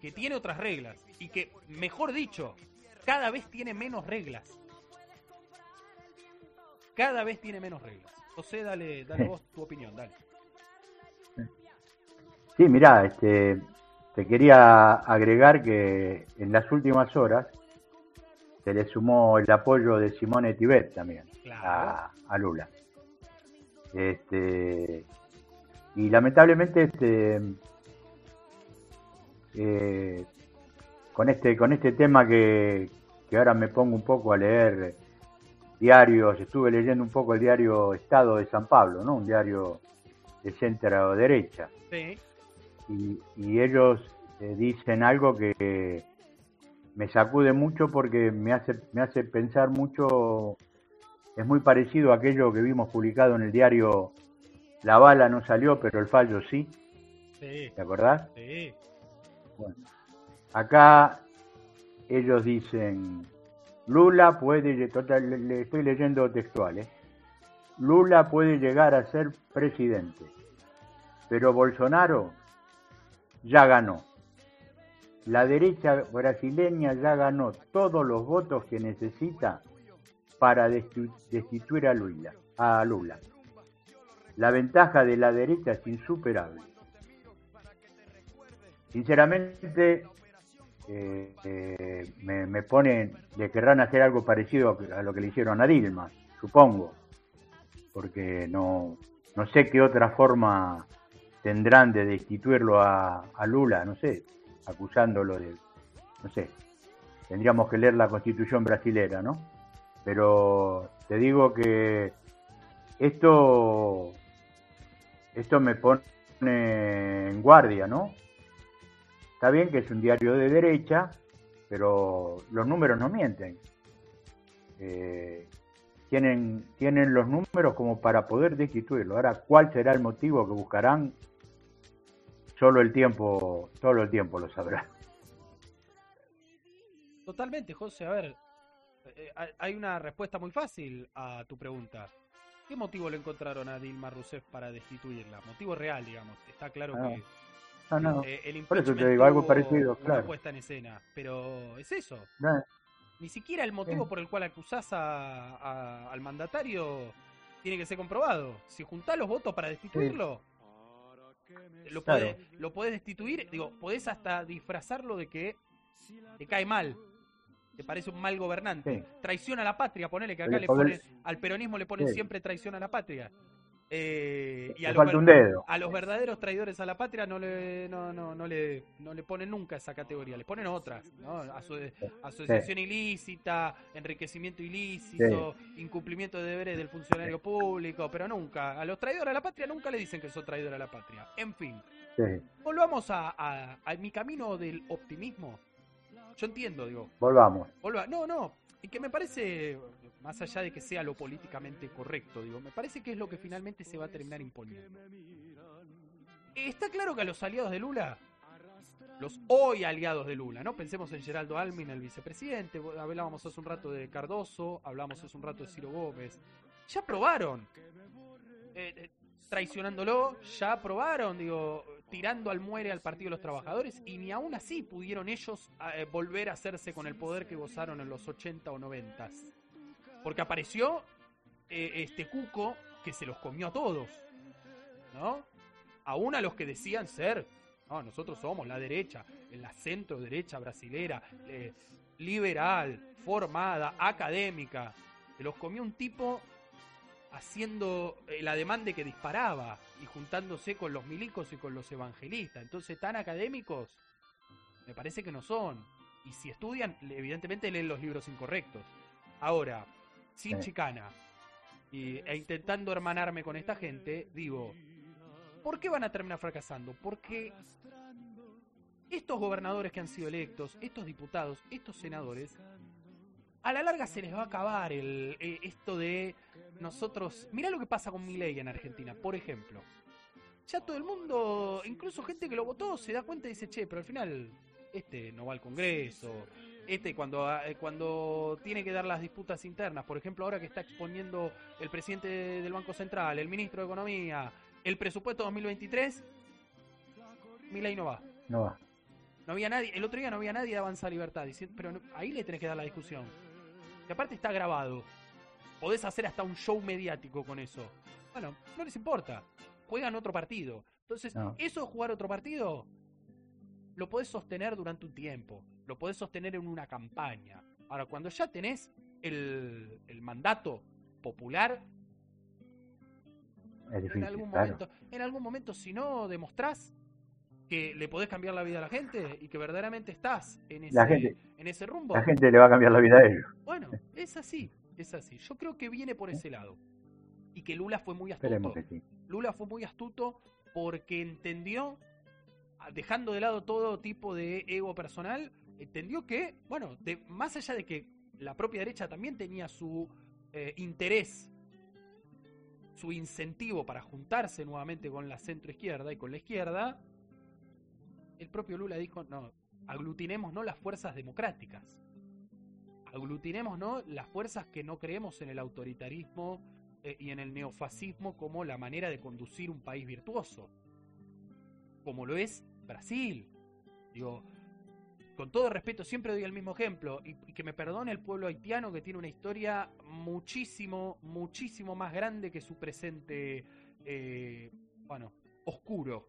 que tiene otras reglas y que, mejor dicho, cada vez tiene menos reglas. Cada vez tiene menos reglas. José, dale, dale vos tu opinión, dale. Sí, mirá, este, te quería agregar que en las últimas horas se le sumó el apoyo de Simone Tibet también a, a, Lula. Este, y lamentablemente este, eh, con este con este tema que, ahora me pongo un poco a leer diarios, estuve leyendo un poco el diario Estado de San Pablo, ¿no? Un diario de centro derecha. Sí. Y, y ellos eh, dicen algo que me sacude mucho porque me hace, me hace pensar mucho, es muy parecido a aquello que vimos publicado en el diario La bala no salió, pero el fallo sí. Sí. ¿Te acordás? Sí. Bueno, acá ellos dicen, Lula puede, total, le- le estoy leyendo textual, ¿eh? Lula puede llegar a ser presidente, pero Bolsonaro ya ganó. La derecha brasileña ya ganó todos los votos que necesita para desti- destituir a Lula. A Lula. La ventaja de la derecha es insuperable. Sinceramente, eh, eh, me, me ponen, le querrán hacer algo parecido a lo que le hicieron a Dilma, supongo, porque no, no sé qué otra forma tendrán de destituirlo a, Lula, no sé, acusándolo de, no sé, tendríamos que leer la constitución brasilera, ¿no? Pero te digo que esto, esto me pone en guardia, ¿no? Está bien que es un diario de derecha, pero los números no mienten. Eh, tienen, tienen los números como para poder destituirlo. Ahora, ¿cuál será el motivo que buscarán? Solo el tiempo, solo el tiempo lo sabrá. Totalmente, José. A ver, eh, hay- una respuesta muy fácil a tu pregunta. ¿Qué motivo le encontraron a Dilma Rousseff para destituirla? Motivo real, digamos. Está claro Ah, que No, no, eh, el por eso te digo, algo parecido, claro. puesta en escena. Pero es eso. no, Ni siquiera el motivo Sí. por el cual acusás a- a- al mandatario tiene que ser comprobado. Si juntás los votos para destituirlo, lo, Claro. podés, lo podés destituir. Digo, podés hasta disfrazarlo de que te cae mal. Te parece un mal gobernante. Sí. Traición a la patria, ponele que acá Le ponen, al peronismo le ponen Sí. siempre traición a la patria. Eh, y a los, falta un ver- dedo. a los verdaderos traidores a la patria no le, no, no, no le, no le ponen nunca esa categoría, le ponen otras, ¿no? Aso- asociación ilícita, enriquecimiento ilícito, incumplimiento de deberes del funcionario público, pero nunca, a los traidores a la patria nunca le dicen que son traidores a la patria. En fin, volvamos a, a- a mi camino del optimismo. Yo entiendo, digo, volvamos. Volva. No, no. Y que me parece, más allá de que sea lo políticamente correcto, digo, me parece que es lo que finalmente se va a terminar imponiendo. Está claro que a los aliados de Lula, los hoy aliados de Lula, ¿no? Pensemos en Geraldo Almin, el vicepresidente, hablábamos hace un rato de Cardoso, hablamos hace un rato de Ciro Gómez. Ya probaron. Eh, eh, traicionándolo, ya probaron, digo, tirando al muere al Partido de los Trabajadores y ni aún así pudieron ellos eh, volver a hacerse con el poder que gozaron en los 80 o 90. Porque apareció eh, este cuco que se los comió a todos, ¿no? Aún a los que decían ser, no, nosotros somos la derecha, la centro derecha brasilera, eh, liberal, formada, académica. Se los comió un tipo haciendo el ademán de que disparaba y juntándose con los milicos y con los evangelistas. Entonces, tan académicos, me parece que no son. Y si estudian, evidentemente leen los libros incorrectos. Ahora, sin chicana y, e intentando hermanarme con esta gente, digo, ¿por qué van a terminar fracasando? Porque estos gobernadores que han sido electos, estos diputados, estos senadores, a la larga se les va a acabar el, eh, esto de nosotros. Mirá lo que pasa con Milei en Argentina, por ejemplo. Ya todo el mundo, incluso gente que lo votó, se da cuenta y dice, che, pero al final este no va al Congreso. Este cuando, eh, cuando tiene que dar las disputas internas, por ejemplo, ahora que está exponiendo el presidente del Banco Central, el ministro de Economía, el presupuesto 2023, Milei no va. No va. No había nadie, el otro día no había nadie de Avanza Libertad, diciendo, pero ahí le tenés que dar la discusión. Que aparte está grabado. Podés hacer hasta un show mediático con eso. Bueno, no les importa. Juegan otro partido. Entonces, No. eso de jugar otro partido, lo podés sostener durante un tiempo. Lo podés sostener en una campaña. Ahora, cuando ya tenés el, el mandato popular, en algún claro. momento, en algún momento, si no demostrás que le podés cambiar la vida a la gente y que verdaderamente estás en ese, La gente- en ese rumbo, La gente le va a cambiar la vida a ellos. bueno, es así. es así. Yo creo que viene por ese lado. Y que Lula fue muy astuto. sí. Lula fue muy astuto porque entendió, dejando de lado todo tipo de ego personal, entendió que, bueno, de, más allá de que la propia derecha también tenía su eh, interés, su incentivo para juntarse nuevamente con la centro izquierda y con la izquierda, el propio Lula dijo, no, aglutinemos no las fuerzas democráticas, aglutinemos no las fuerzas que no creemos en el autoritarismo eh, y en el neofascismo como la manera de conducir un país virtuoso, como lo es Brasil. Digo, con todo respeto, siempre doy el mismo ejemplo, y, y que me perdone el pueblo haitiano que tiene una historia muchísimo, muchísimo más grande que su presente, eh, bueno, oscuro.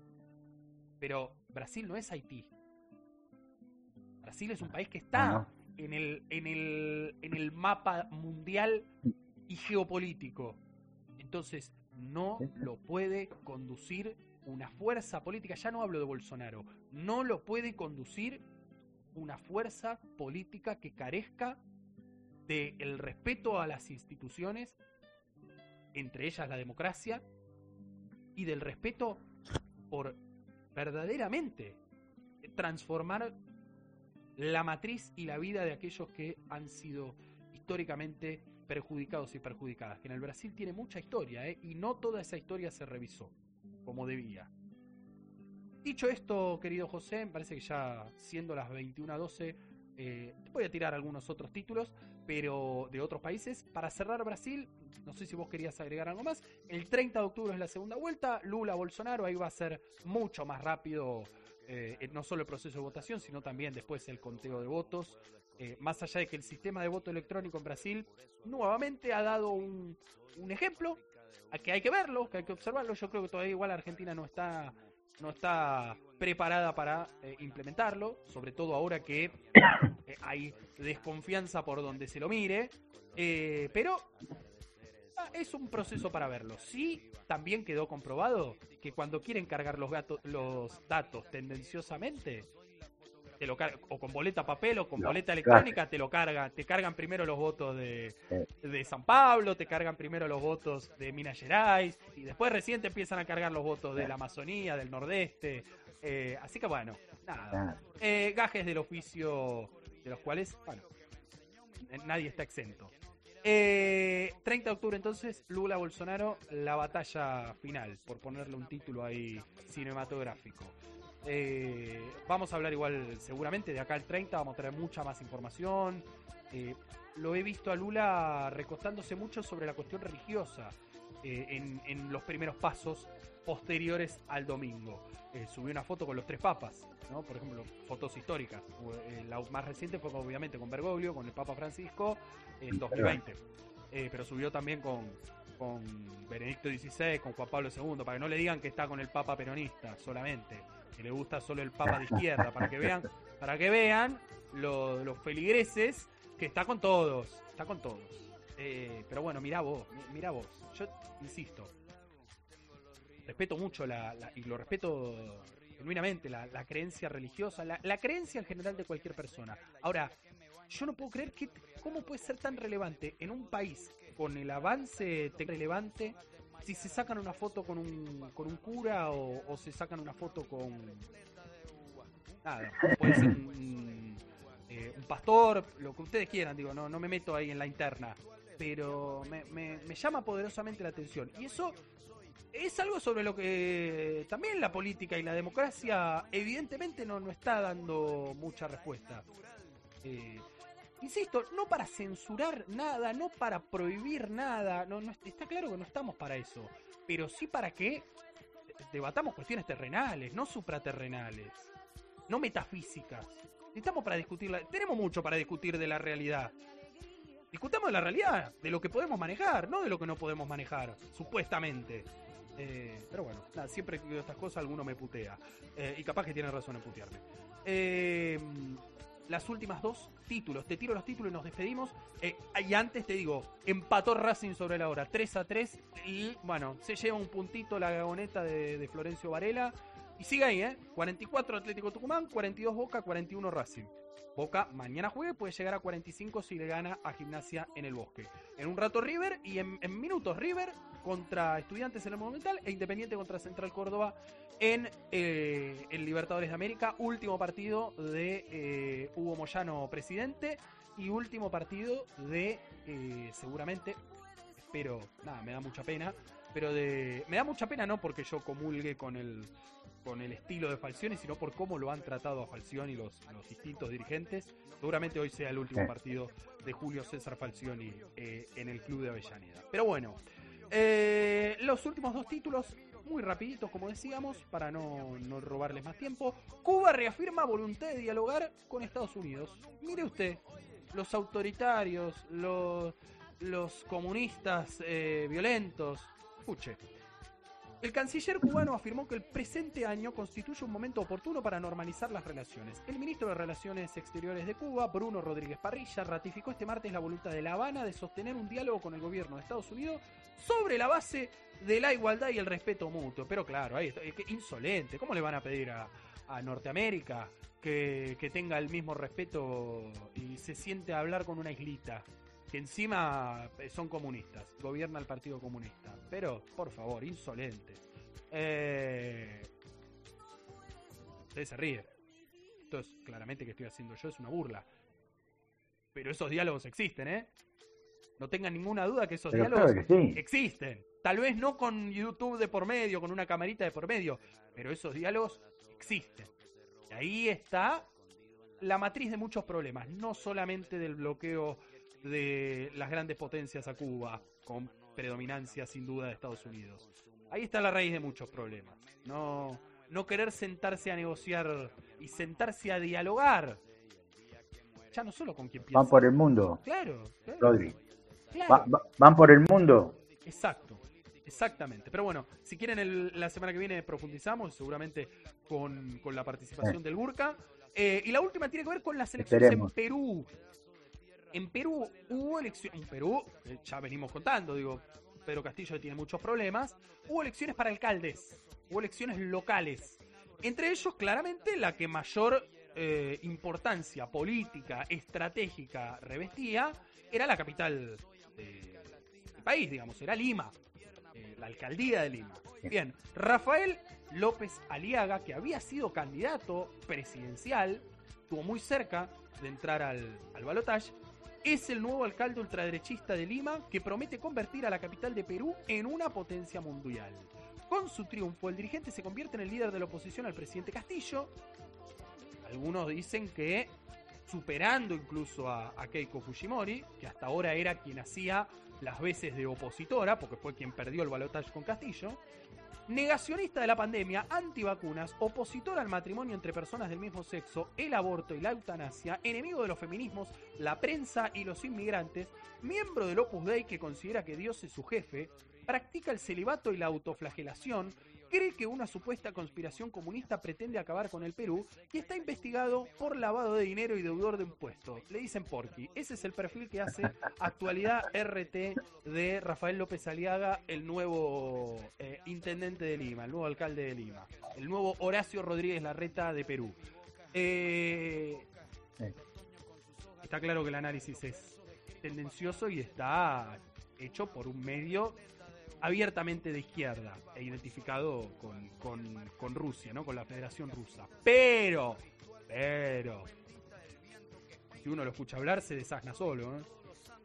Pero Brasil no es Haití. Brasil es un país que está Ah, en, el, en, el, en el mapa mundial y geopolítico. Entonces, no lo puede conducir una fuerza política, ya no hablo de Bolsonaro, no lo puede conducir una fuerza política que carezca del respeto a las instituciones, entre ellas la democracia, y del respeto por verdaderamente transformar la matriz y la vida de aquellos que han sido históricamente perjudicados y perjudicadas. Que en el Brasil tiene mucha historia, ¿eh? y no toda esa historia se revisó como debía. Dicho esto, querido José, me parece que ya siendo las 21.12, eh, voy a tirar algunos otros títulos, pero de otros países. Para cerrar Brasil, no sé si vos querías agregar algo más. El 30 de octubre es la segunda vuelta, Lula, Bolsonaro, ahí va a ser mucho más rápido, eh, no solo el proceso de votación, sino también después el conteo de votos. Eh, más allá de que el sistema de voto electrónico en Brasil nuevamente ha dado un ejemplo, a que hay que verlo, que hay que observarlo. Yo creo que todavía igual Argentina no está no está preparada para eh, implementarlo, sobre todo ahora que eh, hay desconfianza por donde se lo mire, eh, pero ah, es un proceso para verlo. Sí, también quedó comprobado que cuando quieren cargar los, gatos, los datos tendenciosamente, te lo o con boleta papel o con No, boleta electrónica, te lo cargan, te cargan primero los votos de, de San Pablo, te cargan primero los votos de Minas Gerais y después recién te empiezan a cargar los votos de la Amazonía, del Nordeste. eh, así que bueno, nada. Eh, gajes del oficio de los cuales, bueno, nadie está exento. Eh, 30 de octubre entonces, Lula Bolsonaro, la batalla final, por ponerle un título ahí cinematográfico. Eh, vamos a hablar igual seguramente de acá al 30, vamos a traer mucha más información. Eh, lo he visto a Lula recostándose mucho sobre la cuestión religiosa eh, en, en los primeros pasos posteriores al domingo. Eh, subió una foto con los tres papas, ¿no? por ejemplo, fotos históricas. La más reciente fue obviamente con Bergoglio, con el Papa Francisco, en 2020. Eh, pero subió también con, con Benedicto XVI, con Juan Pablo II, para que no le digan que está con el Papa peronista solamente, que le gusta solo el Papa de izquierda, para que vean, para que vean lo- los feligreses que está con todos, está con todos. Eh, pero bueno, mirá vos, mi- mirá vos. Yo insisto, respeto mucho la, la- y lo respeto genuinamente la, la creencia religiosa, la, la creencia en general de cualquier persona. Ahora, yo no puedo creer que cómo puede ser tan relevante en un país con el avance relevante si se sacan una foto con un, con un cura o, se sacan una foto con nada, puede ser un, eh, un pastor, lo que ustedes quieran, digo, no, no me meto ahí en la interna, pero me, me- me llama poderosamente la atención. Y eso es algo sobre lo que también la política y la democracia evidentemente no, no está dando mucha respuesta. Eh, insisto, no para censurar nada, no para prohibir nada, no, no est- está claro que no estamos para eso, pero sí para que debatamos cuestiones terrenales, no supraterrenales, no metafísicas. Estamos para discutirla, tenemos mucho para discutir de la realidad. Discutamos de la realidad, de lo que podemos manejar, no de lo que no podemos manejar, supuestamente. Eh, pero bueno, nada, siempre que digo estas cosas alguno me putea. Eh, y capaz que tiene razón en putearme. Eh, las últimas dos títulos. Te tiro los títulos y nos despedimos. Eh, y antes te digo, empató Racing sobre la hora, 3 a 3. Y bueno, se lleva un puntito la gagoneta de, Florencio Varela. Y sigue ahí, ¿eh? 44 Atlético Tucumán, 42 Boca, 41 Racing. Boca mañana juegue, puede llegar a 45 si le gana a Gimnasia en el Bosque. En un rato River y en, en minutos River contra Estudiantes en el Monumental e Independiente contra Central Córdoba en eh, el Libertadores de América. Último partido de eh, Hugo Moyano presidente y último partido de eh, seguramente, pero nada, me da mucha pena, pero de me da mucha pena no porque yo comulgue con el con el estilo de Falcioni, sino por cómo lo han tratado a Falcioni los, los distintos dirigentes. Seguramente hoy sea el último partido de Julio César Falcioni eh, en el club de Avellaneda. Pero bueno, eh, los últimos dos títulos, muy rapiditos como decíamos, para no, no robarles más tiempo. Cuba reafirma voluntad de dialogar con Estados Unidos. Mire usted, los autoritarios, los, los comunistas eh, violentos. Escuche. El canciller cubano afirmó que el presente año constituye un momento oportuno para normalizar las relaciones. El ministro de Relaciones Exteriores de Cuba, Bruno Rodríguez Parrilla, ratificó este martes la voluntad de La Habana de sostener un diálogo con el gobierno de Estados Unidos sobre la base de la igualdad y el respeto mutuo. Pero claro, ahí está, es que insolente. ¿Cómo le van a pedir a, a Norteamérica que, que tenga el mismo respeto y se siente a hablar con una islita? Que encima eh, son comunistas, gobierna el Partido Comunista. Pero, por favor, insolente. Eh... Ustedes se ríen. Esto es claramente que estoy haciendo yo, es una burla. Pero esos diálogos existen, ¿eh? No tengan ninguna duda que esos Pero diálogos claro que sí. existen. Tal vez no con YouTube de por medio, con una camarita de por medio, pero esos diálogos existen. Y ahí está la matriz de muchos problemas, no solamente del bloqueo de las grandes potencias a Cuba, con predominancia sin duda de Estados Unidos. Ahí está la raíz de muchos problemas. No, no querer sentarse a negociar y sentarse a dialogar. Ya no solo con quien piensa. Van por el mundo, Claro, claro, Rodri. claro. Va- va- van por el mundo. Exacto, exactamente. Pero bueno, si quieren el- la semana que viene profundizamos, seguramente con, con la participación del Burka. Eh, y la última tiene que ver con las elecciones Esperemos. en Perú. En Perú hubo elecciones, en Perú, eh, ya venimos contando, digo, Pedro Castillo tiene muchos problemas, hubo elecciones para alcaldes, hubo elecciones locales. Entre ellos, claramente, la que mayor eh, importancia política, estratégica revestía, era la capital de- del país, digamos, era Lima, eh, la alcaldía de Lima. Bien, Rafael López Aliaga, que había sido candidato presidencial, estuvo muy cerca de entrar al, al balotaje, es el nuevo alcalde ultraderechista de Lima que promete convertir a la capital de Perú en una potencia mundial. Con su triunfo, el dirigente se convierte en el líder de la oposición al presidente Castillo. Algunos dicen que superando incluso a, a Keiko Fujimori, que hasta ahora era quien hacía las veces de opositora, porque fue quien perdió el balotaje con Castillo. Negacionista de la pandemia, antivacunas, opositor al matrimonio entre personas del mismo sexo, el aborto y la eutanasia, enemigo de los feminismos, la prensa y los inmigrantes, miembro del Opus Dei que considera que Dios es su jefe, practica el celibato y la autoflagelación, cree que una supuesta conspiración comunista pretende acabar con el Perú y está investigado por lavado de dinero y deudor de impuestos. Le dicen Porky. Ese es el perfil que hace actualidad RT de Rafael López Aliaga, el nuevo eh, intendente de Lima, el nuevo alcalde de Lima, el nuevo Horacio Rodríguez Larreta de Perú. Eh, está claro que el análisis es tendencioso y está hecho por un medio abiertamente de izquierda e identificado con, con- con Rusia, ¿no? Con la Federación Rusa. Pero, pero, si uno lo escucha hablar, se desasna solo, ¿eh?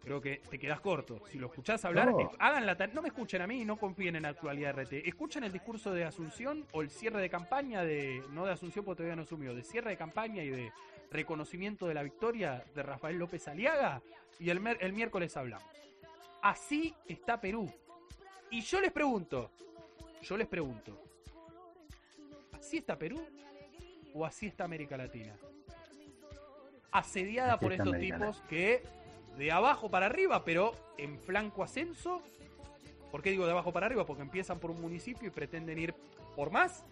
Creo que te quedas corto. Si lo escuchás hablar, No. eh, hagan la no me escuchen a mí y no confíen en actualidad RT. Escuchen el discurso de Asunción o el cierre de campaña de, no de Asunción porque todavía no asumió, de cierre de campaña y de reconocimiento de la victoria de Rafael López Aliaga y el, el miércoles hablamos. Así está Perú. Y yo les pregunto, yo les pregunto, ¿así está Perú o así está América Latina? Asediada Así por estos tipos que de abajo para arriba, pero en flanco ascenso. ¿Por qué digo de abajo para arriba? Porque empiezan por un municipio y pretenden ir por más.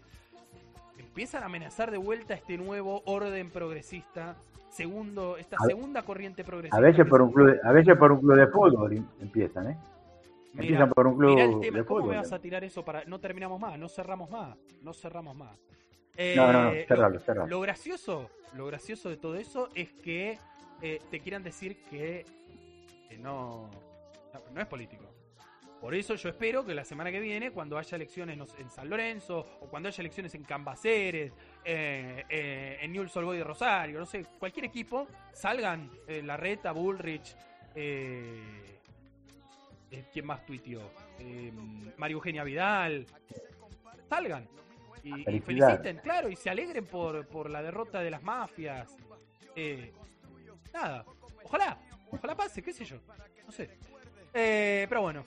Empiezan a amenazar de vuelta este nuevo orden progresista, segundo, esta A- segunda corriente progresista. A veces por un club, de- a veces por un club de fútbol em- empiezan, ¿eh? Empiezan por un club Mirá el tema, de ¿cómo fútbol. me vas a tirar eso para.? No terminamos más, no cerramos más, no cerramos más. No, no, no, Eh, cerralo, lo, cerralo. lo gracioso, lo gracioso de todo eso es que eh, te quieran decir que, no, no, es político. Por eso yo espero que la semana que viene, cuando haya elecciones en San Lorenzo, o cuando haya elecciones en Cambaceres, eh, eh, en Newell's Old de Rosario, no sé, cualquier equipo, salgan eh, Larreta, Bullrich, eh, eh, ¿quién más tuiteó? Eh, María Eugenia Vidal, salgan y, feliciten, claro, y se alegren por, por la derrota de las mafias. Eh, nada, ojalá, ojalá pase, qué sé yo, no sé. Eh, pero bueno,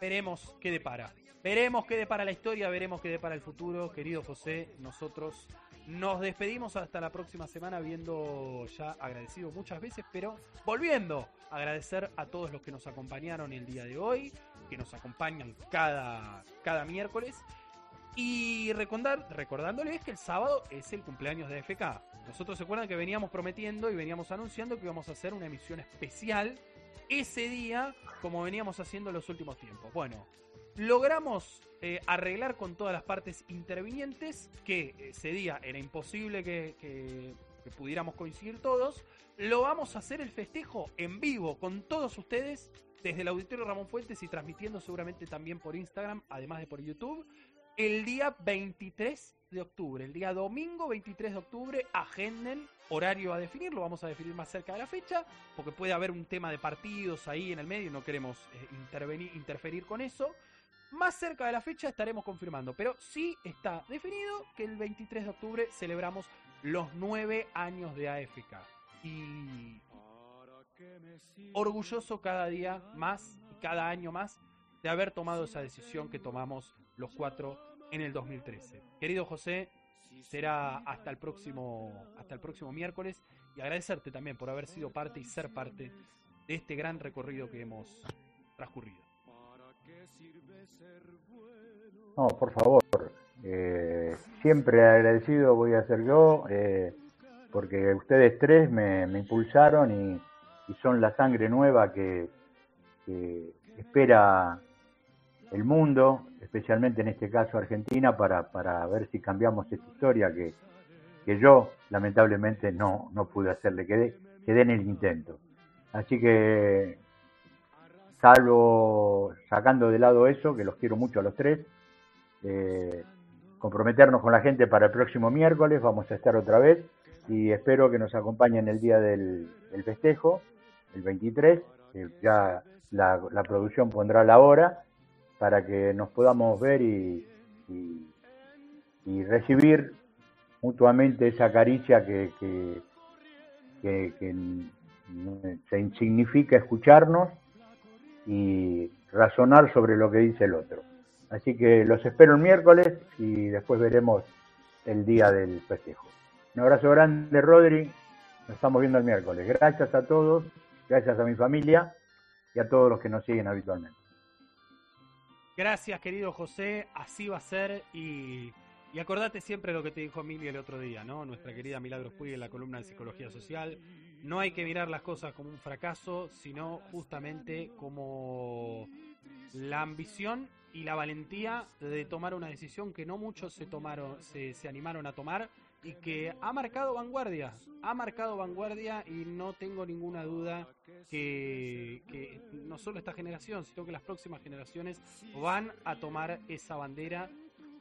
veremos qué depara. Veremos qué depara la historia, veremos qué depara el futuro, querido José. Nosotros nos despedimos hasta la próxima semana, viendo ya agradecido muchas veces, pero volviendo a agradecer a todos los que nos acompañaron el día de hoy, que nos acompañan cada, cada miércoles. Y recordar, recordándoles que el sábado es el cumpleaños de FK. Nosotros se acuerdan que veníamos prometiendo y veníamos anunciando que íbamos a hacer una emisión especial ese día, como veníamos haciendo en los últimos tiempos. Bueno, logramos eh, arreglar con todas las partes intervinientes que ese día era imposible que, pudiéramos coincidir todos. Lo vamos a hacer el festejo en vivo con todos ustedes desde el Auditorio Ramón Fuentes y transmitiendo seguramente también por Instagram, además de por YouTube, el día 23 de octubre, el día domingo 23 de octubre, agenden horario a definir, lo vamos a definir más cerca de la fecha, porque puede haber un tema de partidos ahí en el medio no queremos eh, intervenir, interferir con eso. Más cerca de la fecha estaremos confirmando, pero sí está definido que el 23 de octubre celebramos los nueve años de AFK. Y orgulloso cada día más, y cada año más, de haber tomado esa decisión que tomamos los cuatro en el 2013. Querido José, será hasta el próximo, hasta el próximo miércoles y agradecerte también por haber sido parte y ser parte de este gran recorrido que hemos transcurrido. No, por favor. eh, siempre agradecido voy a ser yo, eh, porque ustedes tres me, impulsaron y, son la sangre nueva que, que espera el mundo, especialmente en este caso Argentina, para, para ver si cambiamos esta historia que, que yo lamentablemente no, no pude hacerle, quedé, quedé en el intento. Así que, salvo sacando de lado eso, que los quiero mucho a los tres, eh, comprometernos con la gente para el próximo miércoles, vamos a estar otra vez y espero que nos acompañen el día del, festejo, el 23, que ya la, la producción pondrá la hora para que nos podamos ver y, y- y recibir mutuamente esa caricia que, que, que- que se significa escucharnos y razonar sobre lo que dice el otro. Así que los espero el miércoles y después veremos el día del festejo. Un abrazo grande, Rodri. Nos estamos viendo el miércoles. Gracias a todos, gracias a mi familia y a todos los que nos siguen habitualmente. Gracias, querido José. Así va a ser. Y, y acordate siempre lo que te dijo Emilia el otro día, ¿no? Nuestra querida Milagros Puig en la columna de Psicología Social. No hay que mirar las cosas como un fracaso, sino justamente como la ambición y la valentía de tomar una decisión que no muchos se tomaron, se, animaron a tomar y que ha marcado vanguardia, ha marcado vanguardia y no tengo ninguna duda que no solo esta generación, sino que las próximas generaciones van a tomar esa bandera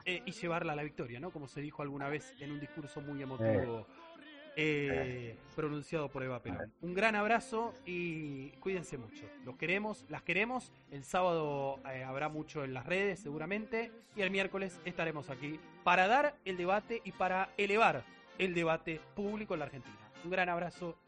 eh, y llevarla a la victoria, ¿no? Como se dijo alguna vez en un discurso muy emotivo eh, pronunciado por Eva Perón. Un gran abrazo y cuídense mucho. Los queremos, las queremos. El sábado eh, habrá mucho en las redes seguramente y el miércoles estaremos aquí para dar el debate y para elevar el debate público en la Argentina. Un gran abrazo